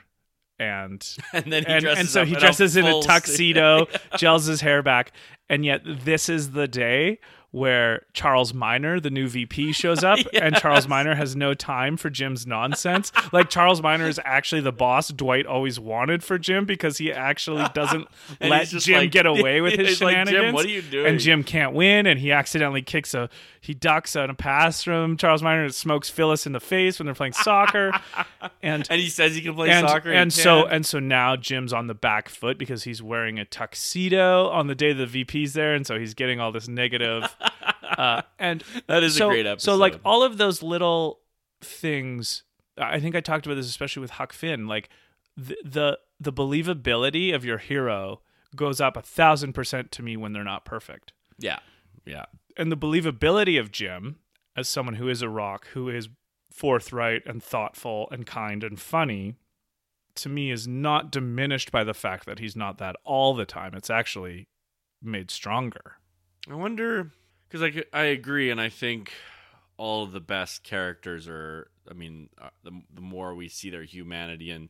And and then he and, and so he dresses in a tuxedo, gels his hair back, and yet this is the day where Charles Miner, the new VP, shows up, and Charles Miner has no time for Jim's nonsense. like Charles Miner is actually the boss Dwight always wanted for Jim because he actually doesn't let Jim like- get away with his he's like, "Jim, shenanigans. what are you doing?" And Jim can't win, and he accidentally kicks a he ducks on a pass from Charles Miner and smokes Phyllis in the face when they're playing soccer, and and he says he can play and, soccer. and he so and so now Jim's on the back foot because he's wearing a tuxedo on the day the VP's there, and so he's getting all this negative. Uh, and That is a so, great So like all of those little things, I think I talked about this especially with Huck Finn. Like the the, the believability of your hero goes up a thousand percent to me when they're not perfect yeah, yeah, and the believability of Jim as someone who is a rock, who is forthright and thoughtful and kind and funny, to me is not diminished by the fact that he's not that all the time. It's actually made stronger. I wonder because I, I agree, and I think all of the best characters are. I mean, uh, the the more we see their humanity in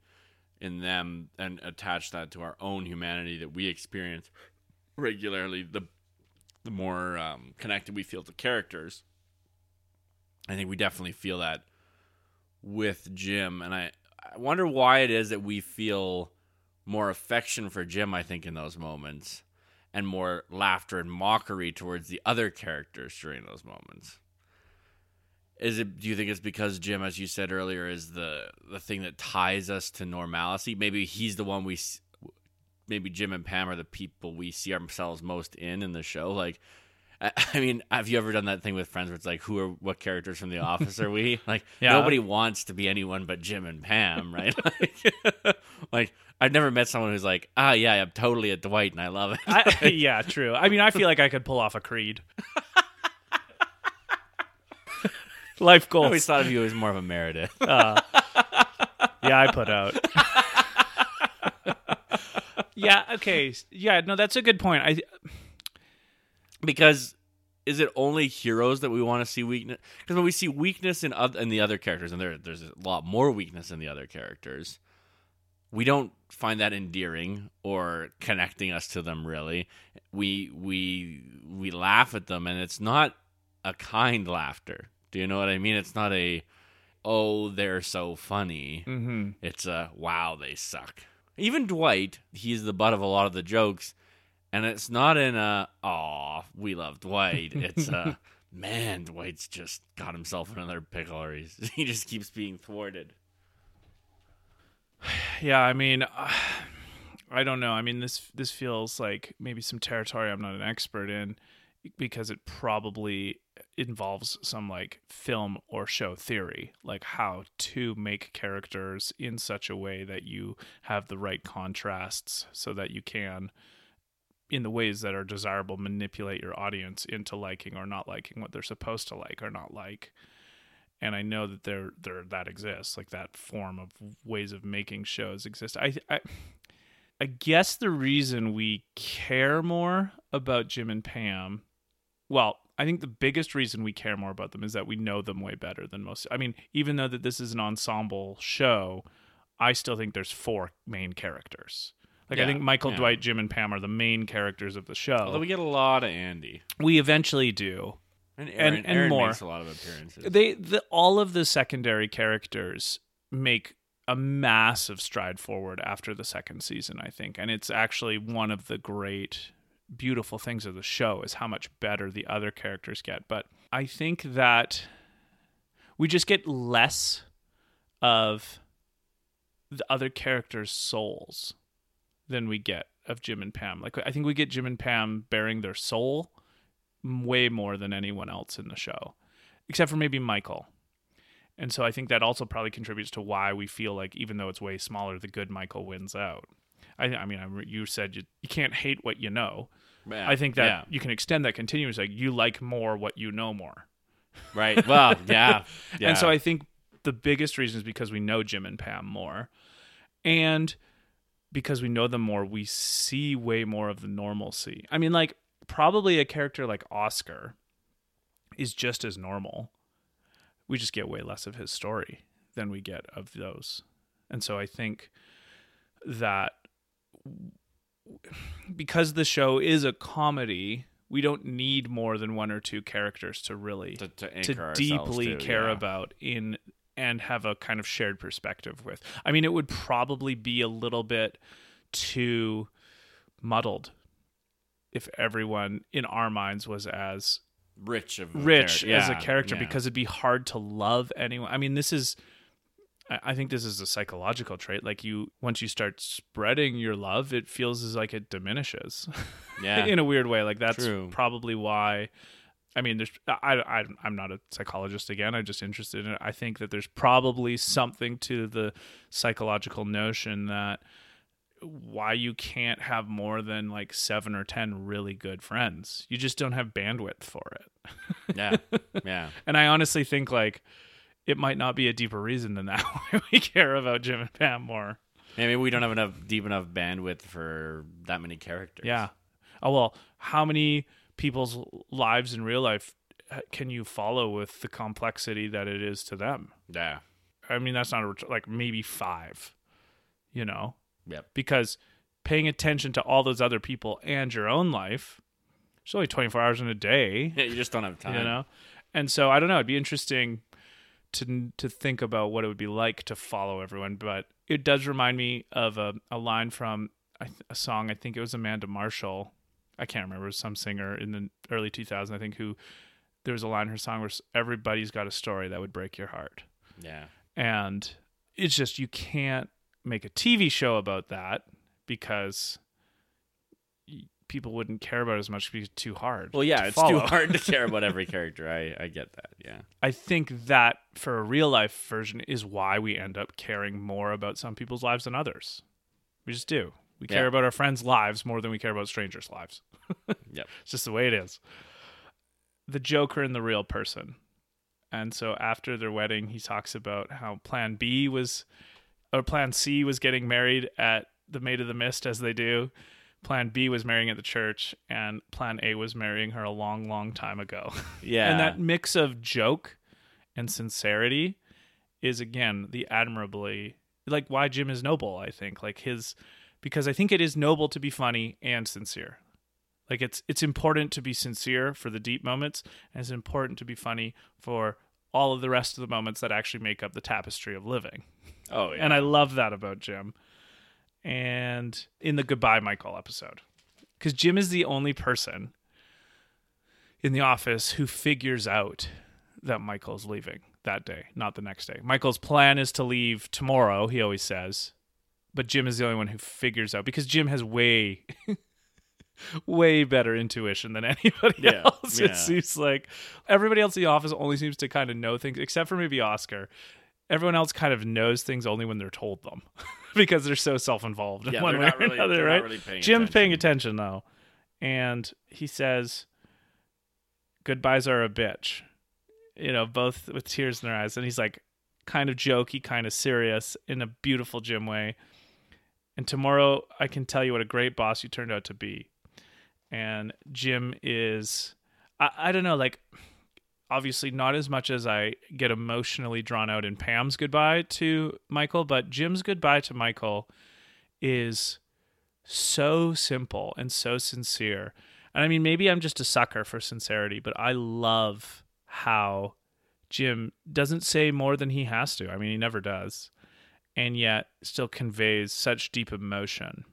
in them and attach that to our own humanity that we experience regularly, the the more um, connected we feel to characters. I think we definitely feel that with Jim, and I I wonder why it is that we feel more affection for Jim. I think in those moments and more laughter and mockery towards the other characters during those moments. Is it? Do you think it's because Jim, as you said earlier, is the the thing that ties us to normalcy? Maybe he's the one we, maybe Jim and Pam are the people we see ourselves most in in the show. Like, I mean, have you ever done that thing with friends where it's like, who are what characters from The Office are we? Like, Yeah. nobody wants to be anyone but Jim and Pam, right? like, like, I've never met someone who's like, ah, yeah, I'm totally a Dwight and I love it. I, yeah, true. I mean, I feel like I could pull off a Creed. Life I goals. always thought of you as more of a Meredith. Uh, yeah, I put out. yeah. Okay. Yeah. No, that's a good point. I because is it only heroes that we want to see weakness? Because when we see weakness in other in the other characters, and there there's a lot more weakness in the other characters, we don't find that endearing or connecting us to them. Really, we we we laugh at them, and it's not a kind laughter. Do you know what I mean? It's not a oh they're so funny. mhm. It's a wow, they suck. Even Dwight, he's the butt of a lot of the jokes, and it's not in a aw, we love Dwight. It's a man, Dwight's just got himself in another pickle, or he's, he just keeps being thwarted. Yeah, I mean, I don't know. I mean, this this feels like maybe some territory I'm not an expert in because it probably involves some like film or show theory, like how to make characters in such a way that you have the right contrasts so that you can in the ways that are desirable manipulate your audience into liking or not liking what they're supposed to like or not like. And I know that there there that exists, like that form of ways of making shows exist. I I I guess the reason we care more about Jim and Pam, well, I think the biggest reason we care more about them is that we know them way better than most. I mean, even though that this is an ensemble show, I still think there's four main characters. Like I think Michael, yeah. Dwight, Jim, and Pam are the main characters of the show. Although we get a lot of Andy. we eventually do. And Erin, and Erin more. makes a lot of appearances. They the all of the secondary characters make a massive stride forward after the second season, I think. And it's actually one of the great beautiful things of the show is how much better the other characters get. But I think that we just get less of the other characters' souls than we get of Jim and Pam. Like I think we get Jim and Pam bearing their soul way more than anyone else in the show, except for maybe Michael. And so I think that also probably contributes to why we feel like even though it's way smaller, the good Michael wins out. I, I mean, I, you said you, you can't hate what you know. Yeah, I think that yeah, you can extend that continuous. Like you like more what you know more. right. Well, yeah, yeah. And so I think the biggest reason is because we know Jim and Pam more. And because we know them more, we see way more of the normalcy. I mean, like, probably a character like Oscar is just as normal. We just get way less of his story than we get of those. And so I think that because the show is a comedy, we don't need more than one or two characters to really to, to, to deeply to, care yeah. about in and have a kind of shared perspective with. I mean, it would probably be a little bit too muddled if everyone in our minds was as rich of rich as a character yeah. because it'd be hard to love anyone. I mean, this is I I think this is a psychological trait. Like you once you start spreading your love, it feels as like it diminishes. yeah, in a weird way. Like that's True. probably why. I mean, there's. I, I. I'm not a psychologist. Again, I'm just interested in it. I think that there's probably something to the psychological notion that why you can't have more than like seven or ten really good friends. You just don't have bandwidth for it. yeah, yeah. And I honestly think like it might not be a deeper reason than that why we care about Jim and Pam more. Yeah, Maybe we don't have enough deep enough bandwidth for that many characters. Yeah. Oh well, how many people's lives in real life uh, can you follow with the complexity that it is to them? yeah, I mean, that's not a, like maybe five, you know, yep. because paying attention to all those other people and your own life, there's only 24 hours in a day, Yeah, you just don't have time. you know, and so I don't know. It'd be interesting to to think about what it would be like to follow everyone, but it does remind me of a, a line from a, a song. I think it was Amanda Marshall. I can't remember. It was some singer in the early 2000s, I think, who there was a line in her song where everybody's got a story that would break your heart. Yeah, And it's just, you can't make a TV show about that because people wouldn't care about it as much because it's too hard. Well, yeah, to it's too hard to care about every character. I I get that. Yeah, I think that for a real life version is why we end up caring more about some people's lives than others. We just do. We care about our friends' lives more than we care about strangers' lives. Yep. It's just the way it is. The Joker and the real person. And so after their wedding, he talks about how Plan B was, or Plan C was getting married at the Maid of the Mist, as they do. Plan B was marrying at the church, and Plan A was marrying her a long, long time ago. yeah. And that mix of joke and sincerity is again the admirably like why Jim is noble, I think. Like his because I think it is noble to be funny and sincere. Like it's it's important to be sincere for the deep moments and it's important to be funny for all of the rest of the moments that actually make up the tapestry of living. oh yeah. And I love that about Jim. And in the Goodbye Michael episode, because Jim is the only person in the office who figures out that Michael's leaving that day, not the next day. Michael's plan is to leave tomorrow, he always says. But Jim is the only one who figures out because Jim has way way better intuition than anybody Yeah, else. yeah. It seems like everybody else in the office only seems to kind of know things, except for maybe Oscar. Everyone else kind of knows things only when they're told them because they're so self-involved in Yeah, one way or really- another, right? really paying Jim's attention. paying attention though, and he says, "Goodbyes are a bitch," you know, both with tears in their eyes. And he's like kind of jokey, kind of serious in a beautiful Jim way. And tomorrow I can tell you what a great boss you turned out to be. And Jim is, I, I don't know, like, obviously not as much as I get emotionally drawn out in Pam's goodbye to Michael, but Jim's goodbye to Michael is so simple and so sincere. And I mean, maybe I'm just a sucker for sincerity, but I love how Jim doesn't say more than he has to. I mean, he never does. And yet still conveys such deep emotion.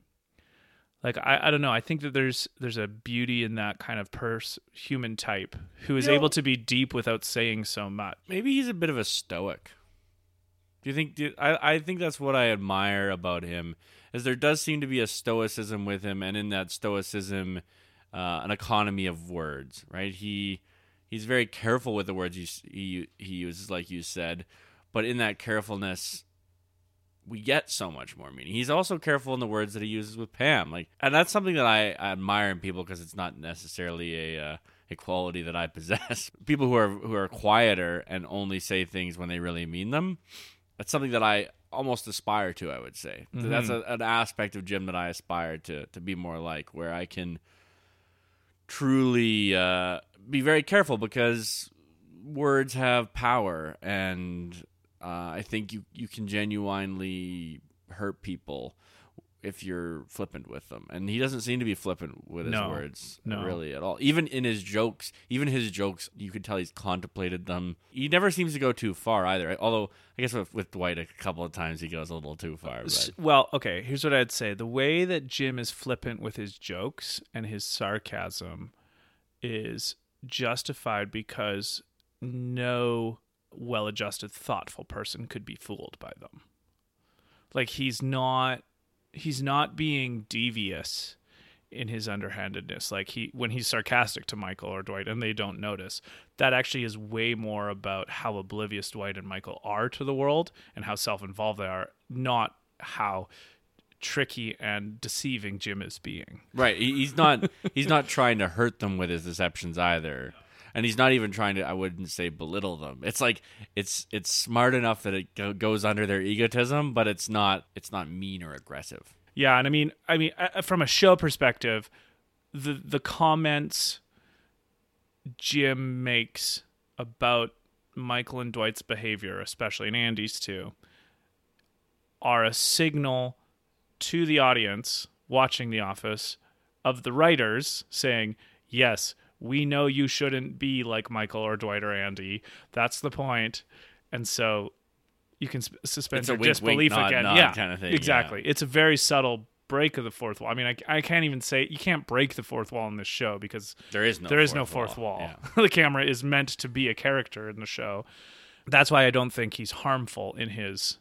Like I, I don't know. I think that there's there's a beauty in that kind of pers human type who is You know- able to be deep without saying so much. Maybe he's a bit of a stoic. Do you think? Do, I I think that's what I admire about him is there does seem to be a stoicism with him, and in that stoicism, uh, an economy of words. Right? He he's very careful with the words he he he uses, like you said, but in that carefulness. We get so much more meaning. He's also careful in the words that he uses with Pam, like, and that's something that I, I admire in people because it's not necessarily a uh, a quality that I possess. People who are who are quieter and only say things when they really mean them. That's something that I almost aspire to. I would say that's a, an aspect of Jim that I aspire to to be more like, where I can truly uh, be very careful because words have power, and uh, I think you you can genuinely hurt people if you're flippant with them. And he doesn't seem to be flippant with his No, words no. really at all. Even in his jokes, even his jokes, you could tell he's contemplated them. He never seems to go too far either. Although I guess with, with Dwight, a couple of times he goes a little too far. But Well, okay, here's what I'd say. The way that Jim is flippant with his jokes and his sarcasm is justified because no well adjusted, thoughtful person could be fooled by them. Like he's not he's not being devious in his underhandedness. Like he when he's sarcastic to Michael or Dwight and they don't notice. That actually is way more about how oblivious Dwight and Michael are to the world and how self-involved they are, not how tricky and deceiving Jim is being. right, he's not he's not trying to hurt them with his deceptions either. And he's not even trying to. I wouldn't say belittle them. It's like it's it's smart enough that it go, goes under their egotism, but it's not it's not mean or aggressive. Yeah, and I mean, I mean, uh, from a show perspective, the the comments Jim makes about Michael and Dwight's behavior, especially and Andy's too, are a signal to the audience watching The Office of the writers saying, "Yes, we know you shouldn't be like Michael or Dwight or Andy. That's the point." And so you can suspend your wink, wink, disbelief nod, again. nod yeah, kinda thing, Exactly. It's a very subtle break of the fourth wall. I mean, I, I can't even say you can't break the fourth wall in this show because There is no there is fourth no fourth wall. Yeah. the camera is meant to be a character in the show. That's why I don't think he's harmful in his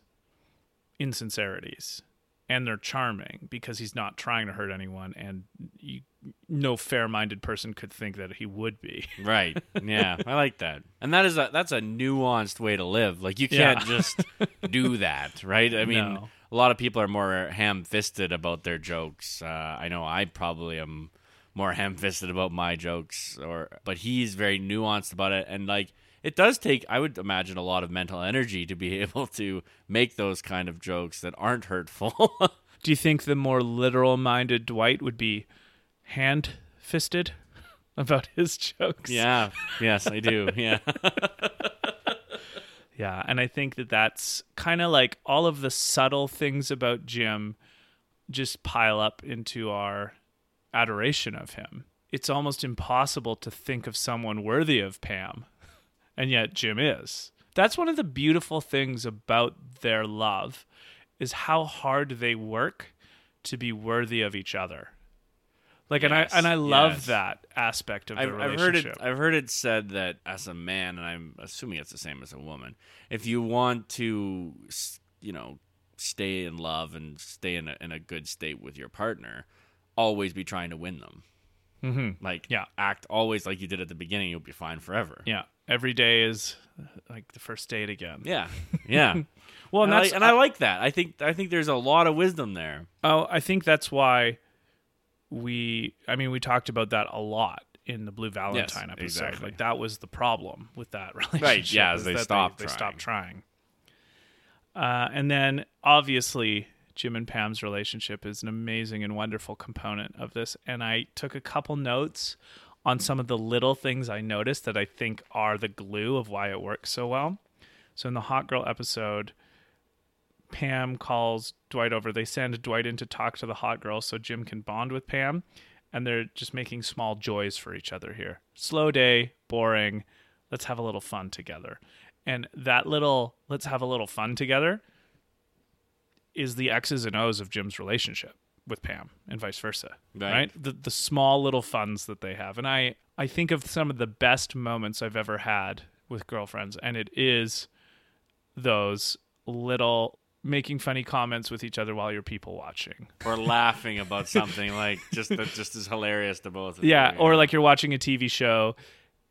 insincerities. And they're charming because he's not trying to hurt anyone, and you, no fair-minded person could think that he would be. Right. Yeah, I like that. And that is a that's a nuanced way to live. Like you can't Yeah. just do that, right? I mean, No. a lot of people are more ham-fisted about their jokes. Uh, I know I probably am more ham-fisted about my jokes or but he's very nuanced about it and like it does take I would imagine a lot of mental energy to be able to make those kind of jokes that aren't hurtful. Do you think the more literal-minded Dwight would be hand-fisted about his jokes? yeah. Yes, I do. Yeah. Yeah, and I think that that's kind of like all of the subtle things about Jim just pile up into our adoration of him. It's almost impossible to think of someone worthy of Pam, and yet Jim is. That's one of the beautiful things about their love is how hard they work to be worthy of each other. Like and I and I love yes. that aspect of the I've, I've heard it. I've heard it said that as a man, and I'm assuming it's the same as a woman. If you want to, you know, stay in love and stay in a, in a good state with your partner, always be trying to win them. Mhm. Like, Yeah. act always like you did at the beginning. You'll be fine forever. Yeah, every day is uh, like the first date again. yeah, yeah. Well, and and, I, and I like that. I think I think there's a lot of wisdom there. Oh, I think that's why we I mean we talked about that a lot in the Blue Valentine episode. exactly. Like that was the problem with that relationship. Right, yeah, they stopped They, trying. stopped trying. Uh, and then obviously Jim and Pam's relationship is an amazing and wonderful component of this. And I took a couple notes on some of the little things I noticed that I think are the glue of why it works so well. So in the Hot Girl episode, Pam calls Dwight over. They send Dwight in to talk to the hot girl so Jim can bond with Pam. And they're just making small joys for each other here. Slow day, boring. Let's have a little fun together. And that little, let's have a little fun together is the X's and O's of Jim's relationship with Pam and vice versa. Right. Right? The, the small little funs that they have. And I, I think of some of the best moments I've ever had with girlfriends. And it is those little making funny comments with each other while you're people watching. Or laughing about something like just that just is hilarious to both of you. Yeah, or like you're watching a TV show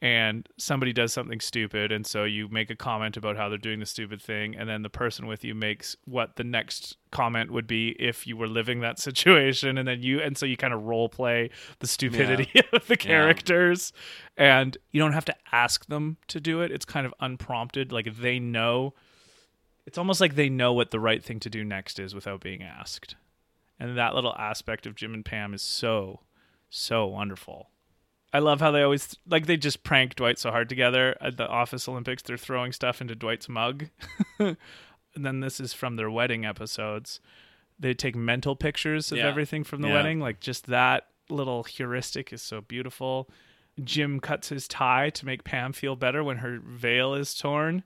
and somebody does something stupid and so you make a comment about how they're doing the stupid thing and then the person with you makes what the next comment would be if you were living that situation and then you and so you kind of role play the stupidity of the characters. And you don't have to ask them to do it. It's kind of unprompted. Like they know it's almost like they know what the right thing to do next is without being asked and that little aspect of Jim and Pam is so so wonderful. I love how they always like they just prank Dwight so hard together at the Office Olympics. They're throwing stuff into Dwight's mug, and then this is from their wedding episodes. They take mental pictures of Yeah. everything from the Yeah. wedding. Like just that little heuristic is so beautiful. Jim cuts his tie to make Pam feel better when her veil is torn,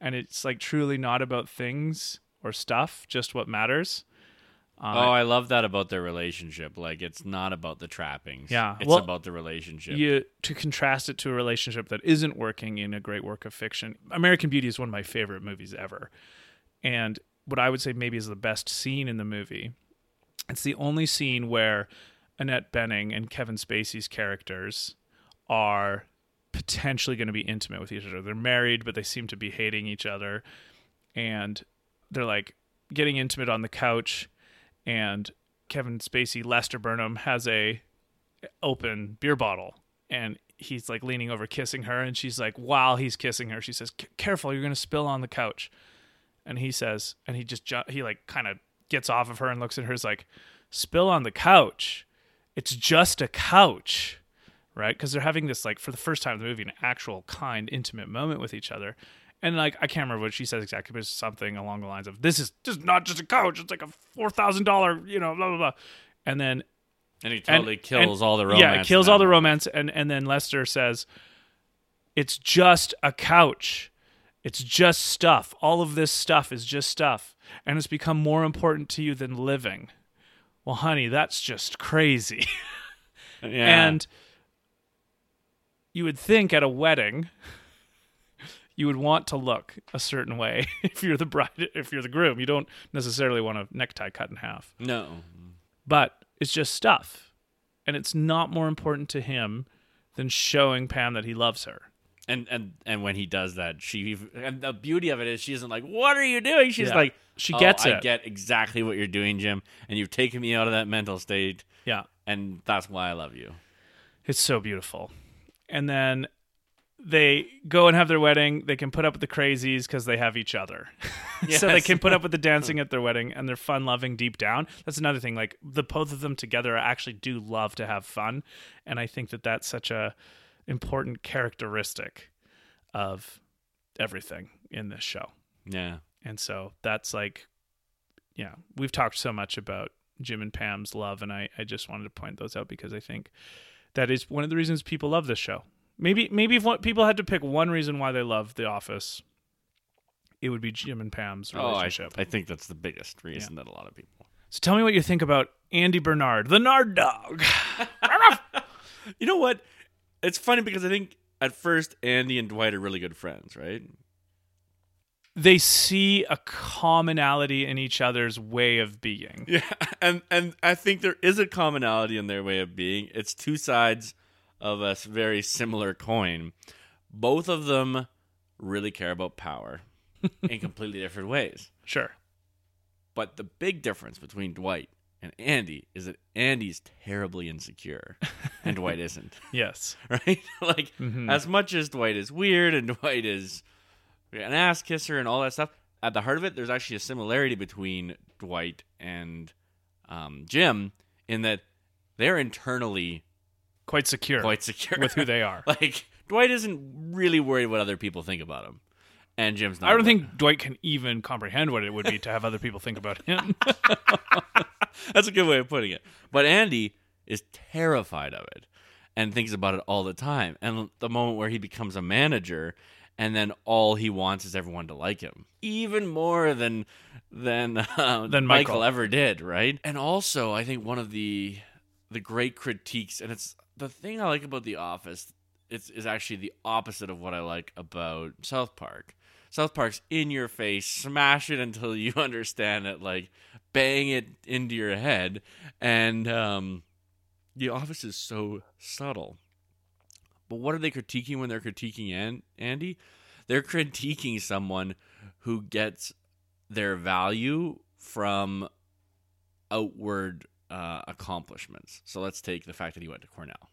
and it's like truly not about things or stuff, just what matters. Uh, Oh, I love that about their relationship. Like it's not about the trappings. Yeah, It's well, about the relationship. you to contrast it to a relationship that isn't working in a great work of fiction. American Beauty is one of my favorite movies ever. And what I would say maybe is the best scene in the movie. It's the only scene where Annette Bening and Kevin Spacey's characters are potentially going to be intimate with each other. They're married, but they seem to be hating each other. And they're like getting intimate on the couch. And Kevin Spacey, Lester Burnham has a open beer bottle. And he's like leaning over kissing her. And she's like while he's kissing her she says careful you're going to spill on the couch. And he says and he just ju- he like kind of gets off of her and looks at her. Is like spill on the couch? It's just a couch right because they're having this like for the first time in the movie an actual kind intimate moment with each other and like i can't remember what she says exactly but it's something along the lines of this is just not just a couch it's like a $4000 you know blah blah blah and then and he and- totally kills and- all the romance. Yeah, it kills all the romance, and and then Lester says, "It's just a couch. It's just stuff. All of this stuff is just stuff, and it's become more important to you than living." Well, honey, that's just crazy. Yeah. And you would think at a wedding, you would want to look a certain way if you're the bride, if you're the groom. You don't necessarily want a necktie cut in half no. but it's just stuff. And it's not more important to him than showing Pam that he loves her. And and and when he does that, she and the beauty of it is she isn't like, "What are you doing?" She's Yeah. like, She "Oh, gets I it." get exactly what you're doing, Jim, and you've taken me out of that mental state, Yeah. and that's why I love you." It's so beautiful. And then they go and have their wedding. They can put up with the crazies because they have each other. so they can put up with the dancing at their wedding and they're fun loving deep down. That's another thing. Like the both of them together actually do love to have fun. And I think that that's such a important characteristic of everything in this show. Yeah. And so that's like, yeah, we've talked so much about Jim and Pam's love, and I, I just wanted to point those out because I think that is one of the reasons people love this show. Maybe maybe if one, people had to pick one reason why they love The Office, it would be Jim and Pam's relationship. Oh, I. I think that's the biggest reason that a lot of people. so tell me what you think about Andy Bernard, the Nard Dog. You know what? It's funny because I think at first Andy and Dwight are really good friends, right? They see a commonality in each other's way of being. Yeah, and and I think there is a commonality in their way of being. It's two sides of a very similar coin. Both of them really care about power in completely different ways. Sure. But the big difference between Dwight and Andy is that Andy's terribly insecure and Dwight isn't. Yes. Right? like Mhm. as much as Dwight is weird and Dwight is an ass kisser and all that stuff, at the heart of it, there's actually a similarity between Dwight and um, Jim in that they're internally Quite secure quite secure with who they are. like Dwight isn't really worried what other people think about him, and Jim's not. I don't think Dwight can even comprehend what it would be to have other people think about him. That's a good way of putting it. But Andy is terrified of it and thinks about it all the time. And the moment where he becomes a manager and then all he wants is everyone to like him. Even more than than uh, Than Michael. Michael. ever did, right? And also, I think one of the the great critiques and it's the thing I like about The Office it's is actually the opposite of what I like about South Park. South Park's in your face, smash it until you understand it, like bang it into your head. And um, The Office is so subtle. But what are they critiquing when they're critiquing An- Andy? They're critiquing someone who gets their value from outward uh, accomplishments. So let's take the fact that he went to Cornell.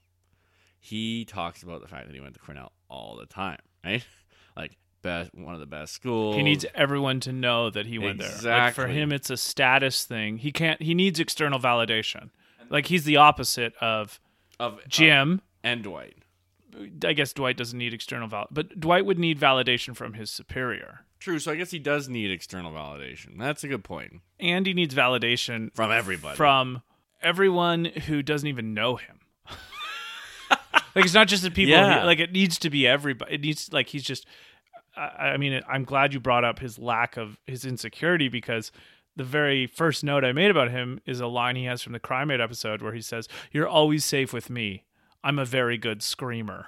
He talks about the fact that he went to Cornell all the time, right? Like best, one of the best schools. he needs everyone to know that he went there. Like for him, it's a status thing. He can't. He needs external validation. Like he's the opposite of of Jim. and Dwight. I guess Dwight doesn't need external val, but Dwight would need validation from his superior. True. So I guess he does need external validation. That's a good point And he needs validation from everybody. from everyone who doesn't even know him. like it's not just the people. Yeah. He, like it needs to be everybody. It needs like he's just. I, I mean, I'm glad you brought up his lack of his insecurity because the very first note I made about him is a line he has from the Crime episode where he says, "You're always safe with me. I'm a very good screamer."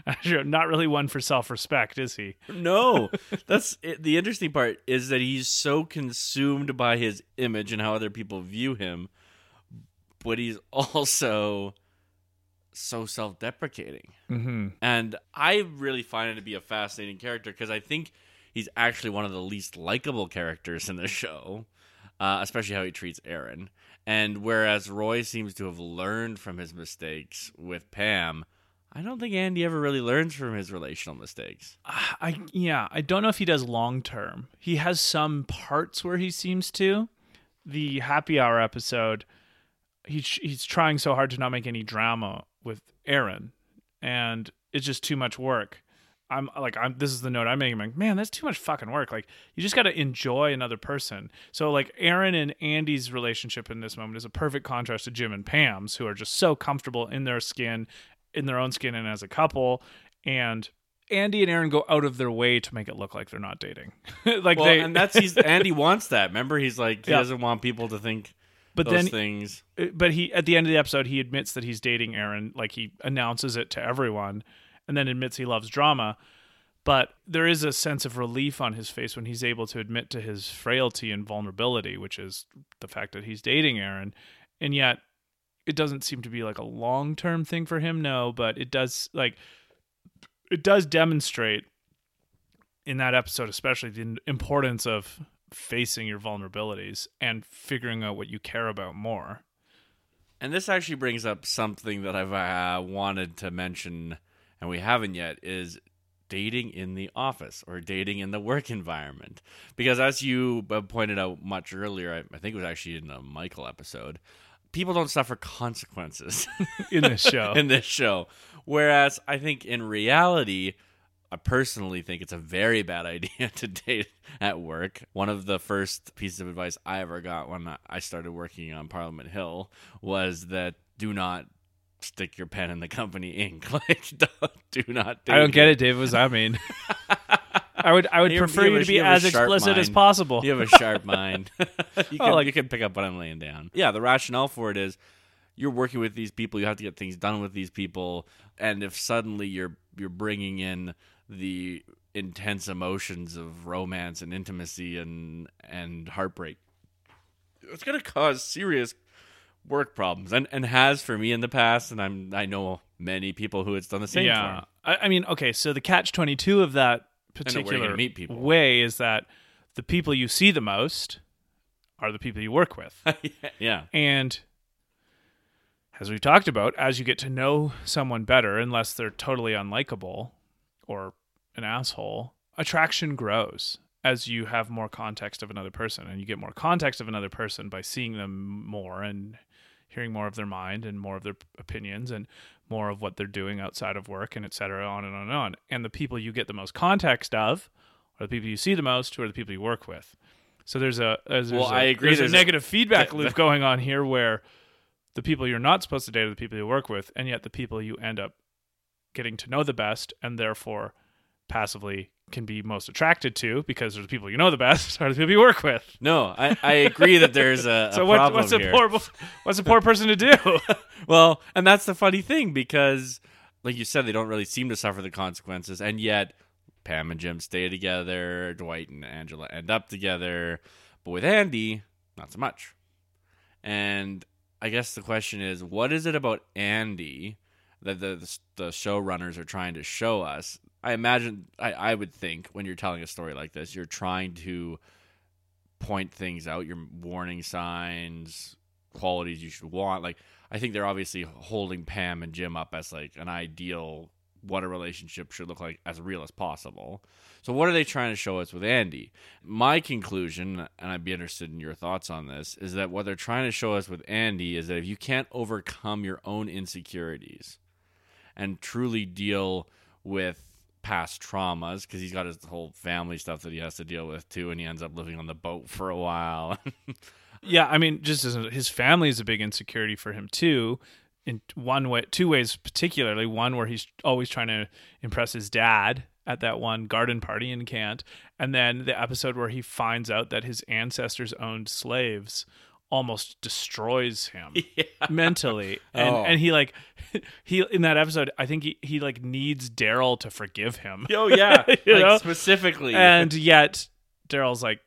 not really one for self-respect, is he? no, that's it. the interesting part is that he's so consumed by his image and how other people view him, but he's also so self-deprecating. Mm-hmm. And I really find it to be a fascinating character because I think he's actually one of the least likable characters in the show, uh, especially how he treats Erin. And whereas Roy seems to have learned from his mistakes with Pam, I don't think Andy ever really learns from his relational mistakes. I yeah, I don't know if he does long term. He has some parts where he seems to. The happy hour episode, he's he's trying so hard to not make any drama with Erin, and it's just too much work. I'm like I'm this is the note I'm making. I'm like, man, that's too much fucking work. Like you just got to enjoy another person. So like Erin and Andy's relationship in this moment is a perfect contrast to Jim and Pam's, who are just so comfortable in their skin, in their own skin, and as a couple. And Andy and Erin go out of their way to make it look like they're not dating. like Well, they and that's he's Andy wants that. Remember, he's like he Yeah. doesn't want people to think but those then things. Uh, but he at the end of the episode he admits that he's dating Erin, like he announces it to everyone, and then admits he loves drama. But there is a sense of relief on his face when he's able to admit to his frailty and vulnerability, which is the fact that he's dating Erin, and yet it doesn't seem to be like a long term thing for him. No, but it does like it does demonstrate in that episode, especially the importance of facing your vulnerabilities and figuring out what you care about more. And this actually brings up something that I've uh, wanted to mention, and we haven't yet, is dating in the office or dating in the work environment. Because as you pointed out much earlier, I, I think it was actually in a Michael episode, people don't suffer consequences in this show. in this show. Whereas I think in reality, I personally think it's a very bad idea to date at work. One of the first pieces of advice I ever got when I started working on Parliament Hill was that do not stick your pen in the company ink. Like, don't, do not. Date I don't get it, Dave. What does that mean? I would I would You- prefer you to be you as explicit as possible. You have a sharp mind. you, oh, can, like- you can pick up what I'm laying down. Yeah, the rationale for it is you're working with these people. You have to get things done with these people, and if suddenly you're you're bringing in the intense emotions of romance and intimacy and and heartbreak, it's going to cause serious work problems, and and has for me in the past. And I'm I know many people who it's done the same yeah. for. I, I mean, okay, so the catch twenty two of that particular meet people. way is that the people you see the most are the people you work with. yeah. And as we talked about, as you get to know someone better, unless they're totally unlikable or an asshole, attraction grows as you have more context of another person. And you get more context of another person by seeing them more and hearing more of their mind and more of their opinions and more of what they're doing outside of work and et cetera, on and on and on. And the people you get the most context of are the people you see the most, who are the people you work with. So there's a there's, Well, a, I agree. There's, There's a a- negative feedback the- loop going on here where the people you're not supposed to date are the people you work with, and yet the people you end up getting to know the best, and therefore passively can be most attracted to because they're the people you know the best are the people you work with. No, I, I agree that there's a, a so what, problem what's a here. poor what's a poor person to do? Well, and that's the funny thing because, like you said, they don't really seem to suffer the consequences, and yet Pam and Jim stay together. Dwight and Angela end up together, but with Andy, not so much. And I guess the question is, what is it about Andy that the the, the showrunners are trying to show us? I imagine, I, I would think, when you're telling a story like this, you're trying to point things out, your warning signs, qualities you should want. Like, I think they're obviously holding Pam and Jim up as like an ideal what a relationship should look like as real as possible. So what are they trying to show us with Andy? My conclusion, and I'd be interested in your thoughts on this, is that what they're trying to show us with Andy is that if you can't overcome your own insecurities and truly deal with past traumas because he's got his whole family stuff that he has to deal with too and he ends up living on the boat for a while yeah, I mean, just as his family is a big insecurity for him too. In one way, two ways particularly. One where he's always trying to impress his dad at that one garden party in Kant, and then the episode where he finds out that his ancestors owned slaves almost destroys him mentally. And Oh. and he like he in that episode i think he, he like needs Darryl to forgive him. Oh yeah. Like know? specifically. And yet Darryl's like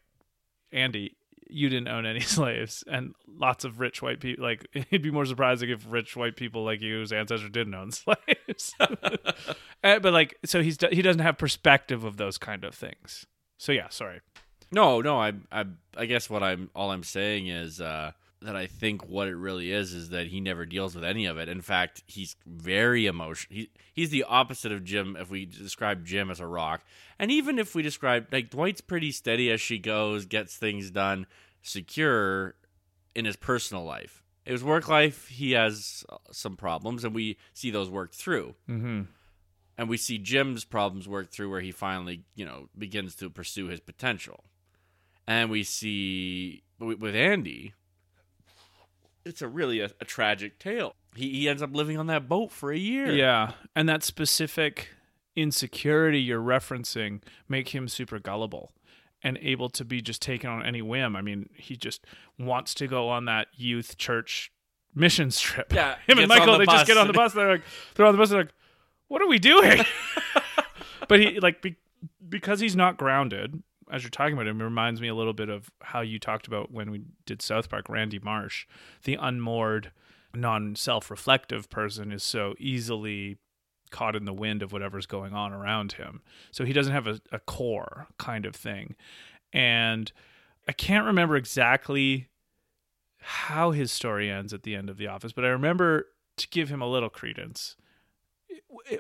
andy you didn't own any slaves. And lots of rich white people like it'd be more surprising if rich white people like you whose ancestors didn't own slaves. Uh, but like so he's he doesn't have perspective of those kind of things. So yeah sorry No, no, I, I, I guess what I'm all I'm saying is uh, that I think what it really is is that he never deals with any of it. In fact, he's very emotional. He, he's the opposite of Jim. If we describe Jim as a rock, and even if we describe like Dwight's pretty steady as she goes, gets things done, secure in his personal life. His work life, he has some problems, and we see those worked through mm-hmm. and we see Jim's problems work through where he finally, you know, begins to pursue his potential. And we see with Andy, it's a really a, a tragic tale. He he ends up living on that boat for a year. Yeah, and that specific insecurity you're referencing make him super gullible and able to be just taken on any whim. I mean, he just wants to go on that youth church mission trip. Yeah, him and Michael the they just get on the bus. They're like, they're on the bus. They're like, what are we doing? but he like be, because he's not grounded. As you're talking about him, it reminds me a little bit of how you talked about when we did South Park. Randy Marsh, the unmoored, non-self-reflective person, is so easily caught in the wind of whatever's going on around him. So he doesn't have a, a core kind of thing. And I can't remember exactly how his story ends at the end of The Office, but I remember to give him a little credence.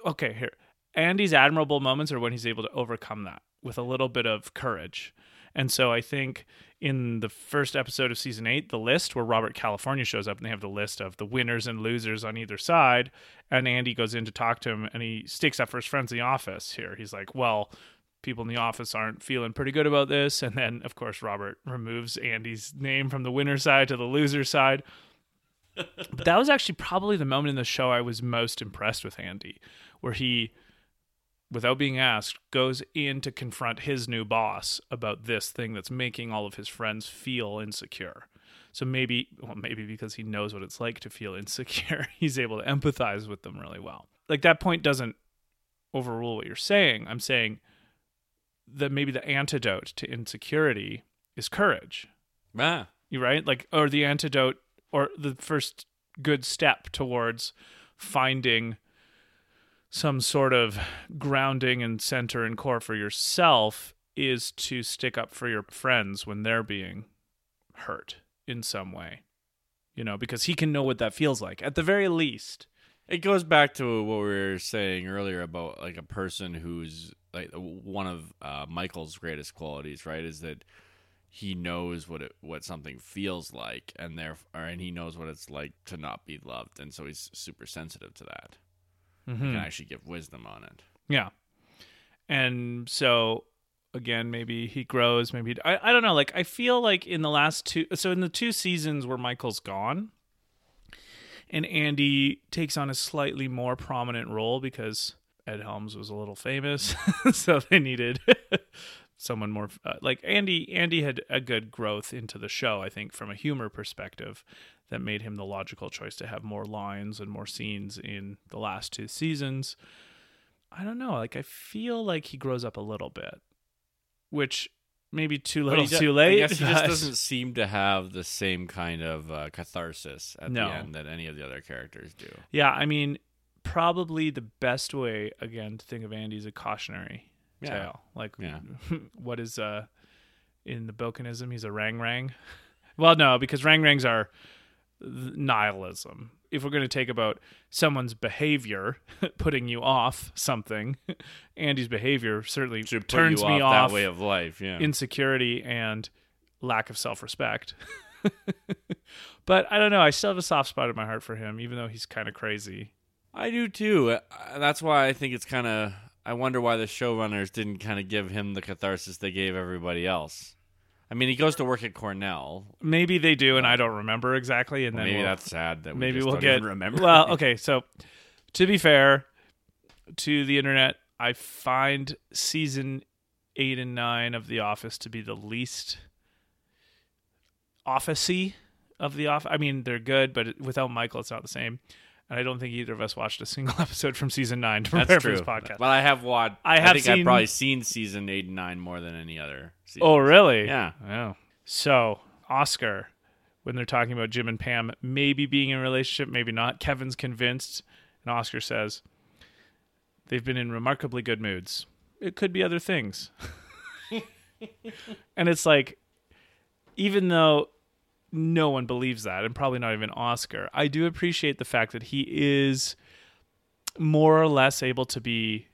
Okay, here. Andy's admirable moments are when he's able to overcome that with a little bit of courage. And so I think in the first episode of season eight, the list where Robert California shows up and they have the list of the winners and losers on either side, and Andy goes in to talk to him and he sticks up for his friends in the office here. He's like, Well, people in the office aren't feeling pretty good about this. And then, of course, Robert removes Andy's name from the winner side to the loser side. but that was actually probably the moment in the show I was most impressed with Andy, where he, without being asked, goes in to confront his new boss about this thing that's making all of his friends feel insecure. So maybe, well, maybe because he knows what it's like to feel insecure, he's able to empathize with them really well. Like that point doesn't overrule what you're saying. I'm saying that maybe the antidote to insecurity is courage. Ah, You right? Like or the antidote or the first good step towards finding some sort of grounding and center and core for yourself is to stick up for your friends when they're being hurt in some way. You know, because he can know what that feels like. At the very least. It goes back to what we were saying earlier about like a person who's like one of uh, Michael's greatest qualities, right? Is that he knows what it what something feels like, and therefore, and he knows what it's like to not be loved, and so he's super sensitive to that. Mhm. He can actually give wisdom on it. Yeah. And so again, maybe he grows, maybe I, I don't know. Like I feel like in the last two so in the two seasons where Michael's gone and Andy takes on a slightly more prominent role because Ed Helms was a little famous, so they needed someone more uh, like Andy Andy had a good growth into the show, I think from a humor perspective that made him the logical choice to have more lines and more scenes in the last two seasons. I don't know. Like I feel like he grows up a little bit, which maybe too little, too late. I guess he just doesn't seem to have the same kind of uh, catharsis at No. the end that any of the other characters do. Yeah, I mean, probably the best way again to think of Andy is a cautionary Yeah. tale. Like, Yeah. what is uh in the Bilkinism? He's a rang rang. Well, no, because rang rangs are nihilism. If we're going to take about someone's behavior putting you off something, Andy's behavior certainly turns you me off, that way of life. Yeah. insecurity and lack of self-respect. but I don't know. I still have a soft spot in my heart for him, even though he's kind of crazy. I do too. Uh, That's why I think it's kind of. I wonder why the showrunners didn't kind of give him the catharsis they gave everybody else. I mean, he goes to work at Cornell. Maybe they do, and I don't remember exactly. And Well, then maybe we'll- that's sad that we maybe just we'll get even remember. Well, okay. So, to be fair to the internet, I find season eight and nine of The Office to be the least officey of the office. I mean, they're good, but without Michael, it's not the same. And I don't think either of us watched a single episode from season nine to prepare That's for true. this podcast. But I have watched. I have I think seen- I've probably seen season eight and nine more than any other. Season. Oh, really? Yeah. Oh. So, Oscar, when they're talking about Jim and Pam maybe being in a relationship, maybe not, Kevin's convinced, and Oscar says, they've been in remarkably good moods. It could be other things. and it's like, even though no one believes that, and probably not even Oscar, I do appreciate the fact that he is more or less able to be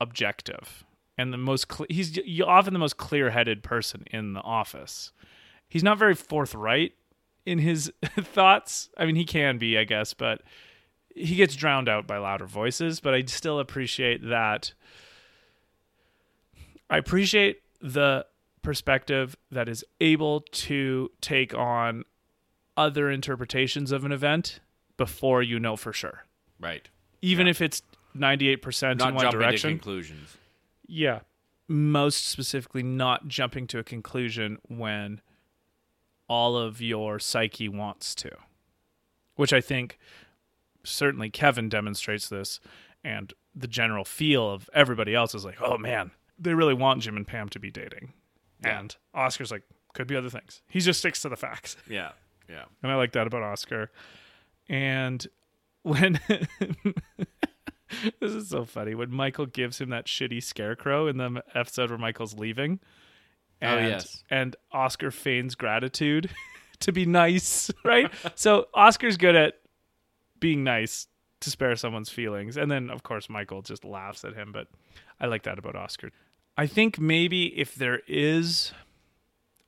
objective and the most cle he's often the most clear-headed person in the office. He's not very forthright in his thoughts. I mean he can be i guess but he gets drowned out by louder voices but i still appreciate that. I appreciate the perspective that is able to take on other interpretations of an event before you know for sure Right. even if it's 98% Not in one direction conclusions. yeah. Most specifically, not jumping to a conclusion when all of your psyche wants to. Which I think certainly Kevin demonstrates this, and the general feel of everybody else is like, oh man, they really want Jim and Pam to be dating. Yeah. And Oscar's like, could be other things. He just sticks to the facts. Yeah. Yeah. And I like that about Oscar. And when this is so funny when Michael gives him that shitty scarecrow in the episode where Michael's leaving. Oh, yes. And Oscar feigns gratitude to be nice, right? so Oscar's good at being nice to spare someone's feelings. And then, of course, Michael just laughs at him. But I like that about Oscar. I think maybe if there is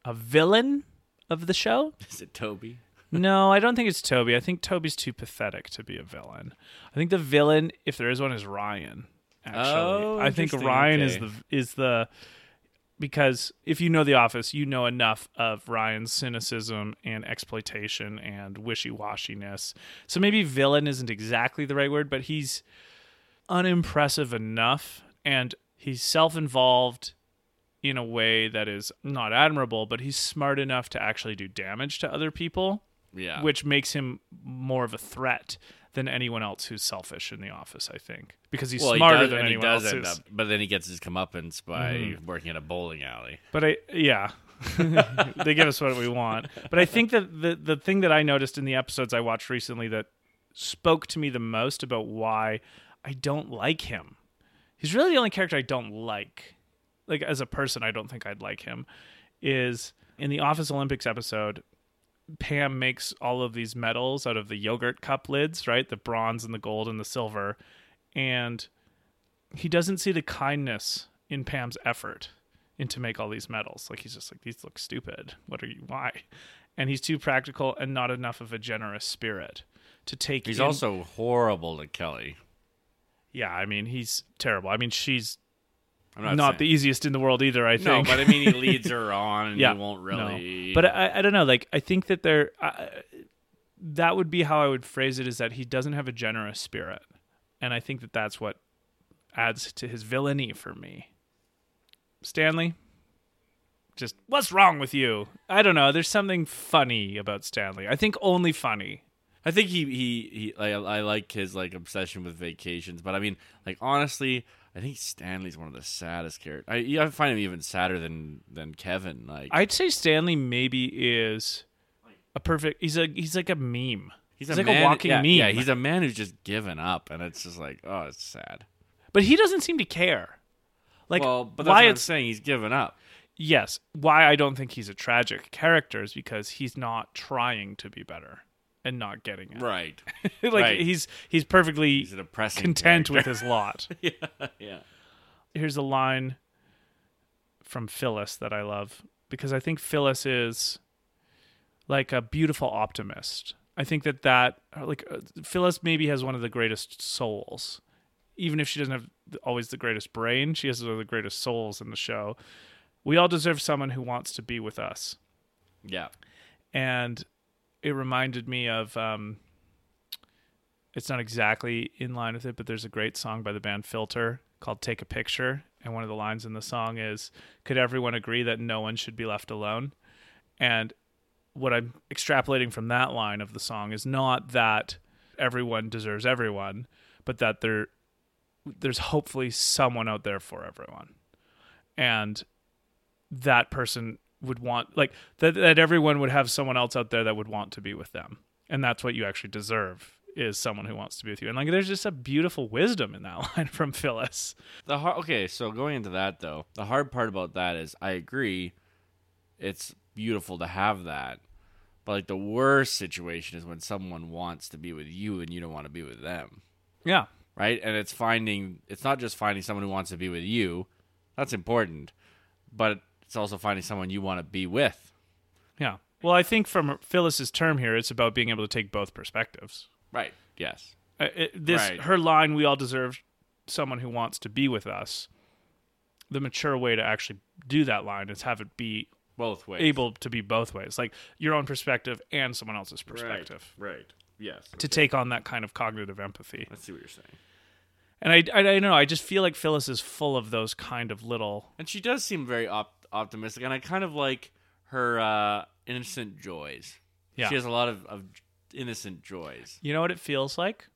a villain of the show, Is it Toby? no, I don't think it's Toby. I think Toby's too pathetic to be a villain. I think the villain, if there is one, is Ryan. Actually, Oh, I think. Ryan is the is the because if you know The Office, you know enough of Ryan's cynicism and exploitation and wishy washiness. So maybe villain isn't exactly the right word, but he's unimpressive enough and he's self involved in a way that is not admirable, but he's smart enough to actually do damage to other people Yeah. which makes him more of a threat than anyone else who's selfish in the office. I think because he's well, he smarter does, than he anyone does else up, but then he gets his comeuppance by Mm-hmm. working at a bowling alley. But I, yeah, they give us what we want. But I think that the the thing that I noticed in the episodes I watched recently that spoke to me the most about why I don't like him. He's really the only character I don't like. Like as a person, I don't think I'd like him. Is In the Office Olympics episode, Pam makes all of these medals out of the yogurt cup lids, right? The bronze and the gold and the silver. And he doesn't see the kindness in Pam's effort into make all these medals. Like he's just like these look stupid. What are you why? And he's too practical and not enough of a generous spirit to take He's in- also horrible to Kelly. Yeah, I mean, he's terrible. I mean, she's I'm not, not, the easiest in the world either, I No, think. but I mean, he leads her on, and yeah, he won't no. really. But I, I don't know. Like, I think that there, uh, that would be how I would phrase it: is that he doesn't have a generous spirit, and I think that that's what adds to his villainy for me. Stanley, just what's wrong with you? I don't know. There's something funny about Stanley. I think only funny. I think he he he. Like, I like his like obsession with vacations, but I mean, like honestly, I think Stanley's one of the saddest characters. I, I find him even sadder than than Kevin. Like I'd say Stanley maybe is a perfect. He's a he's like a meme. he's, he's a like a walking yeah, meme. Yeah, he's a man who's just given up, and it's just like, oh, it's sad. But he doesn't seem to care. Like well, but why it's saying. He's given up. yes, why I don't think he's a tragic character is because he's not trying to be better and not getting it. Right. like right. he's he's perfectly He's content with his lot. yeah, yeah. Here's a line from Phyllis that I love because I think Phyllis is like a beautiful optimist. I think that that like uh, Phyllis maybe has one of the greatest souls. Even if she doesn't have always the greatest brain, she has one of the greatest souls in the show. We all deserve someone who wants to be with us. Yeah. and it reminded me of um it's not exactly in line with it but there's a great song by the band filter called take a picture. And one of the lines in the song is could everyone agree that no one should be left alone? And what i'm extrapolating from that line of the song is not that everyone deserves everyone but that there there's hopefully someone out there for everyone. And that person would want like that that everyone would have someone else out there that would want to be with them. And that's what you actually deserve is someone who wants to be with you. And like there's just a beautiful wisdom in that line from phyllis. The hard, okay, so going into that though, the hard part about that is I agree, it's beautiful to have that, but like the worst situation is when someone wants to be with you and you don't want to be with them, yeah. Right? And it's finding, it's not just finding someone who wants to be with you, that's important, but it's also finding someone you want to be with. yeah well i think from phyllis's term here it's about being able to take both perspectives Right. Yes. uh, it, this Right. her line we all deserve someone who wants to be with us the mature way to actually do that line is have it be Both ways. able to be both ways like your own perspective and someone else's perspective Right. Yes. to take on that kind of cognitive empathy. Let's see what you're saying. And I, I, I don't know. I just feel like Phyllis is full of those kind of little. And she does seem very op- optimistic, and I kind of like her uh, innocent joys. Yeah. She has a lot of, of innocent joys. You know what it feels like?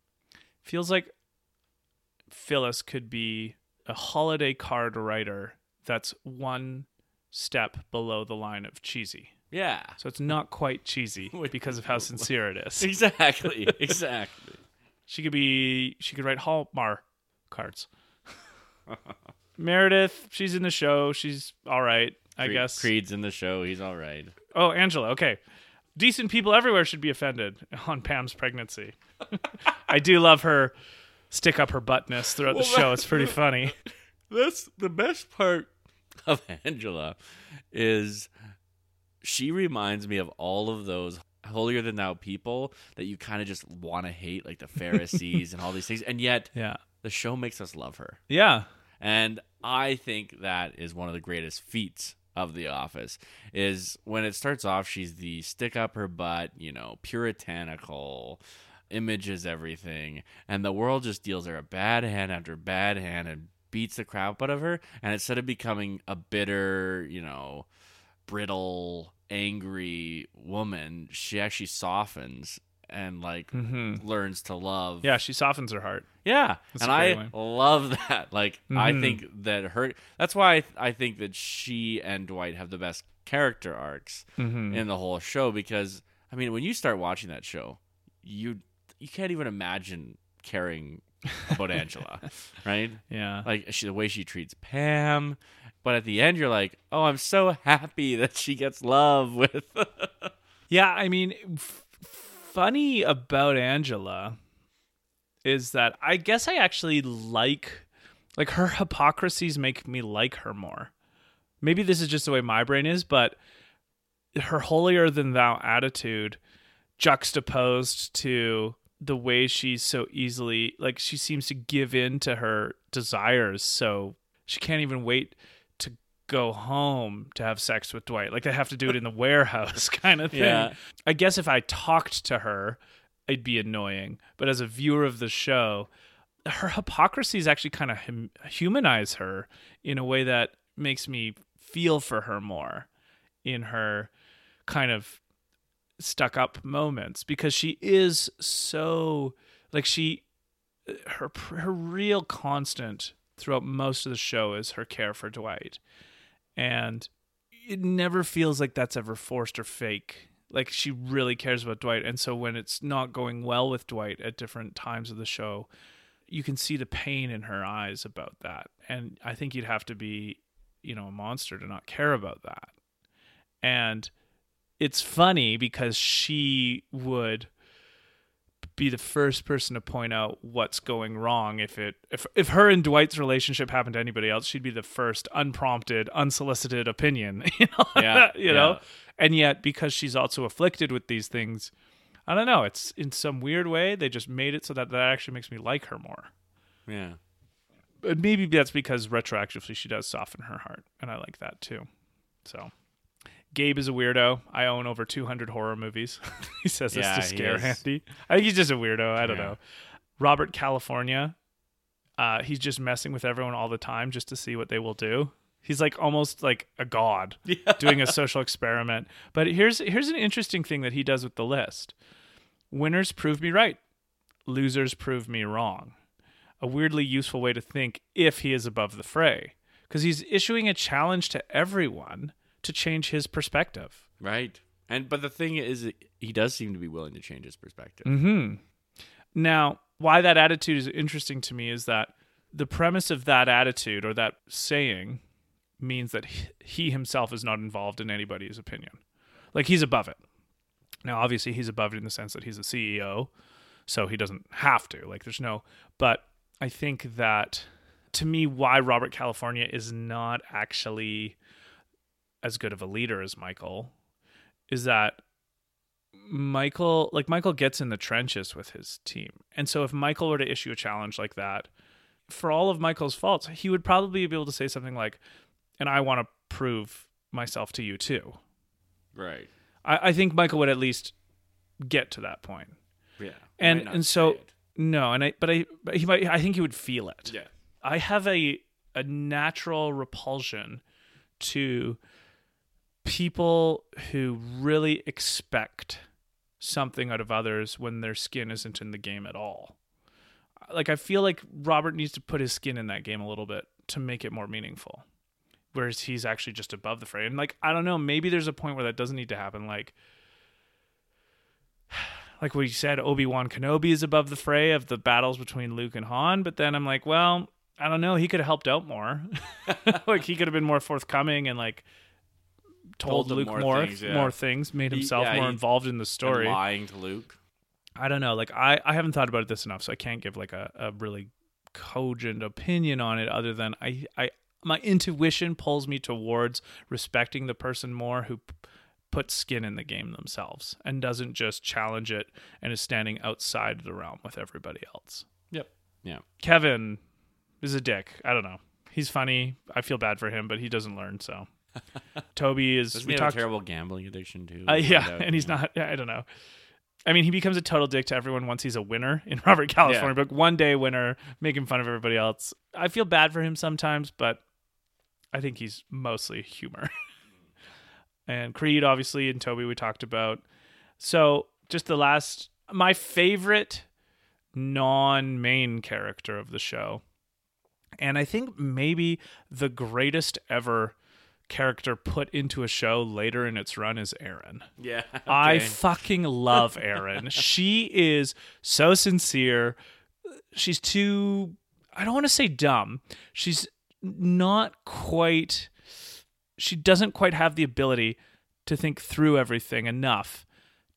Feels like Phyllis could be a holiday card writer that's one step below the line of cheesy. Yeah. So it's not quite cheesy because of how sincere it is. Exactly. exactly. She could be. She could write Hallmark cards. Meredith, she's in the show. She's all right, I Creed- guess. Creed's in the show. He's all right. Oh, Angela. Okay. Decent people everywhere should be offended on Pam's pregnancy. I do love her stick up her buttness throughout the show. It's pretty funny. That's the best part of Angela is she reminds me of all of those holier than thou people that you kind of just want to hate, like the Pharisees and all these things, and yet Yeah. the show makes us love her. Yeah. And I think that is one of the greatest feats of The Office is when it starts off, she's the stick up her butt, you know, puritanical, images everything, and the world just deals her a bad hand after bad hand and beats the crap out of her. And instead of becoming a bitter, you know, brittle, angry woman, she actually softens and like Mhm. learns to love Yeah, she softens her heart. yeah, That's and I love that. Like, I Mhm. think that her. That's why I, I think that she and Dwight have the best character arcs Mhm. in the whole show. Because I mean, when you start watching that show, you you can't even imagine caring about Angela, right? Yeah. Like she, the way she treats Pam, but at the end you're like, oh, I'm so happy that she gets love with. Yeah, I mean, f- funny about Angela is that I guess I actually like like her hypocrisies make me like her more. Maybe this is just the way my brain is, but her holier than thou attitude juxtaposed to the way she's so easily like she seems to give in to her desires so she can't even wait go home to have sex with Dwight. Like they have to do it in the warehouse kind of thing. Yeah. I guess if I talked to her, it'd be annoying. But as a viewer of the show, her hypocrisies actually kind of hum- humanize her in a way that makes me feel for her more in her kind of stuck up moments because she is so like she her her real constant throughout most of the show is her care for Dwight and it never feels like that's ever forced or fake. Like she really cares about Dwight and so when it's not going well with Dwight at different times of the show you can see the pain in her eyes about that. And I think you'd have to be you know a monster to not care about that. And it's funny because she would be the first person to point out what's going wrong. If it if if her and Dwight's relationship happened to anybody else she'd be the first unprompted unsolicited opinion you know? Yeah, you know? yeah. and yet because she's also afflicted with these things I don't know it's in some weird way they just made it so that that actually makes me like her more. Yeah. but maybe that's because retroactively she does soften her heart and I like that too so Gabe is a weirdo. I own over 200 horror movies. he says this to scare. Andy. I think he's just a weirdo. I don't Yeah. know. Robert California. Uh, he's just messing with everyone all the time just to see what they will do. He's like almost like a god doing a social experiment. But here's here's an interesting thing that he does with the list. Winners prove me right. Losers prove me wrong. A weirdly useful way to think if he is above the fray. Because he's issuing a challenge to everyone to change his perspective. Right. And but the thing is, he does seem to be willing to change his perspective. Hmm. Now, why that attitude is interesting to me is that the premise of that attitude or that saying means that he himself is not involved in anybody's opinion. Like he's above it. Now, obviously, he's above it in the sense that he's a CEO, so he doesn't have to. Like, there's no. But I think that to me, why Robert California is not actually as good of a leader as Michael is that Michael, like Michael gets in the trenches with his team. And so if Michael were to issue a challenge like that, for all of Michael's faults, he would probably be able to say something like, and I want to prove myself to you too. Right. I, I think Michael would at least get to that point. Yeah. And and so no, and I but I but he might I think he would feel it. Yeah. I have a a natural repulsion to people who really expect something out of others when their skin isn't in the game at all. Like I feel like Robert needs to put his skin in that game a little bit to make it more meaningful. Whereas he's actually just above the fray. And like I don't know, maybe there's a point where that doesn't need to happen like like we said, Obi Wan Kenobi is above the fray of the battles between Luke and Han. But then I'm like, well, I don't know. He could have helped out more. like he could have been more forthcoming and like told, Told Luke more more things, yeah. more things, made He- himself yeah, more he- involved in the story. Lying to Luke. I don't know. Like I, I haven't thought about it this enough, so I can't give like a, a really cogent opinion on it. Other than I, I, my intuition pulls me towards respecting the person more who p- puts skin in the game themselves and doesn't just challenge it and is standing outside the realm with everybody else. Yep. Yeah. Kevin is a dick. I don't know. He's funny. I feel bad for him, but he doesn't learn. So Toby is. Doesn't we he have a terrible gambling addiction too? uh, yeah, out, and he's yeah. not. I don't know. I mean, he becomes a total dick to everyone once he's a winner in Robert California. But one day winner, making fun of everybody else. I feel bad for him sometimes, but I think he's mostly humor. and Creed, obviously, and Toby, we talked about. So, just the last, my favorite non-main character of the show, and I think maybe the greatest ever character put into a show later in its run is Erin. Yeah. I fucking love Erin. she is so sincere, she's too I don't want to say dumb. She's not quite she doesn't quite have the ability to think through everything enough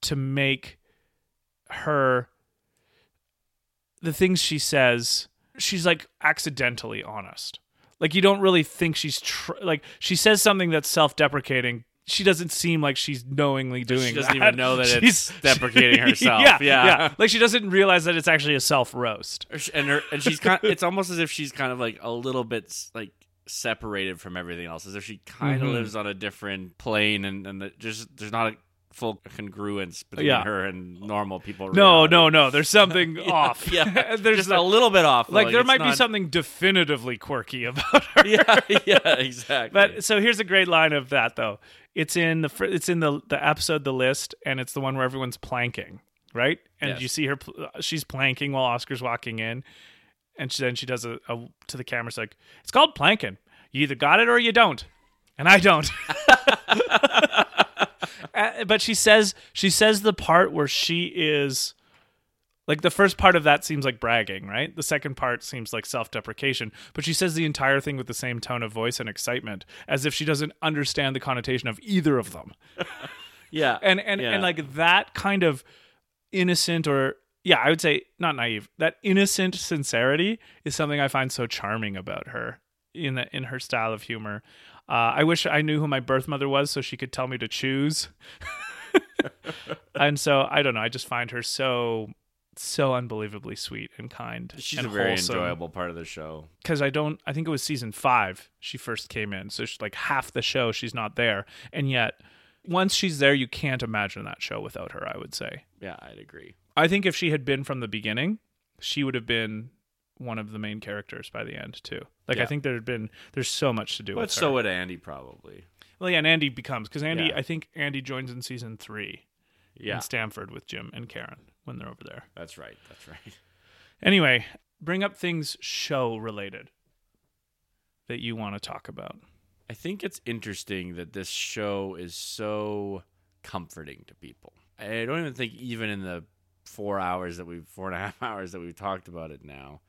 to make her the things she says she's like accidentally honest like you don't really think she's tr- like she says something that's self-deprecating she doesn't seem like she's knowingly doing it. She doesn't that. even know that She's- it's deprecating herself. yeah, Yeah. yeah, like she doesn't realize that it's actually a self roast and her and she's kind. it's almost as if she's kind of like a little bit like separated from everything else, as if she kind of Mhm. lives on a different plane, and and that just there's not a full congruence between Yeah. her and normal people. no reality. no no there's something off Yeah, there's just a little bit off. like, there it's might be something definitively quirky about her Yeah, yeah, exactly. But so here's a great line of that though. It's in the it's in the the episode the list and it's the one where everyone's planking, right? And Yes. you see her pl- she's planking while Oscar's walking in and she, then she does a, a to the camera it's like it's called planking. You either got it or you don't. And I don't. Uh, but she says she says the part where she is like the first part of that seems like bragging, right? The second part seems like self-deprecation, but she says the entire thing with the same tone of voice and excitement as if she doesn't understand the connotation of either of them. yeah, And and yeah. and like that kind of innocent or yeah, I would say not naive. That innocent sincerity is something I find so charming about her in the, in her style of humor. Uh, I wish I knew who my birth mother was so she could tell me to choose. and so I don't know. I just find her so so unbelievably sweet and kind. she's and a very wholesome. enjoyable part of the show. because I don't. I think it was season five she first came in, so she's like half the show she's not there, and yet once she's there, you can't imagine that show without her. I would say. Yeah, I'd agree. I think if she had been from the beginning, she would have been one of the main characters by the end too. Like I think there had been there's so much to do But her. so would Andy probably. well, yeah, and Andy becomes because Andy. Yeah. I think Andy joins in season three Yeah, in Stamford with Jim and Karen when they're over there. that's right. That's right. Anyway, bring up things show related that you want to talk about. I think it's interesting that this show is so comforting to people. I don't even think even in the four hours that we've four and a half hours that we've talked about it now,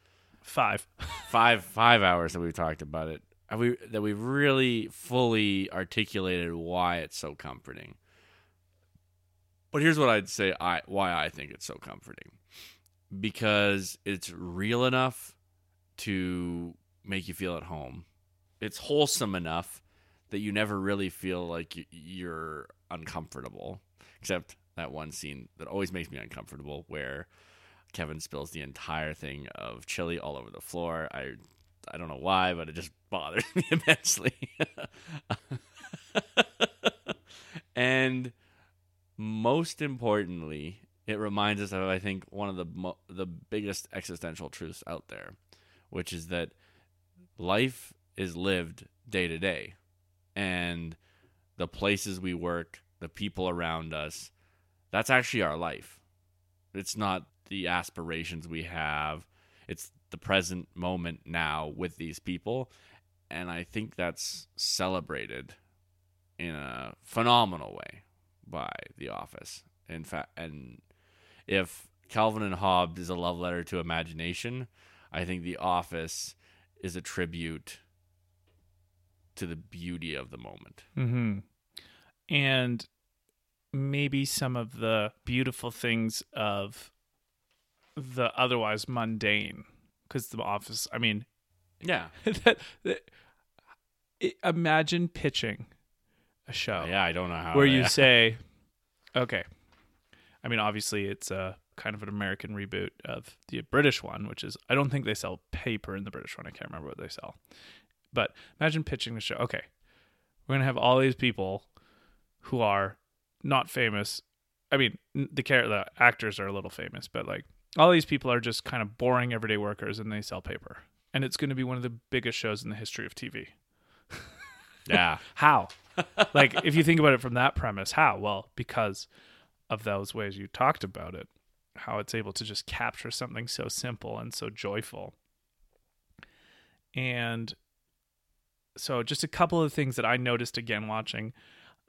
Five. five five hours that we've talked about it, we that we've really fully articulated why it's so comforting. But here's what I'd say I why I think it's so comforting. Because it's real enough to make you feel at home. It's wholesome enough that you never really feel like you're uncomfortable, except that one scene that always makes me uncomfortable where Kevin spills the entire thing of chili all over the floor. I I don't know why, but it just bothers me immensely. and most importantly, it reminds us of I think one of the mo- the biggest existential truths out there, which is that life is lived day to day, and the places we work, the people around us, that's actually our life. It's not the aspirations we have. It's the present moment now with these people, and I think that's celebrated in a phenomenal way by The Office. In fact, and if Calvin and Hobbes is a love letter to imagination, I think The Office is a tribute to the beauty of the moment. Mm-hmm. And maybe some of the beautiful things of the otherwise mundane. Because the office, I mean, Yeah. that, that, imagine pitching a show Yeah, I don't know how. where you yeah. say, okay, I mean, obviously it's a kind of an American reboot of the British one, which is, I don't think they sell paper in the British one. I can't remember what they sell. But imagine pitching the show. Okay, we're going to have all these people who are not famous. I mean, the char- the actors are a little famous, but like all these people are just kind of boring everyday workers and they sell paper. And it's going to be one of the biggest shows in the history of TV. Yeah. How? like, if you think about it from that premise, how? Well, because of those ways you talked about it, how it's able to just capture something so simple and so joyful. And so, just a couple of things that I noticed again watching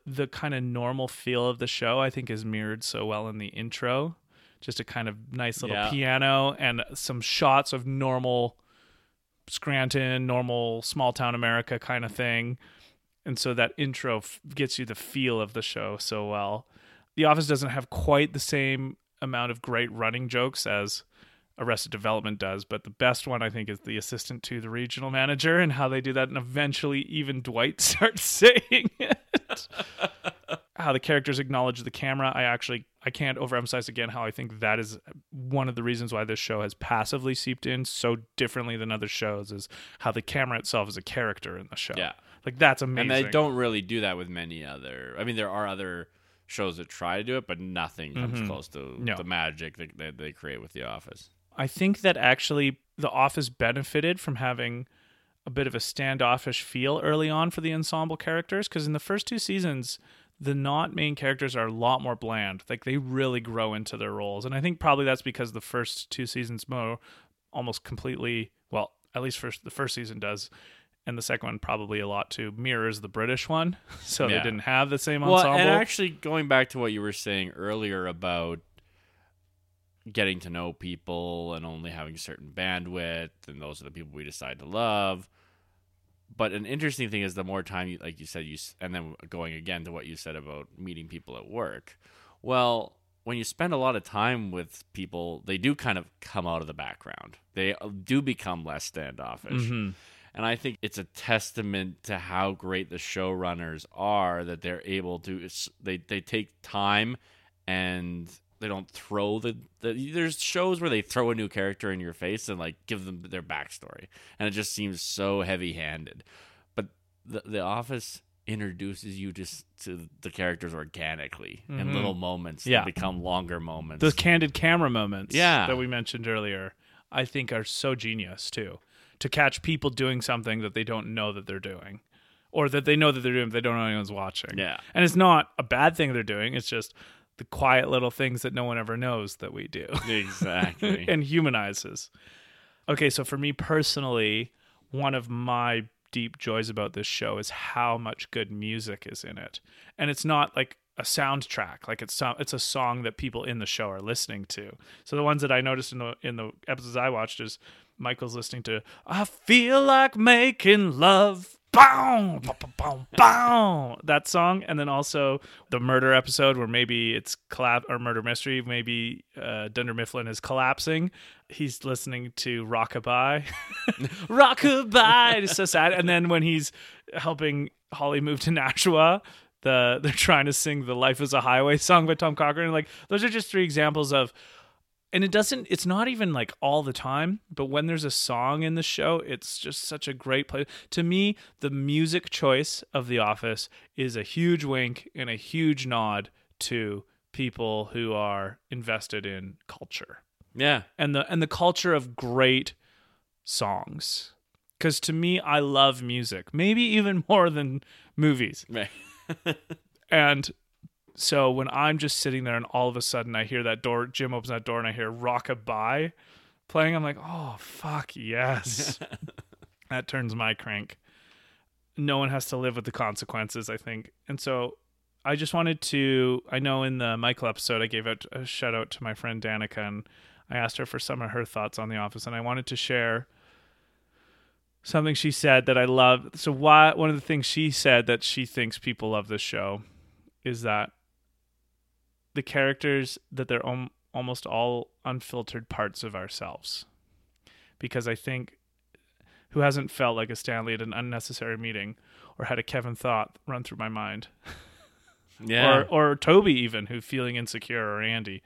the kind of normal feel of the show, I think, is mirrored so well in the intro just a kind of nice little Yeah. piano and some shots of normal Scranton, normal small town America kind of thing. And so that intro f- gets you the feel of the show so well. The Office doesn't have quite the same amount of great running jokes as Arrested Development does, but the best one I think is the assistant to the regional manager and how they do that, and eventually even Dwight starts saying it. how the characters acknowledge the camera. I actually I can't overemphasize again how I think that is one of the reasons why this show has passively seeped in so differently than other shows is how the camera itself is a character in the show. Yeah. Like that's amazing. And they don't really do that with many other. I mean, there are other shows that try to do it, but nothing comes close to Mm-hmm. No. the magic that, that they create with The Office. I think that actually The Office benefited from having a bit of a standoffish feel early on for the ensemble characters because in the first two seasons, the not main characters are a lot more bland. Like they really grow into their roles, and I think probably that's because the first two seasons Mo almost completely well, at least first the first season does. And the second one probably a lot too mirrors the British one, so Yeah. they didn't have the same ensemble. Well, and actually, going back to what you were saying earlier about getting to know people and only having a certain bandwidth, and those are the people we decide to love. But an interesting thing is the more time, you, like you said, you and then going again to what you said about meeting people at work. Well, when you spend a lot of time with people, they do kind of come out of the background. They uh, do become less standoffish. Mhm. And I think it's a testament to how great the showrunners are that they're able to they they take time and they don't throw the, the there's shows where they throw a new character in your face and like give them their backstory and it just seems so heavy-handed. But the the office introduces you just to the characters organically in little moments Mm-hmm. Yeah. that become longer moments. those candid camera moments Yeah. that we mentioned earlier i think are so genius too to catch people doing something that they don't know that they're doing or that they know that they're doing but they don't know anyone's watching Yeah. and it's not a bad thing they're doing it's just the quiet little things that no one ever knows that we do. Exactly. and humanizes. Okay so for me personally one of my deep joys about this show is how much good music is in it. And it's not like a soundtrack like it's some it's a song that people in the show are listening to. So the ones that i noticed in the in the episodes i watched is michael's listening to i feel like making love Bow, bow, bow, bow. that song and then also the murder episode where maybe it's collapse or murder mystery maybe uh, dunder mifflin is collapsing. He's listening to rockabye. Rockabye it's so sad. And then when he's helping holly move to nashua the they're trying to sing the life is a highway song by Tom Cochrane. Like those are just three examples of and it doesn't it's not even like all the time but when there's a song in the show it's just such a great play to me the music choice of the office is a huge wink and a huge nod to people who are invested in culture yeah. and the and the culture of great songs because to me i love music maybe even more than movies Right. and so when I'm just sitting there and all of a sudden I hear that door, Jim opens that door and I hear Rockabye playing, I'm like, oh, fuck, yes. that turns my crank. No one has to live with the consequences, I think. And so I just wanted to, I know in the Michael episode, I gave out a shout out to my friend Danica and I asked her for some of her thoughts on The Office and I wanted to share something she said that I love. So why one of the things she said that she thinks people love this show is that the characters that they're om- almost all unfiltered parts of ourselves. Because I think who hasn't felt like a Stanley at an unnecessary meeting or had a Kevin thought run through my mind Yeah. or or Toby even who feeling insecure or Andy.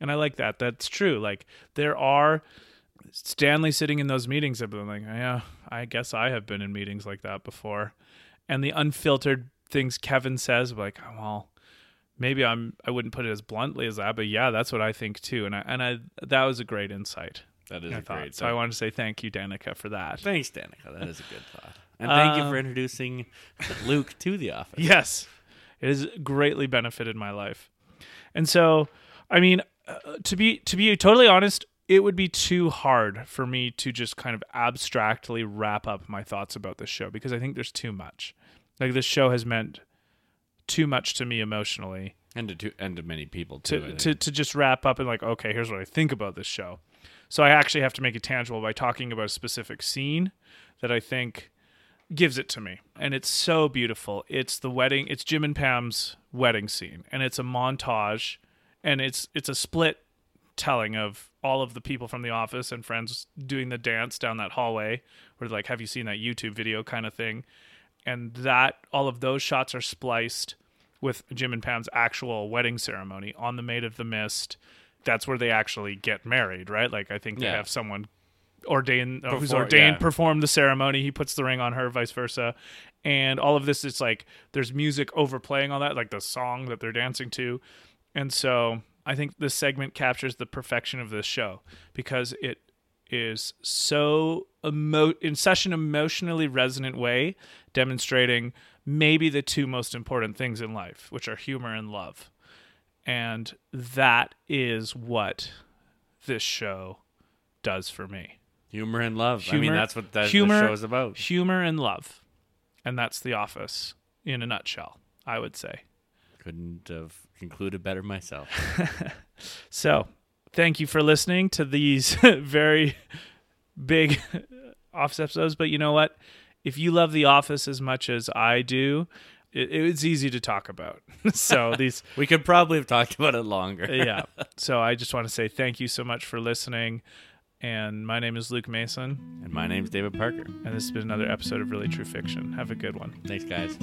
And I like that. That's true. Like there are Stanley sitting in those meetings have been like, yeah, I guess I have been in meetings like that before. And the unfiltered things Kevin says, like, oh, well, maybe I'm I wouldn't put it as bluntly as that, but yeah, that's what I think too. And I and I that was a great insight. that is I a thought. great so I wanted to say thank you, Danica, for that. Thanks, Danica. That is a good thought. And thank you Um, for introducing Luke to the office. Yes, it has greatly benefited my life, and so I mean, uh, to be to be totally honest, it would be too hard for me to just kind of abstractly wrap up my thoughts about this show because I think there's too much. Like this show has meant too much to me emotionally and to two, and to many people too. To, to to just wrap up and like okay here's what i think about this show. So i actually have to make it tangible by talking about a specific scene that i think gives it to me. And it's so beautiful. It's the wedding it's jim and pam's wedding scene. And it's a montage and it's it's a split telling of all of the people from the office and friends doing the dance down that hallway where like have you seen that youtube video kind of thing and that all of those shots are spliced with Jim and Pam's actual wedding ceremony on the Maid of the Mist. That's where they actually get married, right? Like I think they Yeah. have someone ordained uh, who's ordained yeah. perform the ceremony. He puts the ring on her, vice versa, and all of this is like there's music overplaying all that, like the song that they're dancing to, and so I think this segment captures the perfection of this show because it is so emo- in such an emotionally resonant way, demonstrating maybe the two most important things in life, which are humor and love. And that is what this show does for me. humor and love. I mean, that's what that, humor- the show is about. Humor and love. And that's The Office in a nutshell, I would say. Couldn't have concluded better myself. So, thank you for listening to these very big Office episodes. But you know what? If you love The Office as much as I do, it, it's easy to talk about. so, these, we could probably have talked about it longer. yeah. So, I just want to say thank you so much for listening. And my name is Luke Mason. And my name is David Parker. And this has been another episode of Really True Fiction. Have a good one. Thanks, guys.